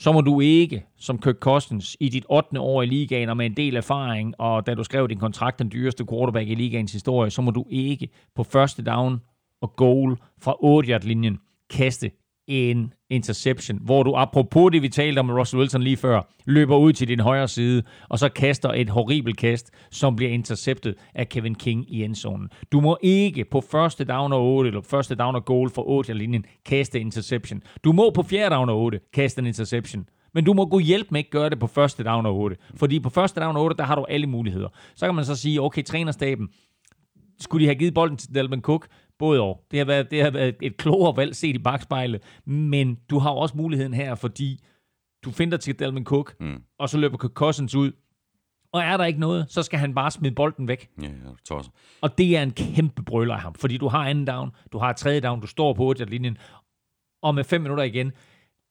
så må du ikke, som Kirk Cousins, i dit 8. år i ligaen og med en del erfaring, og da du skrev din kontrakt, den dyreste quarterback i ligaens historie, så må du ikke på første down og goal fra 8-yard-linjen kaste en interception, hvor du, apropos det, vi talte om med Russell Wilson lige før, løber ud til din højre side, og så kaster et horribelt kast, som bliver interceptet af Kevin King i endzonen. Du må ikke på første down og 8, eller første down og goal for 8 linjen kaste interception. Du må på fjerde down og 8 kaste en interception. Men du må gå hjælp med ikke gøre det på første down og 8. Fordi på første down og 8, der har du alle muligheder. Så kan man så sige, okay, trænerstaben, skulle de have givet bolden til Dalvin Cook? Både år. Det har været, det har været et klogere valg set i bagspejlet, men du har også muligheden her, fordi du finder til Dalvin Cook, mm. og så løber Cook Cousins ud, og er der ikke noget, så skal han bare smide bolden væk. Ja, tosser. Og det er en kæmpe brøler af ham, fordi du har anden down, du har tredje down, du står på 8 linjen og med fem minutter igen,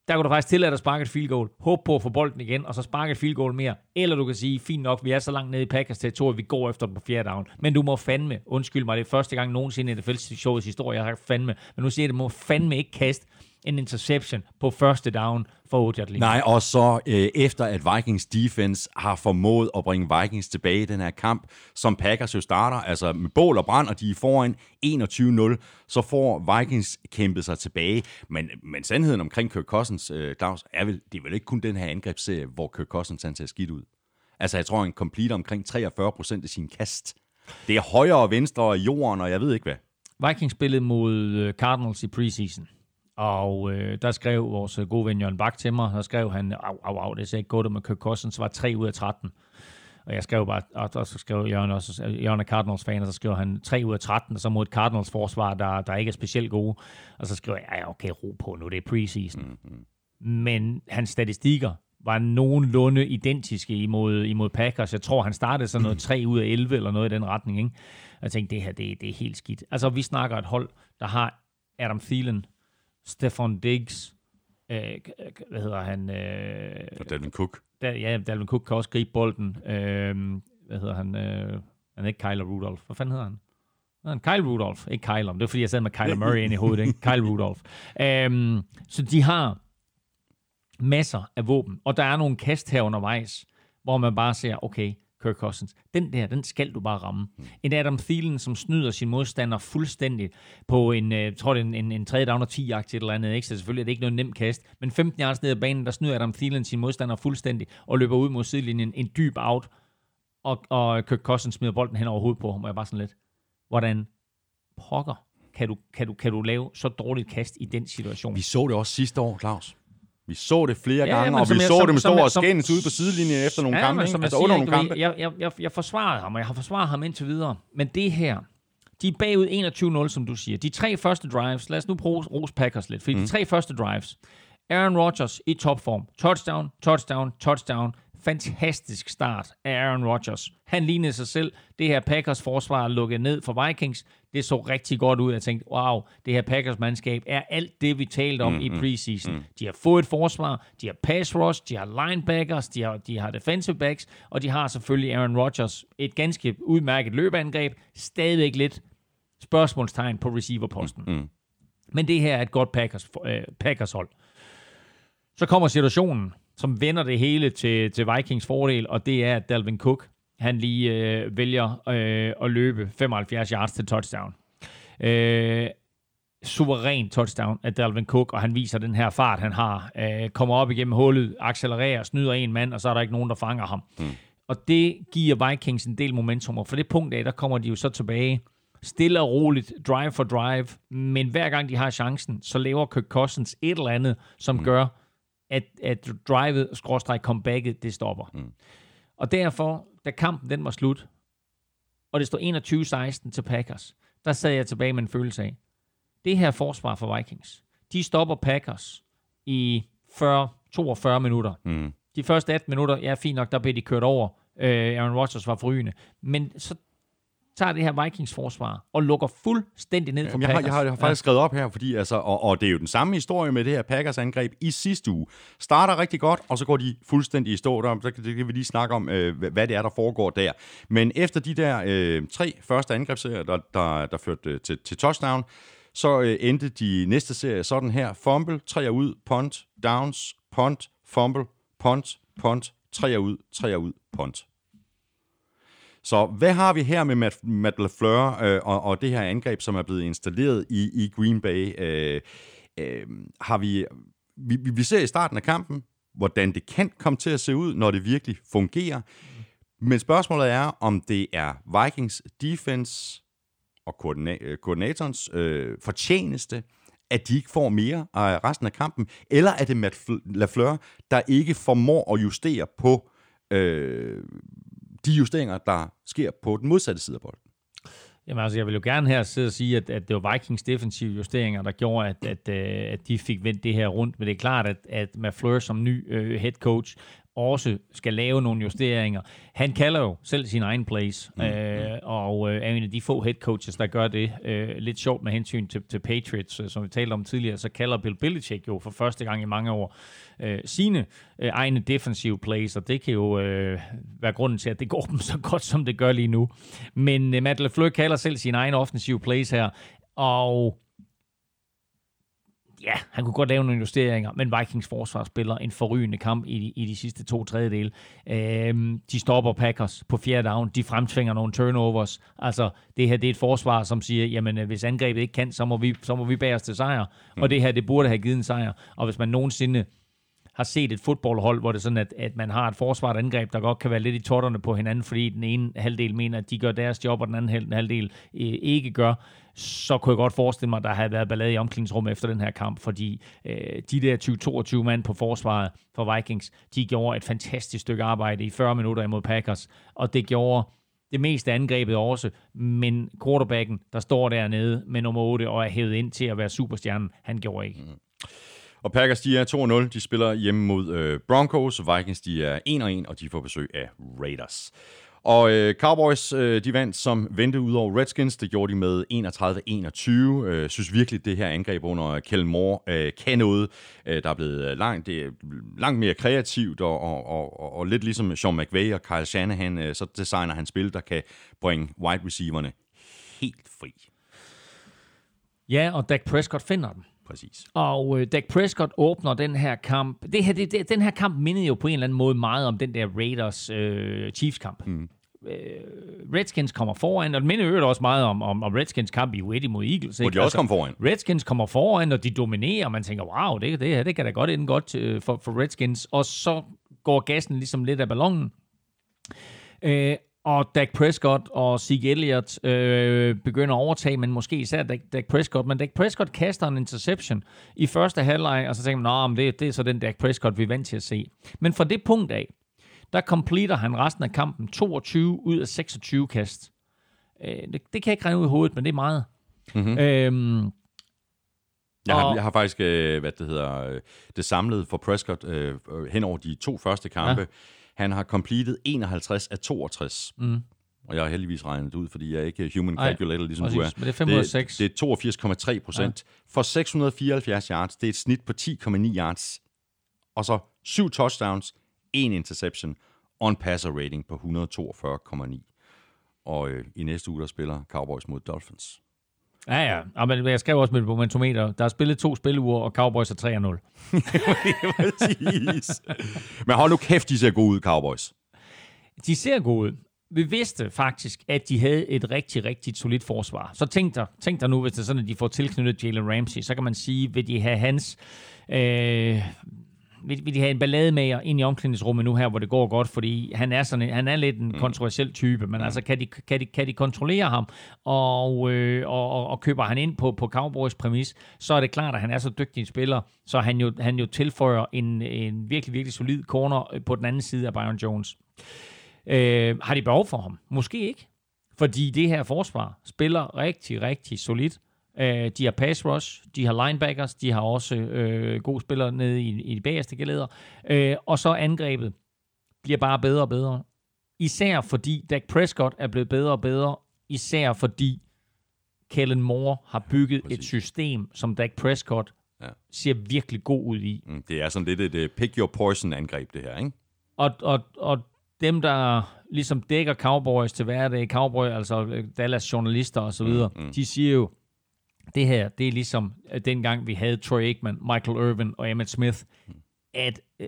der kunne du faktisk tillade dig at sparke et field goal, håbe på at få bolden igen, og så sparke et field goal mere. Eller du kan sige, fint nok, vi er så langt nede i Packers territorium, vi går efter den på fjerde down. Men du må fandme, undskyld mig, det er første gang nogensinde i NFL-showets historie, jeg har fandme, men nu siger jeg, det må fandme ikke kaste en interception på første down for 8 yard Nej, og så øh, efter at Vikings defense har formået at bringe Vikings tilbage i den her kamp, som Packers jo starter, altså med bål og brand, og de er foran 21-0, så får Vikings kæmpet sig tilbage. Men, men sandheden omkring Kirk Cousins, øh, Claus, er vel, det er vel ikke kun den her angrebsserie, hvor Kirk Cousins han ser skidt ud. Altså, jeg tror, han complete omkring 43 procent af sin kast. Det er højre og venstre og jorden, og jeg ved ikke hvad. Vikings spillede mod øh, Cardinals i preseason. Og øh, der skrev vores gode ven Jørgen Bak til mig, der skrev han, au, au, au, det ser ikke godt med Kirk Cousins, var 3 ud af 13. Og jeg skrev bare, og, og så skrev Jørgen også, Jørgen er Cardinals fan, og så skrev han 3 ud af 13, og så mod et Cardinals forsvar, der, der ikke er specielt gode. Og så skrev jeg, ja, okay, ro på nu, det er preseason. Mm-hmm. Men hans statistikker var nogenlunde identiske imod, imod Packers. Jeg tror, han startede sådan noget 3 ud af 11, eller noget i den retning. Ikke? Jeg tænkte, det her, det, det er helt skidt. Altså, vi snakker et hold, der har Adam Thielen, Stefan Diggs, øh, hvad hedder han? Øh, og Dalvin Cook. Da, ja, Dalvin Cook kan også gribe bolden. Øh, hvad hedder han? Øh, han er ikke Kyler Rudolph. Hvad fanden hedder han? han Kyle Rudolph. Ikke Kyler. Det er fordi, jeg sad med Kyler Murray ind i hovedet. Ikke? Kyle Rudolph. Øh, så de har masser af våben. Og der er nogle kast her undervejs, hvor man bare ser, okay, Kirk Cousins. Den der, den skal du bare ramme. Mm. En Adam Thielen, som snyder sin modstander fuldstændig på en, jeg tror det er en, en, en tredje down og 10 jagt eller andet. Ikke? Så selvfølgelig er det ikke noget nemt kast. Men 15 yards ned ad banen, der snyder Adam Thielen sin modstander fuldstændig og løber ud mod sidelinjen. En dyb out. Og, og Kirk Cousins smider bolden hen over hovedet på ham. Og jeg bare sådan lidt, hvordan pokker kan du, kan, du, kan du lave så dårligt kast i den situation? Vi så det også sidste år, Claus. Vi så det flere ja, gange, og vi jeg, så som, dem stå og skændes ude på sidelinjen efter nogle ja, kampe. Som altså jeg, siger, nogle kampe. Jeg, jeg, jeg, jeg forsvarede ham, og jeg har forsvaret ham indtil videre. Men det her, De er bagud 21-0, som du siger. De tre første drives, lad os nu prøve rose Packers lidt, fordi mm. de tre første drives, Aaron Rodgers i topform. Touchdown, touchdown, touchdown. Fantastisk start af Aaron Rodgers. Han lignede sig selv. Det her Packers forsvar lukket ned for Vikings. Det så rigtig godt ud. Jeg tænkte, wow, det her Packers mandskab er alt det, vi talte om mm, i preseason. Mm. De har fået et forsvar, de har pass rush, de har linebackers, de har, de har defensive backs, og de har selvfølgelig Aaron Rodgers. Et ganske udmærket løbeangreb. Stadigvæk lidt spørgsmålstegn på receiverposten. Mm, mm. Men det her er et godt Packers, øh, Packers hold. Så kommer situationen, som vender det hele til, til Vikings fordel, og det er, at Dalvin Cook, han lige øh, vælger øh, at løbe 75 yards til touchdown. Øh, suveræn touchdown af Dalvin Cook, og han viser den her fart, han har. Øh, kommer op igennem hullet, accelererer, snyder en mand, og så er der ikke nogen, der fanger ham. Mm. Og det giver Vikings en del momentum, og for det punkt af, der kommer de jo så tilbage stille og roligt, drive for drive, men hver gang de har chancen, så laver Kirk Cousins et eller andet, som mm. gør, at, at drivet, skråstrej comebacket, det stopper. Mm. Og derfor, da kampen den var slut, og det stod 21-16 til Packers, der sad jeg tilbage med en følelse af, det her forsvar for Vikings, de stopper Packers i 40-42 minutter. Mm. De første 18 minutter, ja, fint nok, der blev de kørt over. Øh, Aaron Rodgers var forrygende. Men så tager det her Vikings forsvar og lukker fuldstændig ned for Jamen, jeg Packers. Har, jeg har, jeg har faktisk ja. skrevet op her, fordi altså, og, og det er jo den samme historie med det her Packers angreb i sidste uge. Starter rigtig godt, og så går de fuldstændig i stå. Der, så det kan vi lige snakke om, øh, hvad det er, der foregår der. Men efter de der øh, tre første angrebsserier, der, der, der førte øh, til, til touchdown, så øh, endte de næste serie sådan her. Fumble, tre ud, punt, downs, punt, fumble, punt, punt, tre ud, tre ud, punt. Så hvad har vi her med Matt, Matt LaFleur øh, og, og det her angreb, som er blevet installeret i, i Green Bay? Øh, øh, har vi, vi, vi ser i starten af kampen, hvordan det kan komme til at se ud, når det virkelig fungerer. Men spørgsmålet er, om det er Vikings defense og koordina- øh, koordinatorens øh, fortjeneste, at de ikke får mere af resten af kampen, eller er det Matt LaFleur, der ikke formår at justere på øh, de justeringer, der sker på den modsatte side af bolden. Jamen altså, jeg vil jo gerne her sidde og sige, at, at det var Vikings defensive justeringer, der gjorde, at, at, øh, at de fik vendt det her rundt. Men det er klart, at, at Fleur som ny øh, head coach også skal lave nogle justeringer. Han kalder jo selv sin egen plays, mm. øh, og øh, er en af de få head coaches, der gør det. Øh, lidt sjovt med hensyn til, til Patriots, øh, som vi talte om tidligere, så kalder Bill Belichick jo for første gang i mange år øh, sine øh, egne defensive plays, og det kan jo øh, være grunden til, at det går dem så godt, som det gør lige nu. Men øh, Matt LeFleur kalder selv sine egne offensive plays her, og ja, han kunne godt lave nogle justeringer, men Vikings forsvar spiller en forrygende kamp i, i de sidste to tredjedele. Øhm, de stopper Packers på fjerde down, de fremtvinger nogle turnovers. Altså, det her det er et forsvar, som siger, jamen øh, hvis angrebet ikke kan, så må vi, så må vi bære os til sejr. Mm. Og det her, det burde have givet en sejr. Og hvis man nogensinde har set et fodboldhold, hvor det er sådan, at, at man har et forsvaret angreb, der godt kan være lidt i totterne på hinanden, fordi den ene halvdel mener, at de gør deres job, og den anden halvdel øh, ikke gør, så kunne jeg godt forestille mig, at der havde været ballade i omklædningsrummet efter den her kamp, fordi øh, de der 20-22 mand på forsvaret for Vikings, de gjorde et fantastisk stykke arbejde i 40 minutter imod Packers, og det gjorde det meste angrebet også, men quarterbacken, der står dernede med nummer 8 og er hævet ind til at være superstjernen, han gjorde ikke. Mm. Og Packers, de er 2-0. De spiller hjemme mod øh, Broncos. Vikings, de er 1-1, og de får besøg af Raiders. Og øh, Cowboys, øh, de vandt som vente ud over Redskins. Det gjorde de med 31-21. Øh, synes virkelig, det her angreb under Kellen Moore øh, kan noget. Øh, der er blevet langt, det er langt mere kreativt, og, og, og, og lidt ligesom Sean McVay og Kyle Shanahan, øh, så designer han spil, der kan bringe wide receiverne helt fri. Ja, og Dak Prescott finder dem. Præcis. Og øh, Dak Prescott åbner den her kamp. Det her, det, det, den her kamp mindede jo på en eller anden måde meget om den der Raiders øh. Mm. Øh, Redskins kommer foran, og det minder jo også meget om, om, om Redskins kamp i Wetty mod Eagles. Hvor de også altså, kom foran. Redskins kommer foran, og de dominerer, og man tænker, wow, det, det her det kan da godt ende godt øh, for, for Redskins. Og så går gassen ligesom lidt af ballonen. Øh, og Dak Prescott og Zeke Elliott øh, begynder at overtage, men måske især Dak, Dak Prescott. Men Dak Prescott kaster en interception i første halvleg, og så tænker man, det, det er så den Dak Prescott, vi er vant til at se. Men fra det punkt af, der completer han resten af kampen 22 ud af 26 kast. Øh, det, det kan jeg ikke regne ud i hovedet, men det er meget. Mm-hmm. Øhm, Jeg har, jeg har faktisk, øh, hvad det hedder, øh, det samlede for Prescott øh, hen over de to første kampe. Ja. Han har completed 51 af 62. Mm. Og jeg har heldigvis regnet det ud, fordi jeg er ikke human calculator, ligesom præcis. du er. Men det er 506. Det, det er 82,3 procent. Ja. For 674 yards, det er et snit på 10,9 yards. Og så syv touchdowns, en interception og en passer rating på 142,9. Og øh, i næste uge, der spiller Cowboys mod Dolphins. ja, ja. ja. men jeg skrev også med et momentometer. Der er spillet to spilleuger, og Cowboys er 3-0. Præcis. Men hold nu kæft, de ser gode ud, Cowboys. De ser gode ud. Vi vidste faktisk, at de havde et rigtig, rigtig solidt forsvar. Så tænk dig, tænk dig nu, hvis det er sådan, at de får tilknyttet Jalen Ramsey, så kan man sige, vil de have hans... Øh, vil, vil de have en ballademager ind i omklædningsrummet nu her, hvor det går godt, fordi han er, sådan, en- han er lidt en kontroversiel type, men altså, kan de, kan, de, kan de kontrollere ham, og, øh, og, og, og køber han ind på, på Cowboys præmis, så er det klart, at han er så dygtig en spiller, så han jo, han jo tilføjer en, en virkelig, virkelig solid corner øh, på den anden side af Byron Jones. Øh, har de behov for ham? Måske ikke. Fordi det her forsvar spiller rigtig, rigtig solidt. Øh, de har pass rush, de har linebackers, de har også øh, gode spillere nede i, i de bagerste geleder. Øh, og så angrebet bliver bare bedre og bedre. Især fordi Dak Prescott er blevet bedre og bedre. Især fordi Kellen Moore har bygget Præcis. et system, som Dak Prescott Ja. ser virkelig god ud i. Mm, Det er sådan lidt et uh, pick your poison angreb, det her, ikke? Og, og, og dem, der ligesom dækker Cowboys til hverdag, Cowboy, altså øh, Dallas journalister og så videre, mm, mm. de siger jo, det her, det er ligesom øh, dengang vi havde Troy Aikman, Michael Irvin og Emmett Smith, at øh,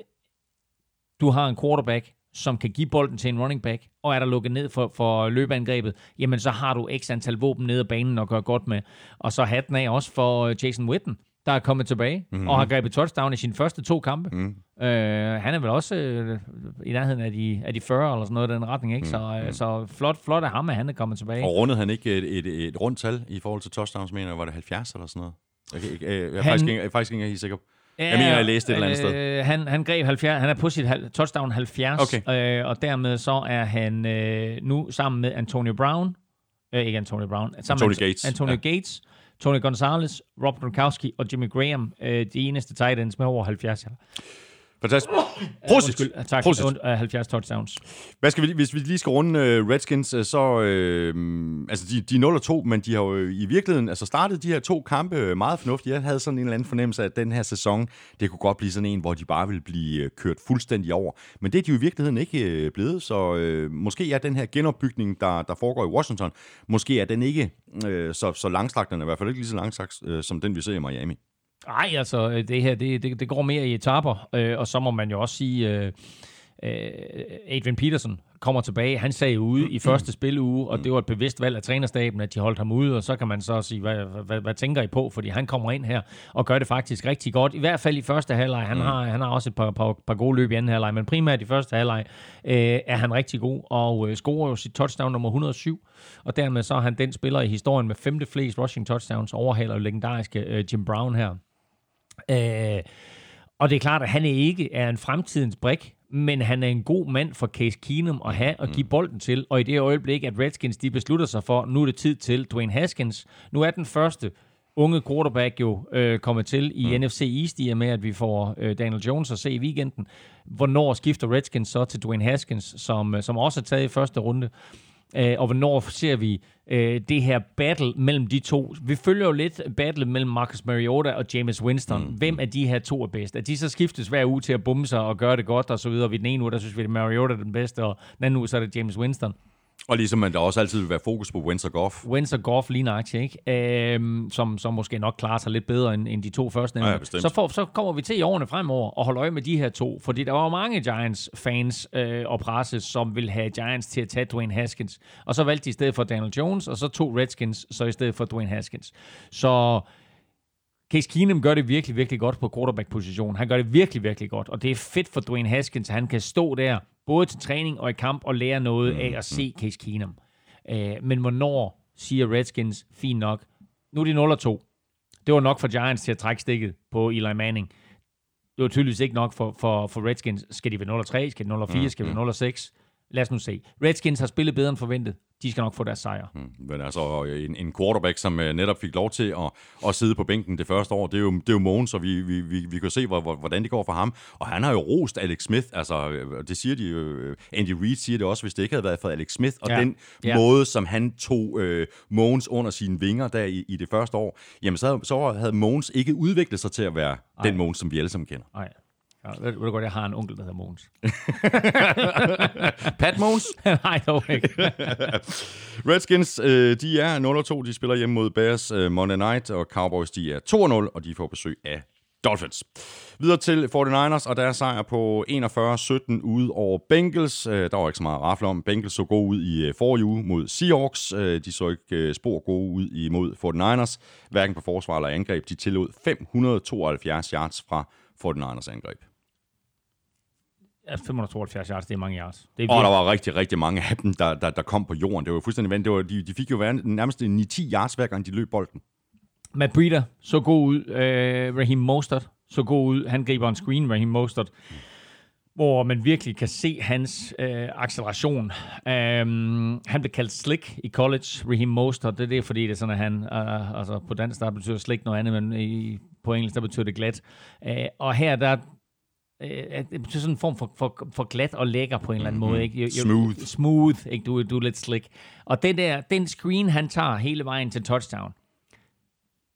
du har en quarterback, som kan give bolden til en running back, og er der lukket ned for, for løbeangrebet, jamen så har du x antal våben nede af banen og gøre godt med. Og så hatten af også for øh, Jason Witten, der er kommet tilbage mm-hmm. og har grebet touchdown i sine første to kampe. Mm. Øh, han er vel også øh, i nærheden af de, af de 40 eller sådan noget i den retning, ikke? Så, øh, så flot, flot af ham, at han er kommet tilbage. Og rundede han ikke et, et, et rundt tal i forhold til touchdowns, mener jeg, var det 70 eller sådan noget? Jeg, jeg, jeg, jeg, er, Han- faktisk ikke, jeg er faktisk ikke helt sikker. Jeg mener, jeg læste et eller andet sted. Øh, han, han greb 70, han er på sit hal- touchdown 70, Okay. øh, og dermed så er han øh, nu sammen med Antonio Brown, øh, ikke Antonio Brown, sammen Antonio med Gates, Antonio ja. Gates, Tony Gonzalez, Rob Gronkowski og Jimmy Graham, øh, de eneste tight ends med over 70. yards. Fantastisk. Prosit. Undskyld, tak. Prosit. Und, øh, 70 touchdowns. Hvad skal vi, hvis vi lige skal runde uh, Redskins, øh, så... Øh, altså, de, de er 0 2, men de har jo i virkeligheden altså startet de her to kampe meget fornuftigt. Jeg havde sådan en eller anden fornemmelse af, at den her sæson, det kunne godt blive sådan en, hvor de bare ville blive kørt fuldstændig over. Men det er de jo i virkeligheden ikke øh, blevet, så øh, måske er den her genopbygning, der, der foregår i Washington, måske er den ikke øh, så, så langstrakt, den er i hvert fald ikke lige så langstrakt, øh, som den vi ser i Miami. Nej, altså øh, det her, det, det, det går mere i etaper, øh, og så må man jo også sige, øh, øh, Adrian Peterson kommer tilbage. Han sagde ude i første spiluge, og det var et bevidst valg af trænerstaben, at de holdt ham ude, og så kan man så sige, hvad, hvad, hvad tænker I på? Fordi han kommer ind her og gør det faktisk rigtig godt. I hvert fald i første halvleg. Han, har, han har også et par, par, par gode løb i anden halvleg, men primært i første halvleg øh, er han rigtig god, og øh, scorer jo sit touchdown nummer 107, og dermed så er han den spiller i historien med femte flest rushing touchdowns, overhaler jo legendariske øh, Jim Brown her. Øh, og det er klart, at han ikke er en fremtidens brik, men han er en god mand for Case Keenum at have og give bolden til. Og i det øjeblik, at Redskins de beslutter sig for, nu er det tid til Dwayne Haskins. Nu er den første unge quarterback jo øh, kommet til i mm. NFC East, i og med, at vi får øh, Daniel Jones at se i weekenden. Hvornår skifter Redskins så til Dwayne Haskins, som, øh, som også er taget i første runde? Øh, og hvornår ser vi øh, det her battle mellem de to? Vi følger jo lidt battle mellem Marcus Mariota og James Winston. Mm. Hvem af de her to er bedst? At de så skiftes hver uge til at bumme sig og gøre det godt og så videre. Vi den ene uge, der synes vi, at Mariota er den bedste, og den anden uge, så er det James Winston. Og ligesom man der også altid vil være fokus på Wentz og Goff. Wentz og Goff lige nøjagtigt, ikke? Øhm, som, som måske nok klarer sig lidt bedre end, end de to første. Ja, så, får, så kommer vi til i årene fremover og holde øje med de her to, fordi der var jo mange Giants-fans øh, og presse, som vil have Giants til at tage Dwayne Haskins. Og så valgte de i stedet for Daniel Jones, og så to Redskins, så i stedet for Dwayne Haskins. Så Case Keenum gør det virkelig, virkelig godt på quarterback-position. Han gør det virkelig, virkelig godt. Og det er fedt for Dwayne Haskins, at han kan stå der, både til træning og i kamp, og lære noget af at se Case Keenum. Øh, men hvornår siger Redskins, fint nok, nu er de 0-2. Det var nok for Giants til at trække stikket på Eli Manning. Det var tydeligvis ikke nok for, for, for Redskins. Skal de være 0-3? Skal de 0-4? Skal de være 0-6? Lad os nu se. Redskins har spillet bedre end forventet. De skal nok få deres sejr. Men altså, en, en quarterback, som uh, netop fik lov til at, at sidde på bænken det første år, det er jo, det er jo Mogens, og vi, vi, vi, vi kan se, hvor, hvor, hvordan det går for ham. Og han har jo rost Alex Smith, altså øh, det siger de jo, øh, Andy Reid siger det også, hvis det ikke havde været for Alex Smith, og Ja. den Ja. måde, som han tog øh, Mogens under sine vinger der i, i det første år, jamen så, så havde Mogens ikke udviklet sig til at være Ej. den Mogens, som vi alle sammen kender. Nej. Ja, ved, ved du godt, jeg har en onkel, der hedder Mogens. Pat Mogens? Nej, dog ikke. Redskins, øh, de er 0-2, de spiller hjemme mod Bears øh, Monday Night, og Cowboys, de er 2-0, og de får besøg af Dolphins. Videre til 49ers, og der er sejr på 41-17 ude over Bengals. Øh, der var ikke så meget at rafle om. Bengals så gode ud i øh, forrige uge mod Seahawks. Øh, de så ikke spor gode ud imod 49ers. Hverken på forsvar eller angreb. De tillod 572 yards fra 49ers angreb. Ja, 572 yards, det er mange yards. Det er Og der var rigtig, rigtig mange af dem, der, der, der kom på jorden. Det var jo fuldstændig vandt. Det var, de, de fik jo nærmest en 9-10 yards, hver gang de løb bolden. Matt Breida så god ud. Øh, Raheem Mostert så god ud. Han griber en screen, Raheem Mostert, hvor man virkelig kan se hans øh, acceleration. Um, han blev kaldt slick i college, Raheem Mostert. Det er det, fordi det er sådan, at han, øh, altså på dansk, der betyder slick noget andet, men i, på engelsk, der betyder det glat. Uh, og her, der øh, det betyder sådan en form for, for, for glat og lækker på en eller anden måde. Ikke? You- you- Smooth. Smooth, ikke? Du, du er lidt slick. Og den der, den screen, han tager hele vejen til touchdown,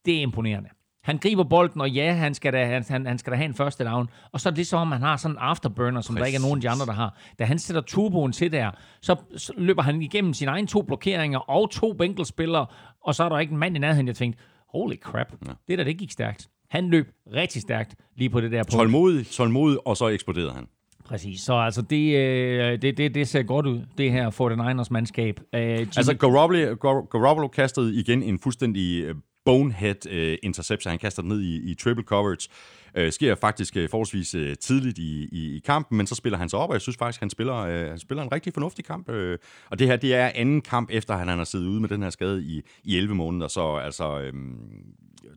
det er imponerende. Han griber bolden, og ja, han skal da, han, han, han skal da have en første down. Og så er det som om, han har sådan en afterburner, som der ikke er nogen af de andre, der har. Da han sætter turboen til der, så, så løber han igennem sine egne to blokeringer og to Bengals-spillere, og så er der ikke en mand i nærheden, jeg tænkte, holy crap, ja. det der, det gik stærkt. Han løb rigtig stærkt lige på det der punkt. Tålmodig, tålmodig, og så eksploderede han. Præcis, så altså det, øh, det, det, det ser godt ud, det her 49ers mandskab. Øh, Jimmy, Altså, Garoppolo, Gar- Garoppolo kastede igen en fuldstændig øh, bonehead øh, interception. Han kaster den ned i, i triple coverage. Øh, sker faktisk øh, forholdsvis øh, tidligt i, i, i kampen, men så spiller han sig op, og jeg synes faktisk, han spiller, øh, han spiller en rigtig fornuftig kamp. Øh, og det her, det er anden kamp, efter han, han har siddet ude med den her skade i, i 11 måneder. Så altså, øh,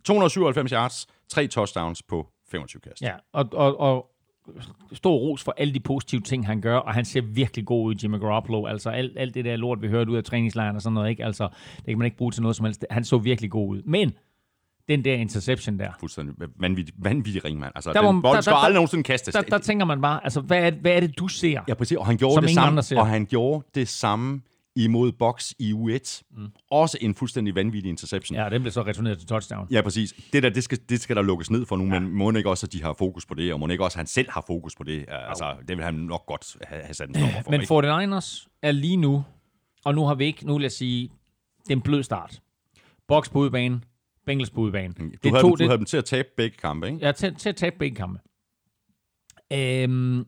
297 yards, tre touchdowns på 25 kast. Ja, og, og, og stor ros for alle de positive ting, han gør, og han ser virkelig god ud, Jimmy Garoppolo. Altså alt, alt det der lort, vi hørte ud af træningslejren og sådan noget, ikke? Altså, det kan man ikke bruge til noget som helst. Han så virkelig god ud. Men den der interception der, Fuldstændig vanvittig, vanvittig ringmand. Altså, Der der den bold der- skal der- der- aldrig nogensinde kastes. der, der tænker man bare, altså, hvad er, hvad er det, du ser? Ja, præcis. Og han gjorde det samme, og han gjorde det samme imod Box i U1. Mm. Også en fuldstændig vanvittig interception. Ja, den blev så returneret til touchdown. Ja, præcis. Det der, det skal, det skal der lukkes ned for nu, ja. men må ikke også, at de har fokus på det, og må ikke også, at han selv har fokus på det. Altså, det vil han nok godt have, have sat en stopper for. Men ikke? 49ers er lige nu, og nu har vi ikke, nu vil jeg sige, det er en blød start. Box på udebane, Bengals på udebane. du, det er havde, to, dem, du det, havde dem til at tabe begge kampe, ikke? Ja, til, til at tabe begge kampe. Øhm,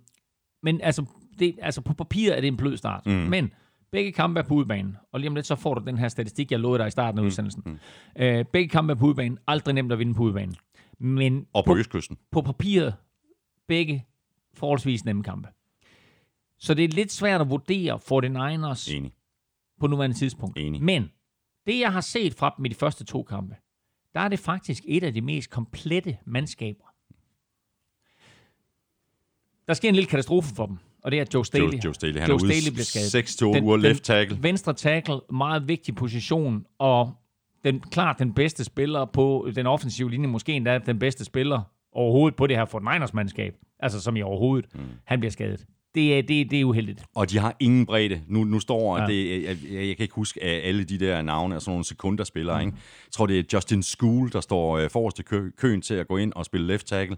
men altså, det, altså, på papiret er det en blød start. Mm. Men begge kampe er på udebane. Og lige om lidt, så får du den her statistik, jeg lovede dig i starten af udsendelsen. Mm. Øh, begge kampe er på udebane. Aldrig nemt at vinde på udebane. Men Og på Østkysten. på papiret, begge forholdsvis nemme kampe. Så det er lidt svært at vurdere 49ers Enig. på nuværende tidspunkt. Enig. Men det, jeg har set fra dem i de første to kampe, der er det faktisk et af de mest komplette mandskaber. Der sker en lille katastrofe for dem, og det er, Joe Staley, Joe, Joe Staley, han Joe er ude Staley bliver skadet. 6 til 8 uger left tackle. Venstre tackle, meget vigtig position, og den, klart den bedste spiller på den offensive linje, måske endda den bedste spiller overhovedet på det her 49ers-mandskab, altså som i overhovedet, mm. han bliver skadet. Det er, det, det er uheldigt. Og de har ingen bredde. Nu, nu står Ja. det, jeg, jeg, jeg kan ikke huske alle de der navne sådan nogle sekunderspillere. Mm. Ikke? Jeg tror, det er Justin School, der står øh, forrest i kø, køen til at gå ind og spille left tackle.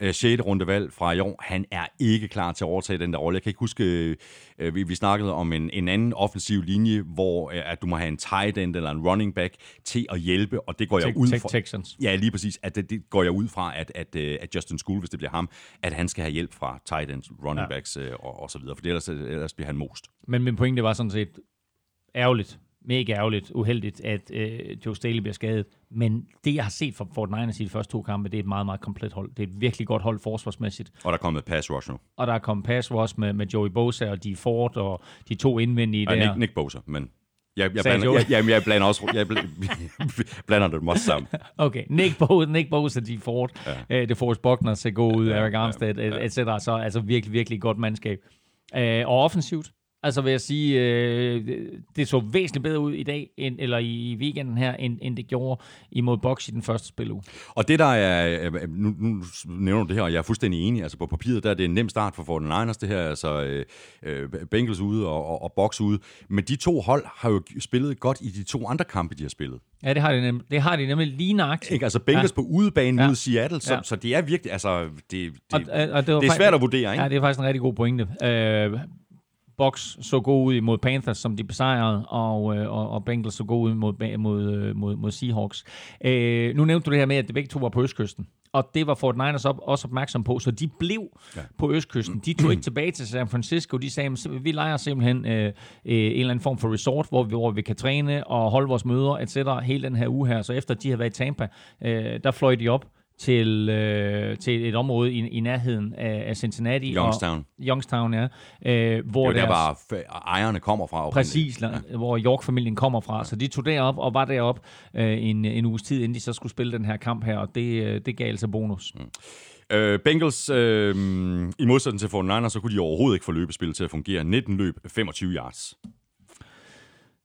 Øh, 6. rundevalg fra i år. Han er ikke klar til at overtage den der rolle. Jeg kan ikke huske, øh, vi, vi snakkede om en, en anden offensiv linje, hvor øh, at du må have en tight end eller en running back til at hjælpe, og det går jeg ud fra. Texans. Ja, lige præcis. At det, det går jeg ud fra, at, at, øh, at Justin School, hvis det bliver ham, at han skal have hjælp fra tight ends, running Ja. backs øh, og, og så videre, for ellers, ellers bliver han most. Men min pointe var sådan set ærgerligt, mega ærgerligt, uheldigt, at øh, Joe Staley bliver skadet. Men det, jeg har set fra Fort Niners i de første to kampe, det er et meget, meget komplet hold. Det er et virkelig godt hold forsvarsmæssigt. Og der er kommet pass rush nu. Og der er kommet pass rush med, med Joey Bosa og de Ford og de to indvendige Ja, der. Nick, Nick Bosa, men jeg, jeg, blander, jeg, jeg, jeg blander også jeg bl- blander dem også sammen. Okay, Nick Bosa, Nick Bosa, de Ford, ja. uh, det Forrest Buckner ser god ud, ja, Eric Armstead, ja, ja. et cetera. Så altså virkelig, virkelig godt mandskab. Uh, og offensivt, Altså vil jeg sige, øh, det så væsentligt bedre ud i dag, end, eller i weekenden her, end, end det gjorde imod Box i den første spiluge. Og det der er, øh, nu, nu nævner du det her, og jeg er fuldstændig enig, altså på papiret der er det en nem start for 49ers, det her, altså øh, øh, Bengals ude og, og, og Box ude, men de to hold har jo spillet godt i de to andre kampe, de har spillet. Ja, det har de, nem, det har de nemlig lige nøjagtigt. Ikke? Altså Bengals ja. på udebane Ja. mod Seattle, så, Ja. så det er virkelig, altså, det, det, Og- og- det det er fakt- svært at vurdere, ikke? Ja, det er faktisk en rigtig god pointe. Øh, Box så god ud imod Panthers, som de besejrede, og, øh, og, og Bengals så god ud mod, mod, øh, mod, mod Seahawks. Øh, nu nævnte du det her med, at det begge to var på Østkysten, og det var Fort Niners op, også opmærksom på, så de blev ja. på Østkysten. De tog ikke tilbage til San Francisco, de sagde, "Så vi leger simpelthen øh, øh, en eller anden form for resort, hvor vi, hvor vi kan træne og holde vores møder, etc. hele den her uge her. Så efter de havde været i Tampa, øh, der fløj de op til, øh, til et område i, i nærheden af, af Cincinnati. Youngstown. Og, Youngstown, ja. Øh, hvor det er der, f- ejerne kommer fra. Præcis, ja. hvor York-familien kommer fra. Så de tog derop og var derop øh, en, en uges tid, inden de så skulle spille den her kamp her, og det, øh, det gav altså bonus. Mm. Øh, Bengals, øh, i modsætning til 49ers, så kunne de overhovedet ikke få løbespillet til at fungere. 19 løb, 25 yards.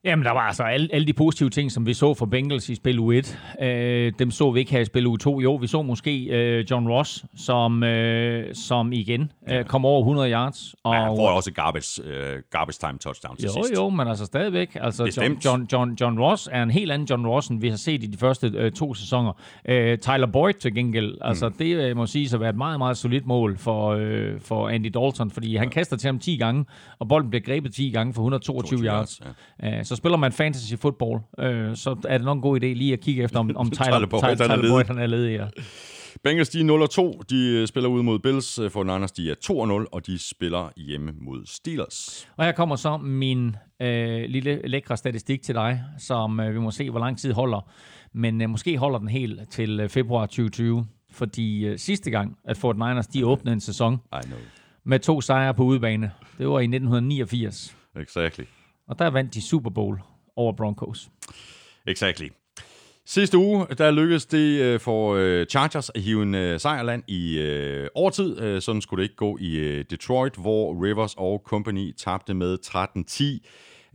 Jamen, der var altså alle, alle de positive ting, som vi så for Bengals i spil u 1. Øh, dem så vi ikke her i spil u 2. Jo, vi så måske øh, John Ross, som, øh, som igen øh, kom over 100 yards. Og, Og, han får også garbage, øh, garbage time touchdown til Jo, sidst. jo, men altså stadigvæk. Altså John, Bestemt. John, John, John Ross er en helt anden John Ross, end vi har set i de første øh, to sæsoner. Øh, Tyler Boyd til gengæld, altså Mm. det øh, må sige at være et meget, meget solidt mål for, øh, for Andy Dalton, fordi han kaster til ham 10 gange, og bolden bliver grebet 10 gange for 122 22 yards. yards, Øh, så spiller man fantasy football, øh, så er det nok en god idé lige at kigge efter, om, om Tyler, Tyler Boyd, Tyler, han er Tyler ledig. Boyd han er ledig. Ja. Bengals, de er 0 2. De øh, spiller ud mod Bills. Øh, 49ers, de er 2 0, og de spiller hjemme mod Steelers. Og her kommer så min øh, lille lækre statistik til dig, som øh, vi må se, hvor lang tid holder. Men øh, måske holder den helt til øh, februar 2020. Fordi øh, sidste gang, at Fort Niners de åbnede en sæson I know. med to sejre på udebane, det var i 1989. Exactly. Og der vandt de Super Bowl over Broncos. Exactly. Sidste uge, der lykkedes det øh, for øh, Chargers at hive en øh, sejrland i øh, overtid. Sådan skulle det ikke gå i Detroit, hvor Rivers og Company tabte med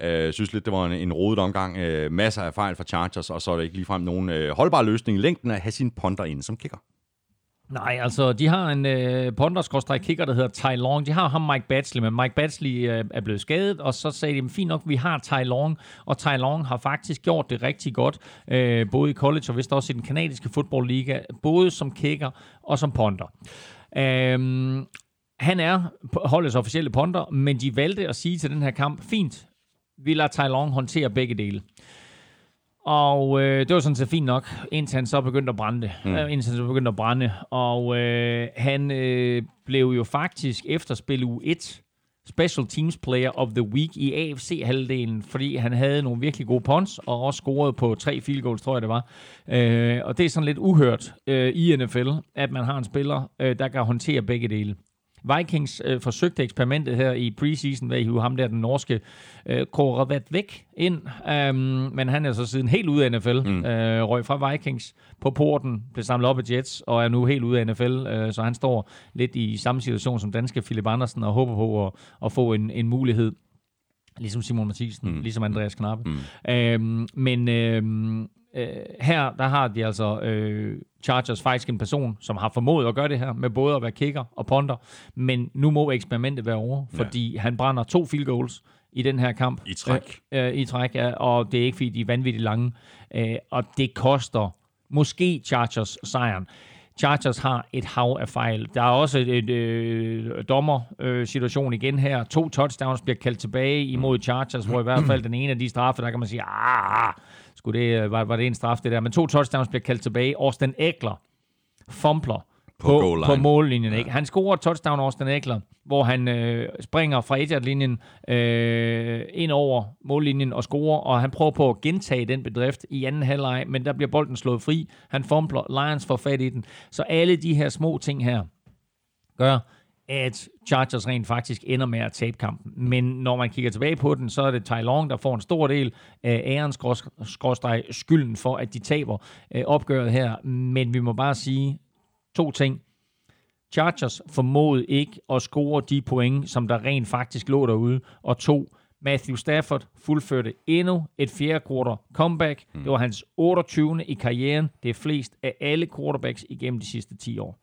13-10. Jeg synes lidt, det var en, en rodet omgang. Øh, masser af fejl fra Chargers, og så er der ikke ligefrem nogen øh, holdbar løsning i længden at have sin ponder inde som kicker. Nej, altså, de har en øh, ponder kicker der hedder Ty Long. De har ham Mike Batsley, men Mike Batsley øh, er blevet skadet, og så sagde de, fint nok, vi har Ty Long, og Ty Long har faktisk gjort det rigtig godt, øh, både i college og vist også i den kanadiske fodboldliga, både som kicker og som ponder. Øhm, han er holdets officielle ponder, men de valgte at sige til den her kamp, fint, vi lader Ty Long håndtere begge dele. Og øh, det var sådan set fint nok, indtil han så begyndte at brænde. Mm. Øh, indtil han så begyndte at brænde. Og øh, han øh, blev jo faktisk efter spil u 1 Special Teams Player of the Week i AFC-halvdelen, fordi han havde nogle virkelig gode punts, og også scorede på tre field goals, tror jeg det var. Øh, og det er sådan lidt uhørt øh, i NFL, at man har en spiller, øh, der kan håndtere begge dele. Vikings øh, forsøgte eksperimentet her i preseason ved at hive ham der, den norske øh, Koravat væk ind, øhm, men han er så siden helt ude af NFL, mm. øh, røg fra Vikings på porten, blev samlet op af Jets, og er nu helt ude af NFL, øh, så han står lidt i samme situation som danske Philip Andersen, og håber på at, at få en, en mulighed, ligesom Simon Mathisen, mm. ligesom Andreas Knappe. Mm. Øhm, men øhm, øh, her, der har de altså øh, Chargers faktisk en person, som har formået at gøre det her, med både at være kicker og ponder, men nu må eksperimentet være over, fordi han brænder to field goals i den her kamp. I træk. Øh, øh, I træk, ja, og det er ikke fordi, de er vanvittigt lange, øh, og det koster måske Chargers sejren. Chargers har et hav af fejl. Der er også et, et øh, dommer-situation igen her. To touchdowns bliver kaldt tilbage imod Chargers, hvor i hvert fald den ene af de straffe, der kan man sige, ah, skulle det, øh, var, var det en straf det der? Men to touchdowns bliver kaldt tilbage. Austin Eckler fumbler På på, på, mållinjen. Ikke? Han scorer touchdown, Austin Eckler, hvor han øh, springer fra 1 øh, ind over mållinjen og scorer, og han prøver på at gentage den bedrift i anden halvleg, men der bliver bolden slået fri. Han fumbler, Lions får fat i den. Så alle de her små ting her gør, at Chargers rent faktisk ender med at tabe kampen. Men når man kigger tilbage på den, så er det Ty Long, der får en stor del af æren skrås- skråstreg skylden for, at de taber øh, opgøret her. Men vi må bare sige to ting. Chargers formåede ikke at score de point, som der rent faktisk lå derude. Og to, Matthew Stafford fuldførte endnu et fjerde quarter comeback. Mm. Det var hans 28. i karrieren. Det er flest af alle quarterbacks igennem de sidste 10 år.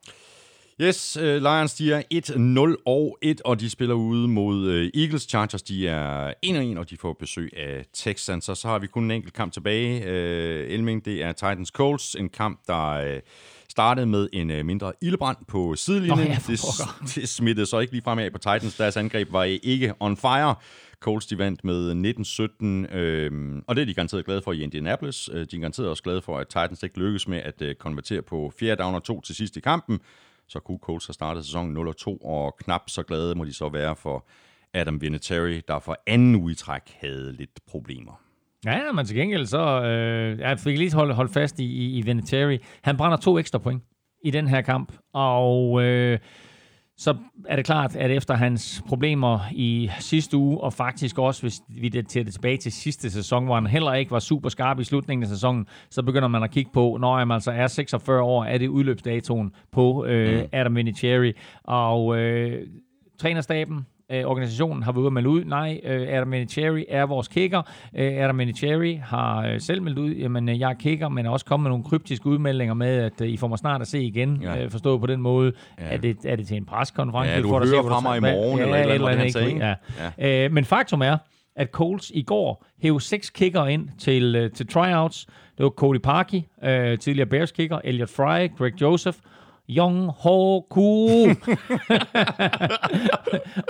Yes, uh, Lions de er 1-0 og 1, og de spiller ude mod uh, Eagles. Chargers de er 1-1, og de får besøg af Texans. Og så har vi kun en enkelt kamp tilbage. Uh, Elming, det er Titans Colts. En kamp, der uh, startede med en mindre ildebrand på sidelinjen. Nå ja, det, det smittede så ikke lige frem af på Titans. Deres angreb var ikke on fire. Colts de vandt med 19-17, øh, og det er de garanteret glade for i Indianapolis. Øh, De er garanteret også glade for, at Titans ikke lykkedes med at øh, konvertere på fjerde down og to til sidst i kampen. Så kunne Colts have startet sæsonen 0-2, og knap så glade må de så være for Adam Vinatieri, der for anden uge i træk havde lidt problemer. Ja, men til gengæld så... Øh, jeg fik lige holde, holde fast i, i, i Vinatieri. Han brænder to ekstra point i den her kamp, og... Øh, så er det klart, at efter hans problemer i sidste uge, og faktisk også, hvis vi det til det tilbage til sidste sæson, hvor han heller ikke var super skarp i slutningen af sæsonen, så begynder man at kigge på, når han altså er 46 år, er det udløbsdatoen på øh, mm. Adam Vinatieri. Og øh, trænerstaben, øh, organisationen har været ude at melde ud, nej, øh, Adam Vinatieri er vores kicker. Øh, Adam Vinatieri har øh, selv meldt ud, jamen øh, jeg er kicker, men er også kommet med nogle kryptiske udmeldinger med, at øh, I får mig snart at se igen, Ja. øh, forstået på den måde. Ja. Er, det, er det til en preskonference? Ja, du får da hører hvor fra mig i morgen, eller eller det, han sagde, ikke? Ja. Ja. Øh, men faktum er, at Colts i går hævde seks kicker ind til, øh, til tryouts. Det var Cody Parkey, øh, tidligere Bears kicker, Elliot Fry, Greg Joseph, Young Ho Ku.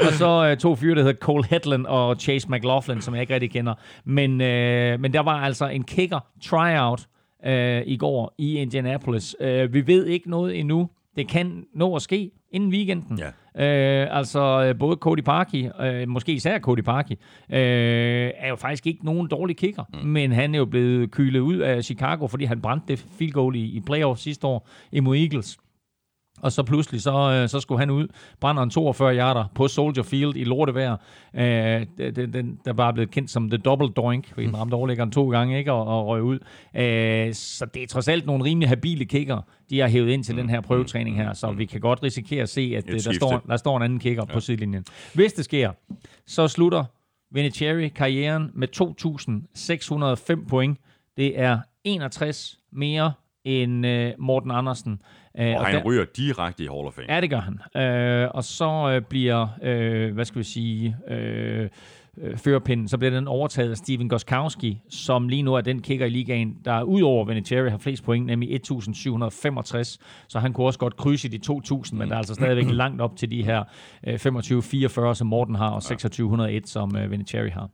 og så øh, to fyre, der hedder Cole Hedlund og Chase McLaughlin, som jeg ikke rigtig kender. Men, øh, men der var altså en kicker tryout øh, i går i Indianapolis. Øh, vi ved ikke noget endnu. Det kan nå at ske inden weekenden. Ja. Øh, altså øh, både Cody Parkey, øh, måske især Cody Parkey, øh, er jo faktisk ikke nogen dårlig kicker, mm. men han er jo blevet kylet ud af Chicago, fordi han brændte det field goal i, i playoff sidste år imod Eagles. Og så pludselig, så, øh, så skulle han ud, brænder en 42 yarder på Soldier Field i lortevejr. Øh, den, den, der bare er blevet kendt som The Double Doink, fordi den ramte overlæggeren to gange, ikke, og, og røg ud. Øh, så det er trods alt nogle rimelig habile kicker, de har hævet ind til den her prøvetræning her, så vi kan godt risikere at se, at øh, der står, der står en anden kicker ja. på sidelinjen. Hvis det sker, så slutter Vinatieri karrieren med 2.605 point. Det er 61 mere end øh, Morten Andersen. Øh, Og han der- ryger direkte i Hall of Fame. Ja, det gør han. Øh, og så øh, bliver, øh, hvad skal vi sige, øh, øh, førerpinden, så bliver den overtaget af Steven Goskowski, som lige nu er den kicker i ligaen, der ud over Vinatieri har flest point, nemlig 1.765. Så han kunne også godt krydse de 2.000, men der er altså stadigvæk langt op til de her øh, 25-44, som Morten har, og 2.601, som øh, Vinatieri har.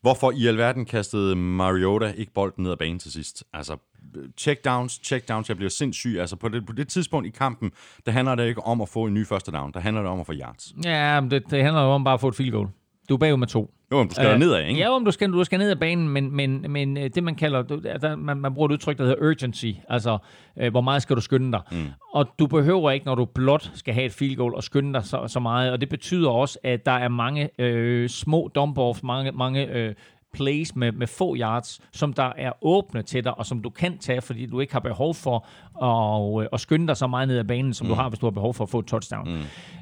Hvorfor i alverden kastede Mariota ikke bolden ned ad banen til sidst? Altså, checkdowns, checkdowns, jeg bliver sindssyg. Altså, på det, på det tidspunkt i kampen, der handler det ikke om at få en ny første down. Der handler det om at få yards. Ja, det, det handler jo om bare at få et field goal. Du er bagud med to. Jo, men du skal øh, nedad, ikke? Ja, om du skal, du skal ned ad banen, men, men, men øh, det man kalder, der, man, man bruger et udtryk, der hedder urgency, altså øh, hvor meget skal du skynde dig. Mm. Og du behøver ikke, når du blot skal have et field goal, og skynde dig så, så meget, og det betyder også, at der er mange øh, små dump-offs, mange, mange øh, plays med, med få yards, som der er åbne til dig, og som du kan tage, fordi du ikke har behov for at, øh, at skynde dig så meget ned ad banen, som mm. du har, hvis du har behov for at få et touchdown.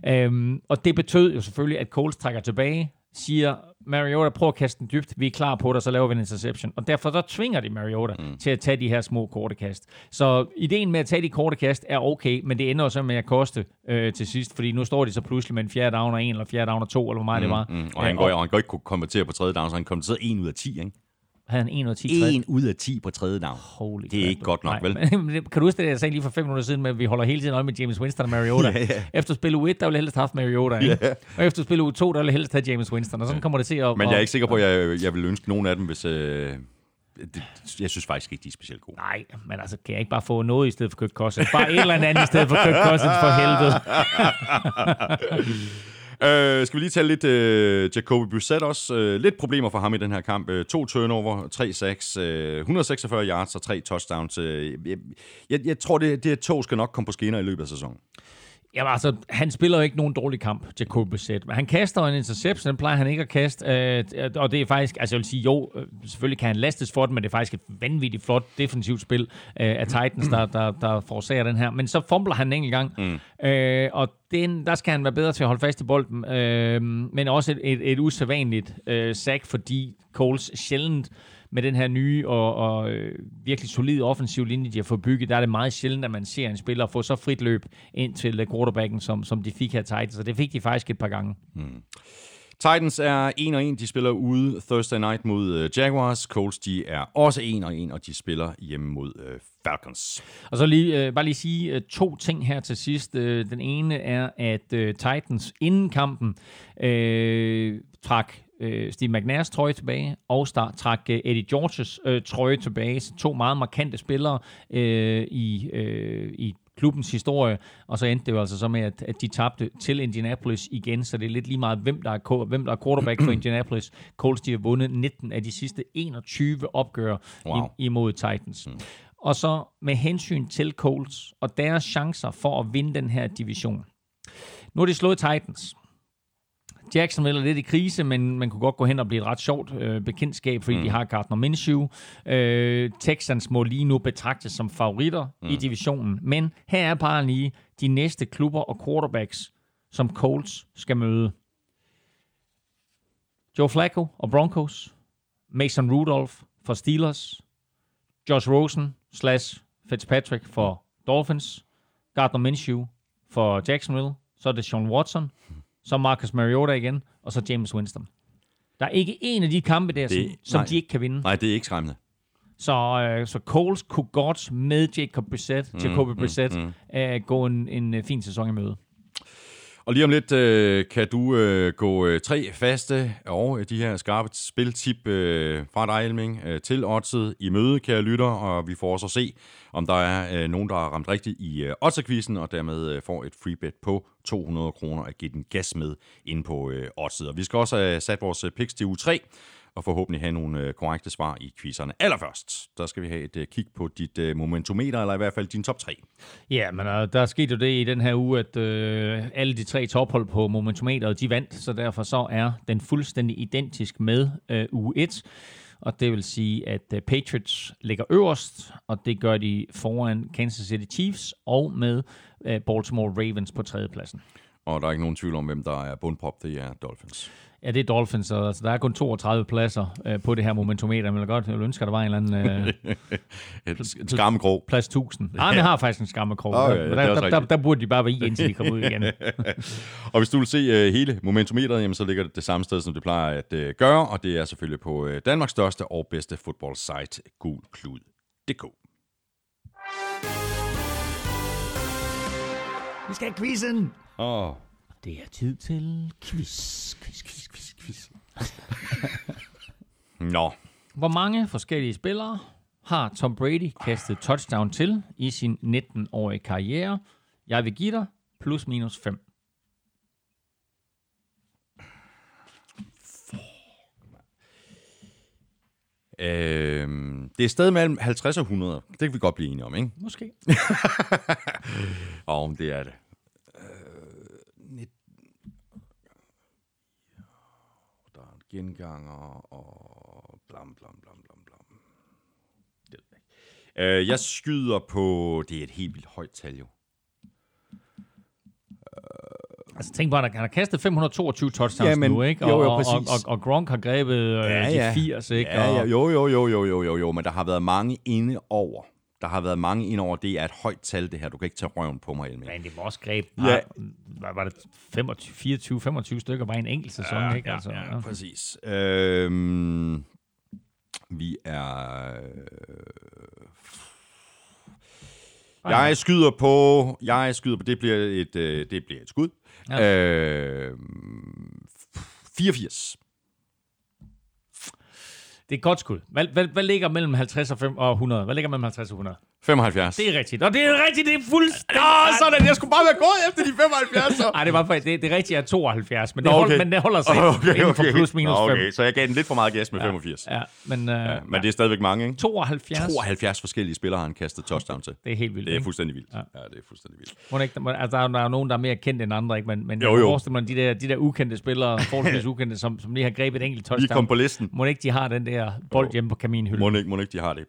Mm. Øhm, og det betød jo selvfølgelig, at Coles trækker tilbage, siger, Mariota, prøv at kaste den dybt, vi er klar på det, så laver vi en interception. Og derfor så tvinger de Mariota mm. til at tage de her små korte kast. Så ideen med at tage de korte kast er okay, men det ender så med at koste øh, til sidst, fordi nu står de så pludselig med en fjerde down og en, eller fjerde down og to, eller hvor meget mm, det var. Mm, og han, går, og han går ikke kunne konvertere på tredje down, så han konverterede 1 ud af 10, ikke? Havde han 1 ud af 10 tredje? 1 ud af 10 på tredje down. Holy Det er crap. ikke godt nok, Nej, vel? Men, kan du huske det, jeg sagde lige for fem minutter siden, med, at vi holder hele tiden øje med James Winston og Mariota? Ja, ja. Efter spil u 1, der ville jeg helst have haft Mariota, ikke? Og efter spil u 2, der ville jeg helst have James Winston, og sådan kommer det til at... Men jeg er ikke sikker på, at jeg, jeg vil ønske nogen af dem, hvis... Øh, det, jeg synes faktisk ikke, de er specielt gode. Nej, men altså, kan jeg ikke bare få noget i stedet for Kirk Cousins? Bare et eller andet i stedet for Kirk Cousins, for helvede. Øh, skal vi lige tale lidt øh, Jacoby Brissett også. Øh, lidt problemer for ham i den her kamp. Øh, to turnover, tre sacks, øh, 146 yards og tre touchdowns. Øh, jeg, jeg, tror, det, det her tog skal nok komme på skinner i løbet af sæsonen. Jamen altså, han spiller jo ikke nogen dårlig kamp, Jacob Brissett. Men han kaster en interception, den plejer han ikke at kaste. Øh, og det er faktisk, altså jeg vil sige, jo, øh, selvfølgelig kan han lastes for det, men det er faktisk et vanvittigt flot defensivt spil øh, af Titans, der, der, der forårsager den her. Men så fumbler han en enkelt gang, mm. øh, og den, der skal han være bedre til at holde fast i bolden. Øh, men også et, et, et usædvanligt øh, sack, fordi Coles sjældent med den her nye og, og øh, virkelig solide offensiv linje, de har fået bygget, der er det meget sjældent, at man ser en spiller få så frit løb ind til øh, quarterbacken, som, som de fik her Titans, så det fik de faktisk et par gange. Mm. Titans er 1 og 1, de spiller ude Thursday night mod uh, Jaguars. Colts, de er også 1 og 1, og de spiller hjemme mod Falcons. Og så lige, bare lige sige to ting her til sidst. Den ene er, at Titans inden kampen uh, trak øh, Steve McNairs trøje tilbage, og start, trak øh, Eddie Georges øh, trøje tilbage. Så to meget markante spillere øh, i, øh, i klubbens historie, og så endte det jo altså så med, at, at de tabte til Indianapolis igen, så det er lidt lige meget, hvem der er, hvem der er quarterback for Indianapolis. Colts, de har vundet 19 af de sidste 21 opgør wow. imod Titans. Mm. Og så med hensyn til Colts og deres chancer for at vinde den her division. Nu har de slået Titans. Jacksonville er lidt i krise, men man kunne godt gå hen og blive et ret sjovt øh, bekendtskab, fordi mm. de har Gardner Minshew. Øh, Texans må lige nu betragtes som favoritter mm. i divisionen, men her er bare lige de næste klubber og quarterbacks, som Colts skal møde. Joe Flacco og Broncos, Mason Rudolph for Steelers, Josh Rosen slash Fitzpatrick for Dolphins, Gardner Minshew for Jacksonville, så er det Sean Watson, så Marcus Mariota igen, og så James Winston. Der er ikke en af de kampe der, det, som, som de ikke kan vinde. Nej, det er ikke skræmmende. Så, øh, så Coles kunne godt med Jacob Brissett, mm, Jacoby Brissett, mm, mm. Øh, gå en, en øh, fin sæson i møde. Og lige om lidt øh, kan du øh, gå øh, tre faste og de her skarpe spiltip øh, fra dig, Elming, øh, til oddset i møde, kære lytter, og vi får også at se, om der er øh, nogen, der har ramt rigtigt i øh, oddsekvisten, og dermed øh, får et free bet på 200 kroner at give den gas med ind på øh, oddset. Og vi skal også have sat vores øh, picks til u 3, og forhåbentlig have nogle øh, korrekte svar i quizzerne. Allerførst, der skal vi have et øh, kig på dit øh, momentometer, eller i hvert fald din top 3. Ja, men øh, der er sket jo det i den her uge, at øh, alle de tre tophold på momentometeret, de vandt, så derfor så er den fuldstændig identisk med øh, uge 1. Og det vil sige, at Patriots ligger øverst, og det gør de foran Kansas City Chiefs og med Baltimore Ravens på tredjepladsen. Og der er ikke nogen tvivl om, hvem der er bundprop, det er Dolphins. Ja, det er Dolphins, så altså, der er kun 32 pladser øh, på det her momentometer. Men jeg godt, jeg ønsker, der var en eller anden... Øh, et skammekrog. Plads 1000. Nej, ah, men har faktisk en skammekrog. Oh, ja, der, der, der, der, burde de bare være i, indtil de kommer ud igen. og hvis du vil se uh, hele momentometeret, jamen, så ligger det det samme sted, som det plejer at uh, gøre. Og det er selvfølgelig på uh, Danmarks største og bedste fodboldsite, gulklud.dk. Vi skal have quizzen! Åh. Oh. Det er tid til quiz, quiz, quiz, quiz, quiz. Nå. Hvor mange forskellige spillere har Tom Brady kastet touchdown til i sin 19-årige karriere? Jeg vil give dig plus minus 5. Øhm, det er stadig mellem 50 og 100. Det kan vi godt blive enige om, ikke? Måske. og om det er det. Genganger og blam, blam, blam, blam, blam. Det ved jeg ikke. Uh, jeg skyder på, det er et helt vildt højt tal jo. Uh, altså tænk bare, han har kastet 522 touchdowns ja, men, nu, ikke? Og, jo, jo, og, og, og, og Gronk har grebet øh, ja, ja. de 80, ikke? Ja, ja, jo, jo, jo, jo, jo, jo, jo, men der har været mange inde over. Der har været mange ind over. Det er et højt tal, det her. Du kan ikke tage røven på mig, Elming. Men det var også greb. Ja. Var, var det 24-25 stykker bare en enkelt sæson, ja, ikke? Altså, ja, ja, præcis. Øhm, vi er... Øh, jeg skyder på... Jeg skyder på... Det bliver et, øh, det bliver et skud. Ja. Øh, 84. Det er et godt skud. Hvad, hvad, hvad ligger mellem 50 og, 5 og 100? Hvad ligger mellem 50 og 100? 75. Det er rigtigt. Og det er rigtigt, det er fuldstændig... Åh, sådan. Jeg skulle bare være gået efter de 75. Så. Nej, det var faktisk, det, det rigtige er 72, men det, Nå, okay. men det holder sig Okay, inden for okay. plus minus Nå, 5. okay. Så jeg gav den lidt for meget gas med 85. Ja, men, øh, ja, Men det er stadigvæk mange, ikke? 72, 72 forskellige spillere har han kastet touchdown til. det er helt vildt. Det er fuldstændig vildt. Ja, det er fuldstændig vildt. Må ikke, altså, der, er, jo nogen, der er mere kendt end andre, ikke? men, men Jo, jo. forestille mig, de der, de der ukendte spillere, forholdsvis ukendte, som, som lige har grebet et enkelt Vi touchdown. kom på listen. Må ikke, de har den der bold hjemme på kaminhylden? Må ikke, må ikke, de har det.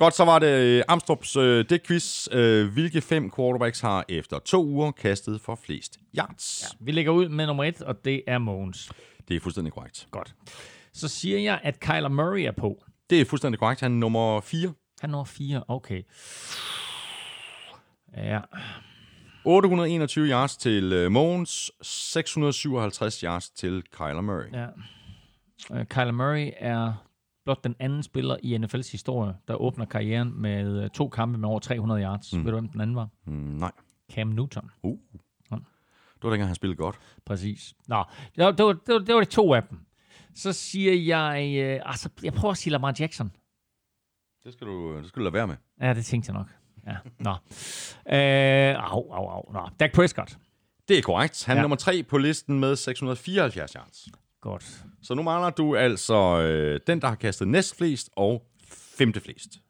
Godt, så var det øh, Amstrup's øh, det quiz. Øh, hvilke fem quarterbacks har efter to uger kastet for flest yards? Ja. Vi lægger ud med nummer et, og det er Mogens. Det er fuldstændig korrekt. Godt. Så siger jeg, at Kyler Murray er på. Det er fuldstændig korrekt. Han er nummer 4. Han er nummer 4, okay. Ja, 821 yards til øh, Mogens, 657 yards til Kyler Murray. ja. Uh, Kyler Murray er blot den anden spiller i NFL's historie, der åbner karrieren med uh, to kampe med over 300 yards. Mm. Ved du, hvem den anden var? Mm, nej. Cam Newton. Uh. Det var dengang, han spillede godt. Præcis. Nå, det var, det var, det var, det var de to af dem. Så siger jeg, øh, altså, jeg prøver at sige Lamar Jackson. Det skal du, det skal du lade være med. Ja, det tænkte jeg nok. Ja, nå. Øh, au, au, au. Nå, Dak Prescott. Det er korrekt. Han er Ja. nummer 3 på listen med 674 yards. Godt. Så nu mangler du altså øh, den, der har kastet næst flest og femte flest.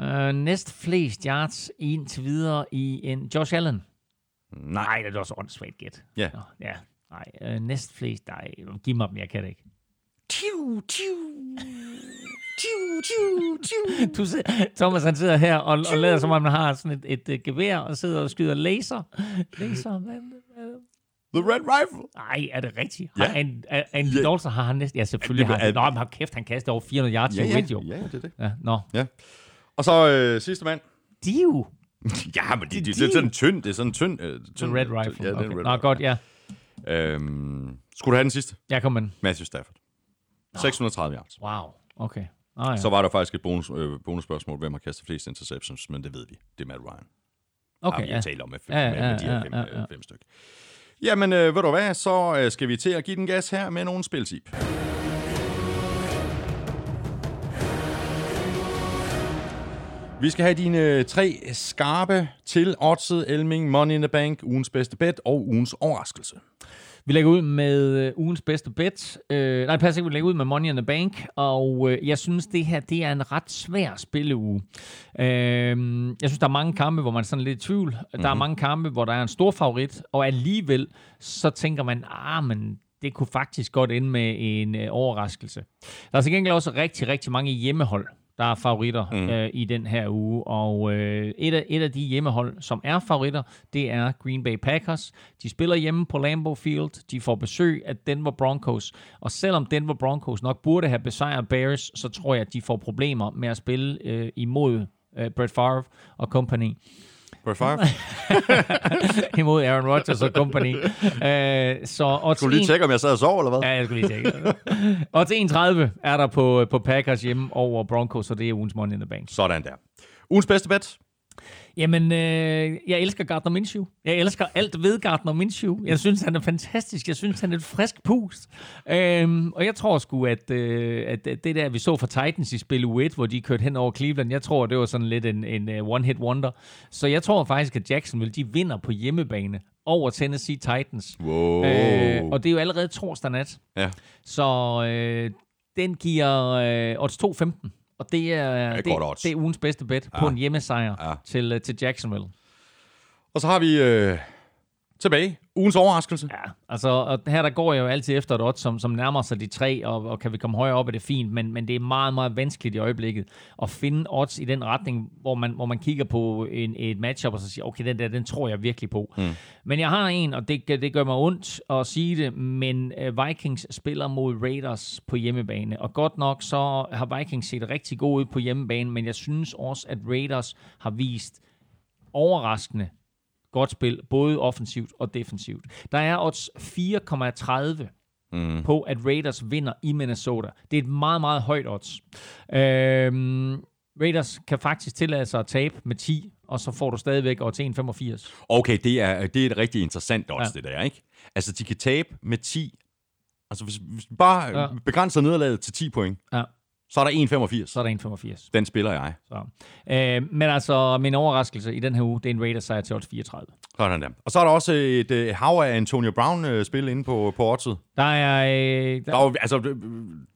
Øh, næst flest yards indtil videre i en Josh Allen. Nej. Nej, det er også åndssvagt gæt. Ja. Nå, ja. Nej, øh, næst flest, nej, giv mig dem, jeg kan det ikke. Tiu, tiu. Tiu, tiu, tiu. Du sidder, Thomas han sidder her og, og lader som om han har sådan et, et, et gevær og sidder og skyder laser. Laser, hvad, hvad, The Red Rifle. Nej, er det rigtigt? Ja. Har en, en, en Ja. Dalton har han næsten... Ja, selvfølgelig har han. Nå, men hold kæft, han kaster over 400 yards Ja, til ja, Ridge, jo. ja, det er det. Ja, nå. Ja. Og så øh, sidste mand. Dio. Ja, men det, det, Det- det er sådan tynd. Det er sådan tynd. Øh, The tynd Red Rifle. Ja, det er okay. en Red Nå, Rifle. godt, ja. Øhm, skulle du have den sidste? Jeg kom med den. Matthew Stafford. 630 yards. Wow. Okay. Ah, ja. Så var der faktisk et bonus, øh, bonusspørgsmål, hvem har kastet flest interceptions, men det ved vi. Det er Matt Ryan. okay, har vi ja. ja. talt om med, Ja, ja, med, med de her ja, fem, ja, ja, ja. fem stykker. Jamen, øh, ved du hvad, så øh, skal vi til at give den gas her med nogle spiltip. Vi skal have dine øh, tre skarpe til oddset, Elming, Money in the Bank, ugens bedste bet og ugens overraskelse. Vi lægger ud med øh, ugens bedste bet. Øh, nej, pas ikke, vi lægger ud med Money in the Bank, og øh, jeg synes, det her det er en ret svær spilleuge. Øh, jeg synes, der er mange kampe, hvor man er sådan lidt i tvivl. Mm-hmm. Der er mange kampe, hvor der er en stor favorit, og alligevel så tænker man, ah, men det kunne faktisk godt ende med en øh, overraskelse. Der er til gengæld også rigtig, rigtig mange hjemmehold, der er favoritter mm. øh, i den her uge. Og øh, et, af, et af de hjemmehold, som er favoritter, det er Green Bay Packers. De spiller hjemme på Lambeau Field. De får besøg af Denver Broncos. Og selvom Denver Broncos nok burde have besejret Bears, så tror jeg, at de får problemer med at spille øh, imod øh, Brett Favre og company. Brett Favre, imod Aaron Rodgers og company. øh, så odds skulle du lige tjekke, om jeg sad og sov, eller hvad? Ja, jeg skulle lige tjekke. og til 31 er der på, på Packers hjemme over Broncos, så det er ugens Money in the Bank. Sådan der. Ugens bedste bet? Jamen, øh, jeg elsker Gardner Minshew. Jeg elsker alt ved Gardner Minshew. Jeg synes, han er fantastisk. Jeg synes, han er et frisk pust. Øhm, og jeg tror sgu, at, øh, at det der, vi så fra Titans i spil U1, hvor de kørte hen over Cleveland, jeg tror, det var sådan lidt en, en uh, one-hit wonder. Så jeg tror faktisk, at Jacksonville, de vinder på hjemmebane over Tennessee Titans. Wow. Øh, og det er jo allerede torsdag nat. Ja. Så øh, den giver øh, odds 2,15. Og det er, Det det, det er ugens bedste bet ja. på en hjemmesejr Ja. ja. til, øh, til Jacksonville. Og så har vi øh, tilbage ugens overraskelse. Ja, altså og her der går jeg jo altid efter et odds, som, som nærmer sig de tre, og, og kan vi komme højere op, er det fint, men, men det er meget, meget vanskeligt i øjeblikket at finde odds i den retning, hvor man, hvor man kigger på en, et matchup og så siger, okay, den der, den tror jeg virkelig på. Mm. Men jeg har en, og det, det gør mig ondt at sige det, men øh, Vikings spiller mod Raiders på hjemmebane, og godt nok så har Vikings set rigtig god ud på hjemmebane, men jeg synes også, at Raiders har vist overraskende godt spil, både offensivt og defensivt. Der er odds 4,30 mm. på, at Raiders vinder i Minnesota. Det er et meget, meget højt odds. Øhm, Raiders kan faktisk tillade sig at tabe med 10, og så får du stadigvæk odds 1,85. Okay, det er, det er et rigtig interessant odds, ja. Det der, ikke? Altså, de kan tabe med 10. Altså, hvis, hvis vi bare ja. begrænser nederlaget til 10 point, Ja. Så er der 1,85. Så er der 1,85. Den spiller jeg. Så. Øh, men altså, min overraskelse i den her uge, det er en Raiders sejr til odds 34. Sådan der. Og så er der også et øh, hav af Antonio Brown-spil inde på, på oddset. Der er... Øh, Der er jo, altså, det-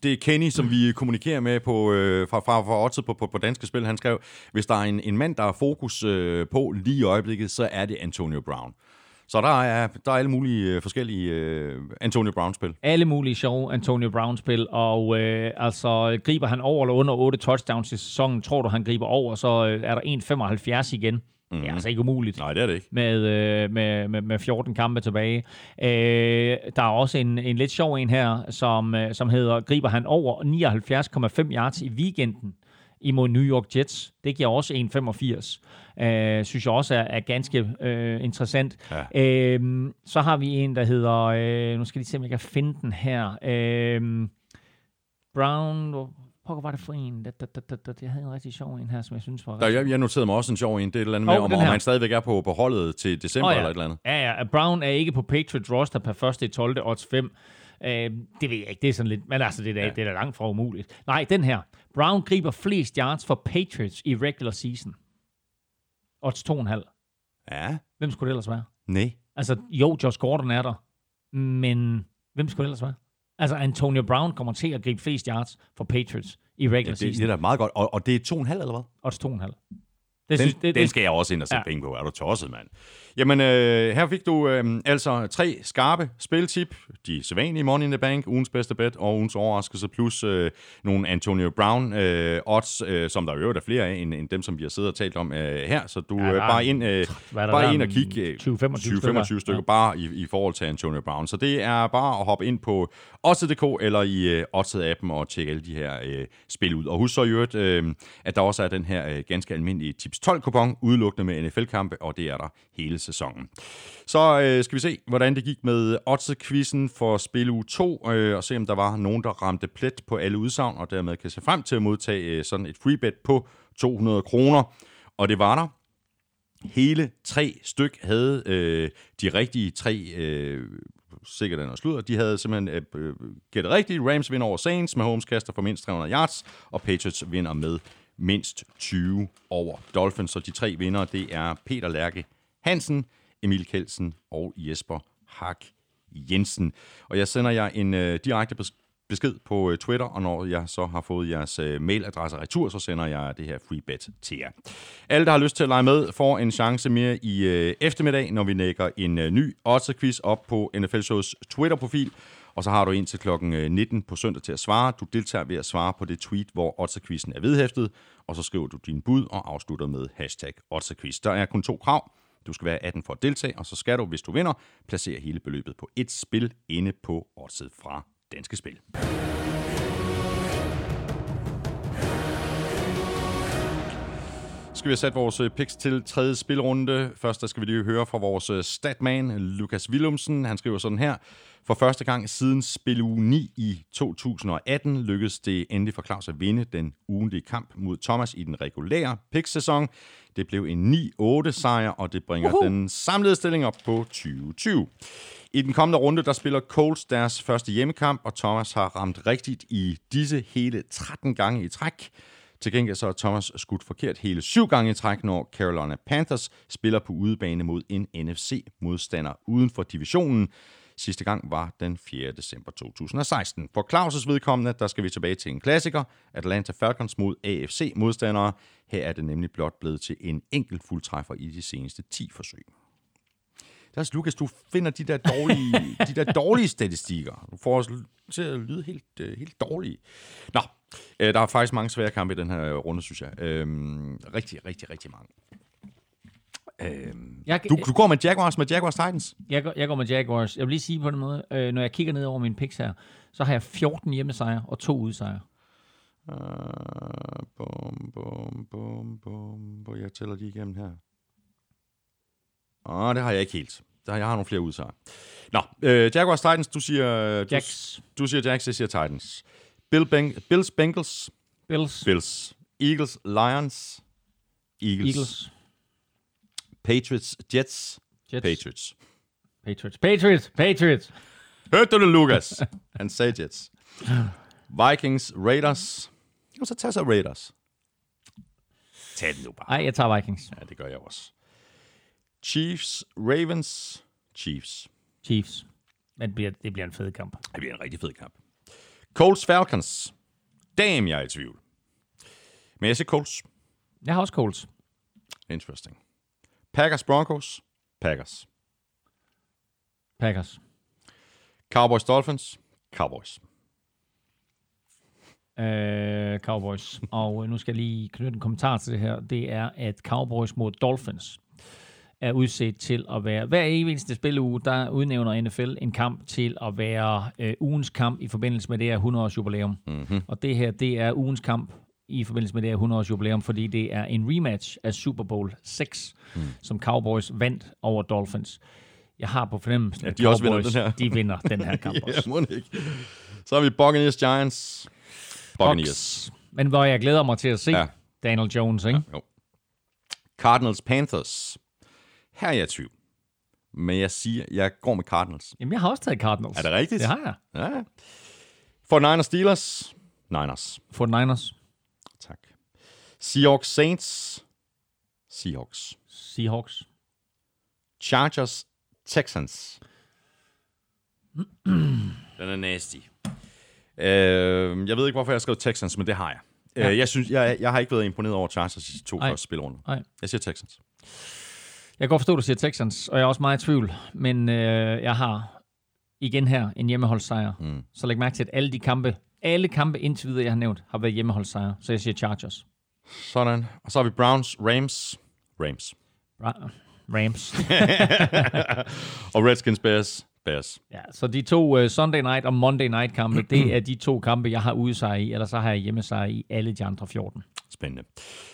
det er Kenny, som vi kommunikerer med på, øh, fra, fra, fra Oddset på, på, på Danske Spil. Han skrev, hvis der er en, en mand, der er fokus øh, på lige i øjeblikket, så er det Antonio Brown. Så der er, der er alle mulige øh, forskellige øh, Antonio Brown-spil. alle mulige sjove Antonio Brown-spil, og øh, altså griber han over eller under 8 touchdowns i sæsonen, tror du, han griber over, så øh, er der 1,75 igen. Mm. Det er altså ikke umuligt. Nej, det er det ikke. med, øh, med, med, med 14 kampe tilbage. Øh, der er også en, en lidt sjov en her, som, øh, som hedder, griber han over 79,5 yards i weekenden imod New York Jets. Det giver også 1,85. Øh, synes jeg også er, er ganske øh, interessant. Ja. Øh, så har vi en, der hedder, øh, nu skal jeg lige se, om jeg kan finde den her. Øh, Brown, hvor pokker var det for en? Da, da, da, da, da. Jeg havde en rigtig sjov en her, som jeg synes var Der, jeg, jeg noterede mig også en sjov en. Det er et eller andet med, Åh, om, om han stadigvæk er på, på holdet til december oh, ja. eller et eller andet. Ja, ja. Brown er ikke på Patriots roster per 1. i 12. odds 5. Øh, det ved jeg ikke. Det er sådan lidt... Men altså, det er, ja. det er da langt fra umuligt. Nej, den her. Brown griber flest yards for Patriots i regular season. Odds 2,5. Ja, Hvem skulle det ellers være? nej. Altså, jo, Josh Gordon er der. Men hvem skulle det ellers være? Altså, Antonio Brown kommer til at gribe flest yards for Patriots i regular Ja, det, season. det er da meget godt. Og, og det er to og en halv, eller hvad? Odds 2,5. Den, Det, synes, det, den det, skal jeg også ind og sætte. Ja. penge på. Er du tosset, mand? Jamen, øh, her fik du øh, altså tre skarpe spiltip. De sædvanlige Money in the Bank, ugens bedste bet og ugens overraskelse, plus øh, nogle Antonio Brown øh, odds, øh, som der i øvrigt er flere af, end, end dem, som vi har siddet og talt om øh, her. Så du Ja, øh, er bare ind, øh, bare der? ind og kig øh, 20-25 stykker. 20-25 stykker Ja. bare i, i forhold til Antonio Brown. Så det er bare at hoppe ind på Odds.dk eller i øh, Odds-appen og tjekke alle de her øh, spil ud. Og husk så i øvrigt, øh, at der også er den her øh, ganske almindelige Tips 12-kupon, udelukkende med NFL-kampe, og det er der hele sæsonen. Så øh, skal vi se, hvordan det gik med Odds-quizzen for spil uge 2, øh, og se om der var nogen, der ramte plet på alle udsagn, og dermed kan se frem til at modtage øh, sådan et free bet på 200 kroner. Og det var der. Hele tre styk havde øh, de rigtige tre, øh, sikkert og sludder, de havde simpelthen øh, øh, gættet rigtigt. Rams vinder over Saints, med Holmes kaster for mindst 300 yards, og Patriots vinder med mindst 20 over Dolphins. Så de tre vinder, det er Peter Lærke Hansen, Emil Kelsen og Jesper Hak Jensen. Og jeg sender jer en øh, direkte besked på øh, Twitter, og når jeg så har fået jeres øh, mailadresse retur, så sender jeg det her free bet til jer. Alle, der har lyst til at lege med, får en chance mere i øh, eftermiddag, når vi lægger en øh, ny odds-quiz op på NFL Shows Twitter-profil. Og så har du indtil klokken øh, 19 på søndag til at svare. Du deltager ved at svare på det tweet, hvor odds-quizzen er vedhæftet, og så skriver du din bud og afslutter med hashtag odds Der er kun to krav. Du skal være 18 for at deltage, og så skal du, hvis du vinder, placere hele beløbet på et spil inde på oddset fra Danske Spil. Skal vi have sat vores øh, picks til tredje spilrunde. Først der skal vi lige høre fra vores øh, statman, Lukas Willumsen. Han skriver sådan her. For første gang siden spil uge 9 i 2018 lykkedes det endelig for Claus at vinde den ugentlige kamp mod Thomas i den regulære pick-sæson. Det blev en 9-8 sejr, og det bringer uh-huh. den samlede stilling op på 2020. I den kommende runde, der spiller Colts deres første hjemmekamp, og Thomas har ramt rigtigt i disse hele 13 gange i træk. Til gengæld så er Thomas skudt forkert hele syv gange i træk, når Carolina Panthers spiller på udebane mod en NFC-modstander uden for divisionen. Sidste gang var den 4. december 2016. For Claus' vedkommende, der skal vi tilbage til en klassiker, Atlanta Falcons mod AFC-modstandere. Her er det nemlig blot blevet til en enkelt fuldtræffer i de seneste 10 forsøg. Der er Lukas, du finder de der dårlige, de der dårlige statistikker. Du får os til at lyde helt, øh, helt dårlige. Nå, øh, der er faktisk mange svære kampe i den her runde, synes jeg. Øhm, rigtig, rigtig, rigtig mange. Øhm, Jeg, du, du går med Jaguars med Jaguars Titans. jeg, går, jeg går med Jaguars. Jeg vil lige sige på den måde, øh, når jeg kigger ned over mine picks her, så har jeg 14 hjemmesejre og to udsejre. Uh, bum, bum, bum, bum, bum. Jeg tæller lige igennem her. Åh, det har jeg ikke helt. Der, jeg har nogle flere udsagn. Nå, øh, Jaguars Titans, du siger... Du, Jacks, du siger Jacks, jeg siger Titans. Bill Beng- Bills, Bengals, Bills, Bills. Eagles, Lions, Eagles. Eagles, Patriots, Jets, Jets, Patriots. Patriots, Patriots, Patriots, Hørte du det, Lukas? Han sagde Jets. Vikings, Raiders, Jamen, så tag så Raiders. Tag den nu bare. Nej, jeg tager Vikings. Ja, det gør jeg også. Chiefs, Ravens, Chiefs. Chiefs. Men det bliver, det bliver en fed kamp. Det bliver en rigtig fed kamp. Colts, Falcons. Damn, jeg er i tvivl. Men jeg siger Colts. Jeg har også Colts. Interesting. Packers, Broncos. Packers. Packers. Cowboys, Dolphins. Cowboys. Øh, Cowboys. Og nu skal jeg lige knytte en kommentar til det her. Det er, at Cowboys mod Dolphins er udset til at være... Hver eneste spilleuge, der udnævner NFL en kamp til at være øh, ugens kamp i forbindelse med det her 100-års jubilæum. Mm-hmm. Og det her, det er ugens kamp i forbindelse med det her 100-års jubilæum, fordi det er en rematch af Super Bowl 6, mm. som Cowboys vandt over Dolphins. Jeg har på fornemmelsen, Ja, at de også vinder Cowboys, den her. de vinder den her kamp Ja, også. ikke. Så har vi Buccaneers, Giants. Buccaneers. Bucks. Men hvor jeg glæder mig til at se Ja. ja. Daniel Jones, ikke? Jo. Cardinals, Panthers. Her er jeg i tvivl. Men jeg siger, jeg går med Cardinals. Jamen, jeg har også taget Cardinals. Er det rigtigt? Det har jeg. Ja. For Niners, Steelers. Niners. For Niners. Tak. Seahawks, Saints. Seahawks. Seahawks. Chargers, Texans. Den er nasty. Øh, jeg ved ikke, hvorfor jeg har skrevet Texans, men det har jeg. Ja. Ja. Øh, jeg, synes, jeg, jeg har ikke været imponeret over Chargers i de to første spilrunder. Jeg siger Texans. Jeg kan godt forstå, at du siger Texans, og jeg er også meget i tvivl. Men øh, jeg har igen her en hjemmeholdssejr. Mm. Så læg mærke til, at alle de kampe, alle kampe indtil videre, jeg har nævnt, har været hjemmeholdssejr. Så jeg siger Chargers. Sådan. Og så har vi Browns, Rams. Rams. Ra- Rams. Og Redskins, Bears. Bears. ja, så de to uh, Sunday night og Monday night kampe, det er de to kampe, jeg har udsejr i, eller så har jeg hjemmesejr i alle de andre 14. Spændende.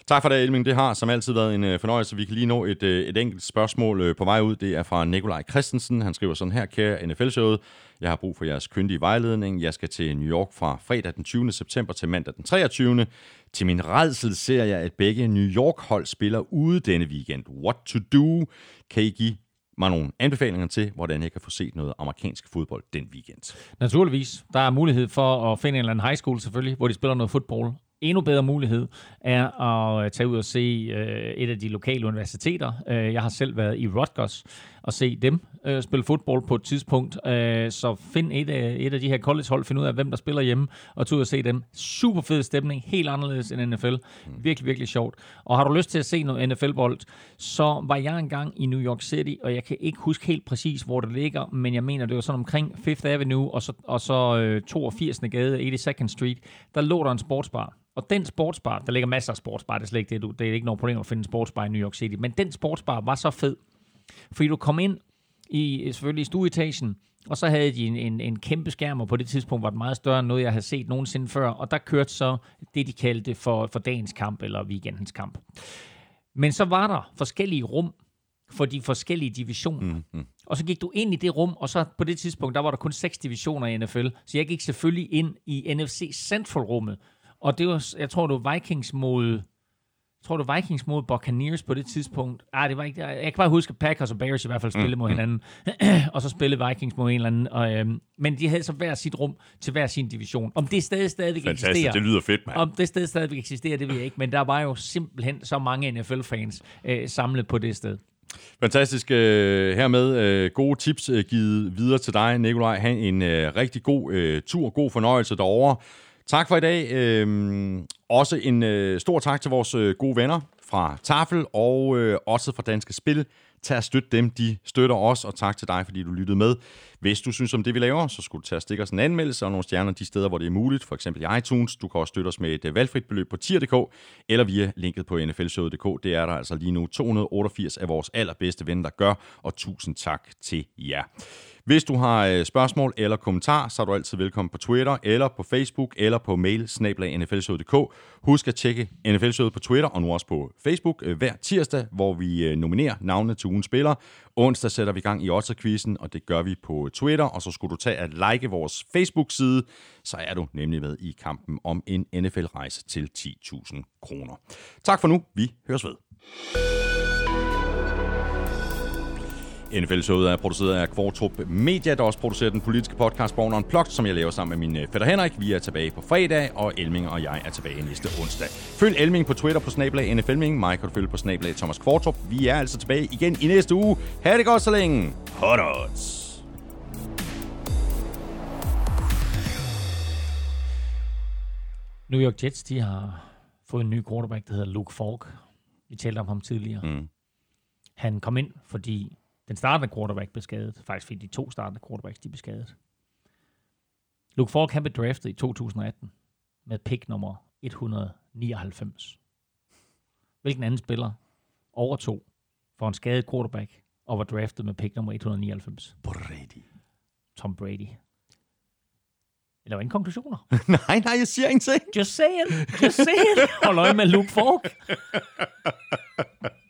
Tak for det, Elming. Det har som altid været en øh, fornøjelse. Vi kan lige nå et, øh, et enkelt spørgsmål på vej ud. Det er fra Nikolaj Christensen. Han skriver sådan her, kære NFL-showet. Jeg har brug for jeres kyndige vejledning. Jeg skal til New York fra fredag den 20. september til mandag den 23. Til min redsel ser jeg, at begge New York-hold spiller ude denne weekend. What to do? Kan I give mig nogle anbefalinger til, hvordan jeg kan få set noget amerikansk fodbold den weekend? Naturligvis. Der er mulighed for at finde en eller anden high school selvfølgelig, hvor de spiller noget fodbold. Endnu bedre mulighed er at tage ud og se øh, et af de lokale universiteter. Øh, jeg har selv været i Rutgers og se dem øh, spille fodbold på et tidspunkt. Øh, så find et af, et af de her collegehold, find ud af, hvem der spiller hjemme, og tage ud og se dem. Super fed stemning, helt anderledes end NFL. Virkelig, virkelig sjovt. Og har du lyst til at se noget NFL-bold, så var jeg engang i New York City, og jeg kan ikke huske helt præcis, hvor det ligger, men jeg mener, det var sådan omkring 5th Avenue, og så, og så øh, 82. gade, 82nd Street, der lå der en sportsbar. Og den sportsbar, der ligger masser af sportsbar, det er slet ikke det, du, det er ikke noget problem at finde en sportsbar i New York City, men den sportsbar var så fed, fordi du kom ind i selvfølgelig i stueetagen, og så havde de en, en, en kæmpe skærm, og på det tidspunkt var det meget større end noget, jeg havde set nogensinde før, og der kørte så det, de kaldte for, for dagens kamp, eller weekendens kamp. Men så var der forskellige rum for de forskellige divisioner. Mm-hmm. Og så gik du ind i det rum, og så på det tidspunkt, der var der kun seks divisioner i NFL, så jeg gik selvfølgelig ind i NFC Central-rummet, og det var, jeg tror, det var Vikings mod tror, var Vikings mod Buccaneers på det tidspunkt. Ah, det var ikke, jeg kan bare huske, at Packers og Bears i hvert fald spillede mod hinanden. og så spillede Vikings mod en eller anden. Og, øhm, men de havde så hver sit rum til hver sin division. Om det sted stadigvæk Fantastisk. eksisterer, Det lyder fedt, mand. om det sted stadigvæk eksisterer, det ved jeg ikke. Men der var jo simpelthen så mange NFL-fans øh, samlet på det sted. Fantastisk. Øh, hermed øh, gode tips øh, givet videre til dig, Nikolaj. Ha' en rigtig god tur, god fornøjelse derovre. Tak for i dag. Øh, også en øh, stor tak til vores øh, gode venner fra Tafel og øh, også fra Danske Spil. Tag og støt dem, de støtter os, og tak til dig, fordi du lyttede med. Hvis du synes om det, vi laver, så skulle du tage og stikke os en anmeldelse og nogle stjerner de steder, hvor det er muligt, for eksempel i iTunes. Du kan også støtte os med et øh, valgfrit beløb på tier.dk, eller via linket på nflshowet.dk. Det er der altså lige nu 288 af vores allerbedste venner, der gør, og tusind tak til jer. Hvis du har øh, spørgsmål eller kommentar, så er du altid velkommen på Twitter, eller på Facebook, eller på mail snablag.nflshowet.dk. Husk at tjekke nfl på Twitter, og nu også på Facebook, øh, hver tirsdag, hvor vi øh, nominerer navnene til ugens spillere. Onsdag sætter vi gang i Otter-quizzen, og det gør vi på Twitter, og så skulle du tage at like vores Facebook-side, så er du nemlig med i kampen om en NFL-rejse til 10.000 kroner. Tak for nu. Vi høres ved. NFL-showet er produceret af Kvartrup Media, der også producerer den politiske podcast Born Unplugged, som jeg laver sammen med min øh, fætter Henrik. Vi er tilbage på fredag, og Elming og jeg er tilbage næste onsdag. Følg Elming på Twitter på snablag NFLming. Mig kan du følge på snablag Thomas Kvartrup. Vi er altså tilbage igen i næste uge. Ha' det godt så længe. Hot odds. New York Jets, de har fået en ny quarterback, der hedder Luke Falk. Vi talte om ham tidligere. Mm. Han kom ind, fordi den startende quarterback blev skadet. Faktisk fordi de to startende quarterbacks, de blev skadet. Luke Falk, han blev draftet i 2018 med pick nummer 199. Hvilken anden spiller overtog for en skadet quarterback og var draftet med pick nummer 199? Brady. Tom Brady. Eller ingen konklusioner? nej, nej, jeg siger ingenting. Just saying. Just saying. Hold øje med Luke Falk.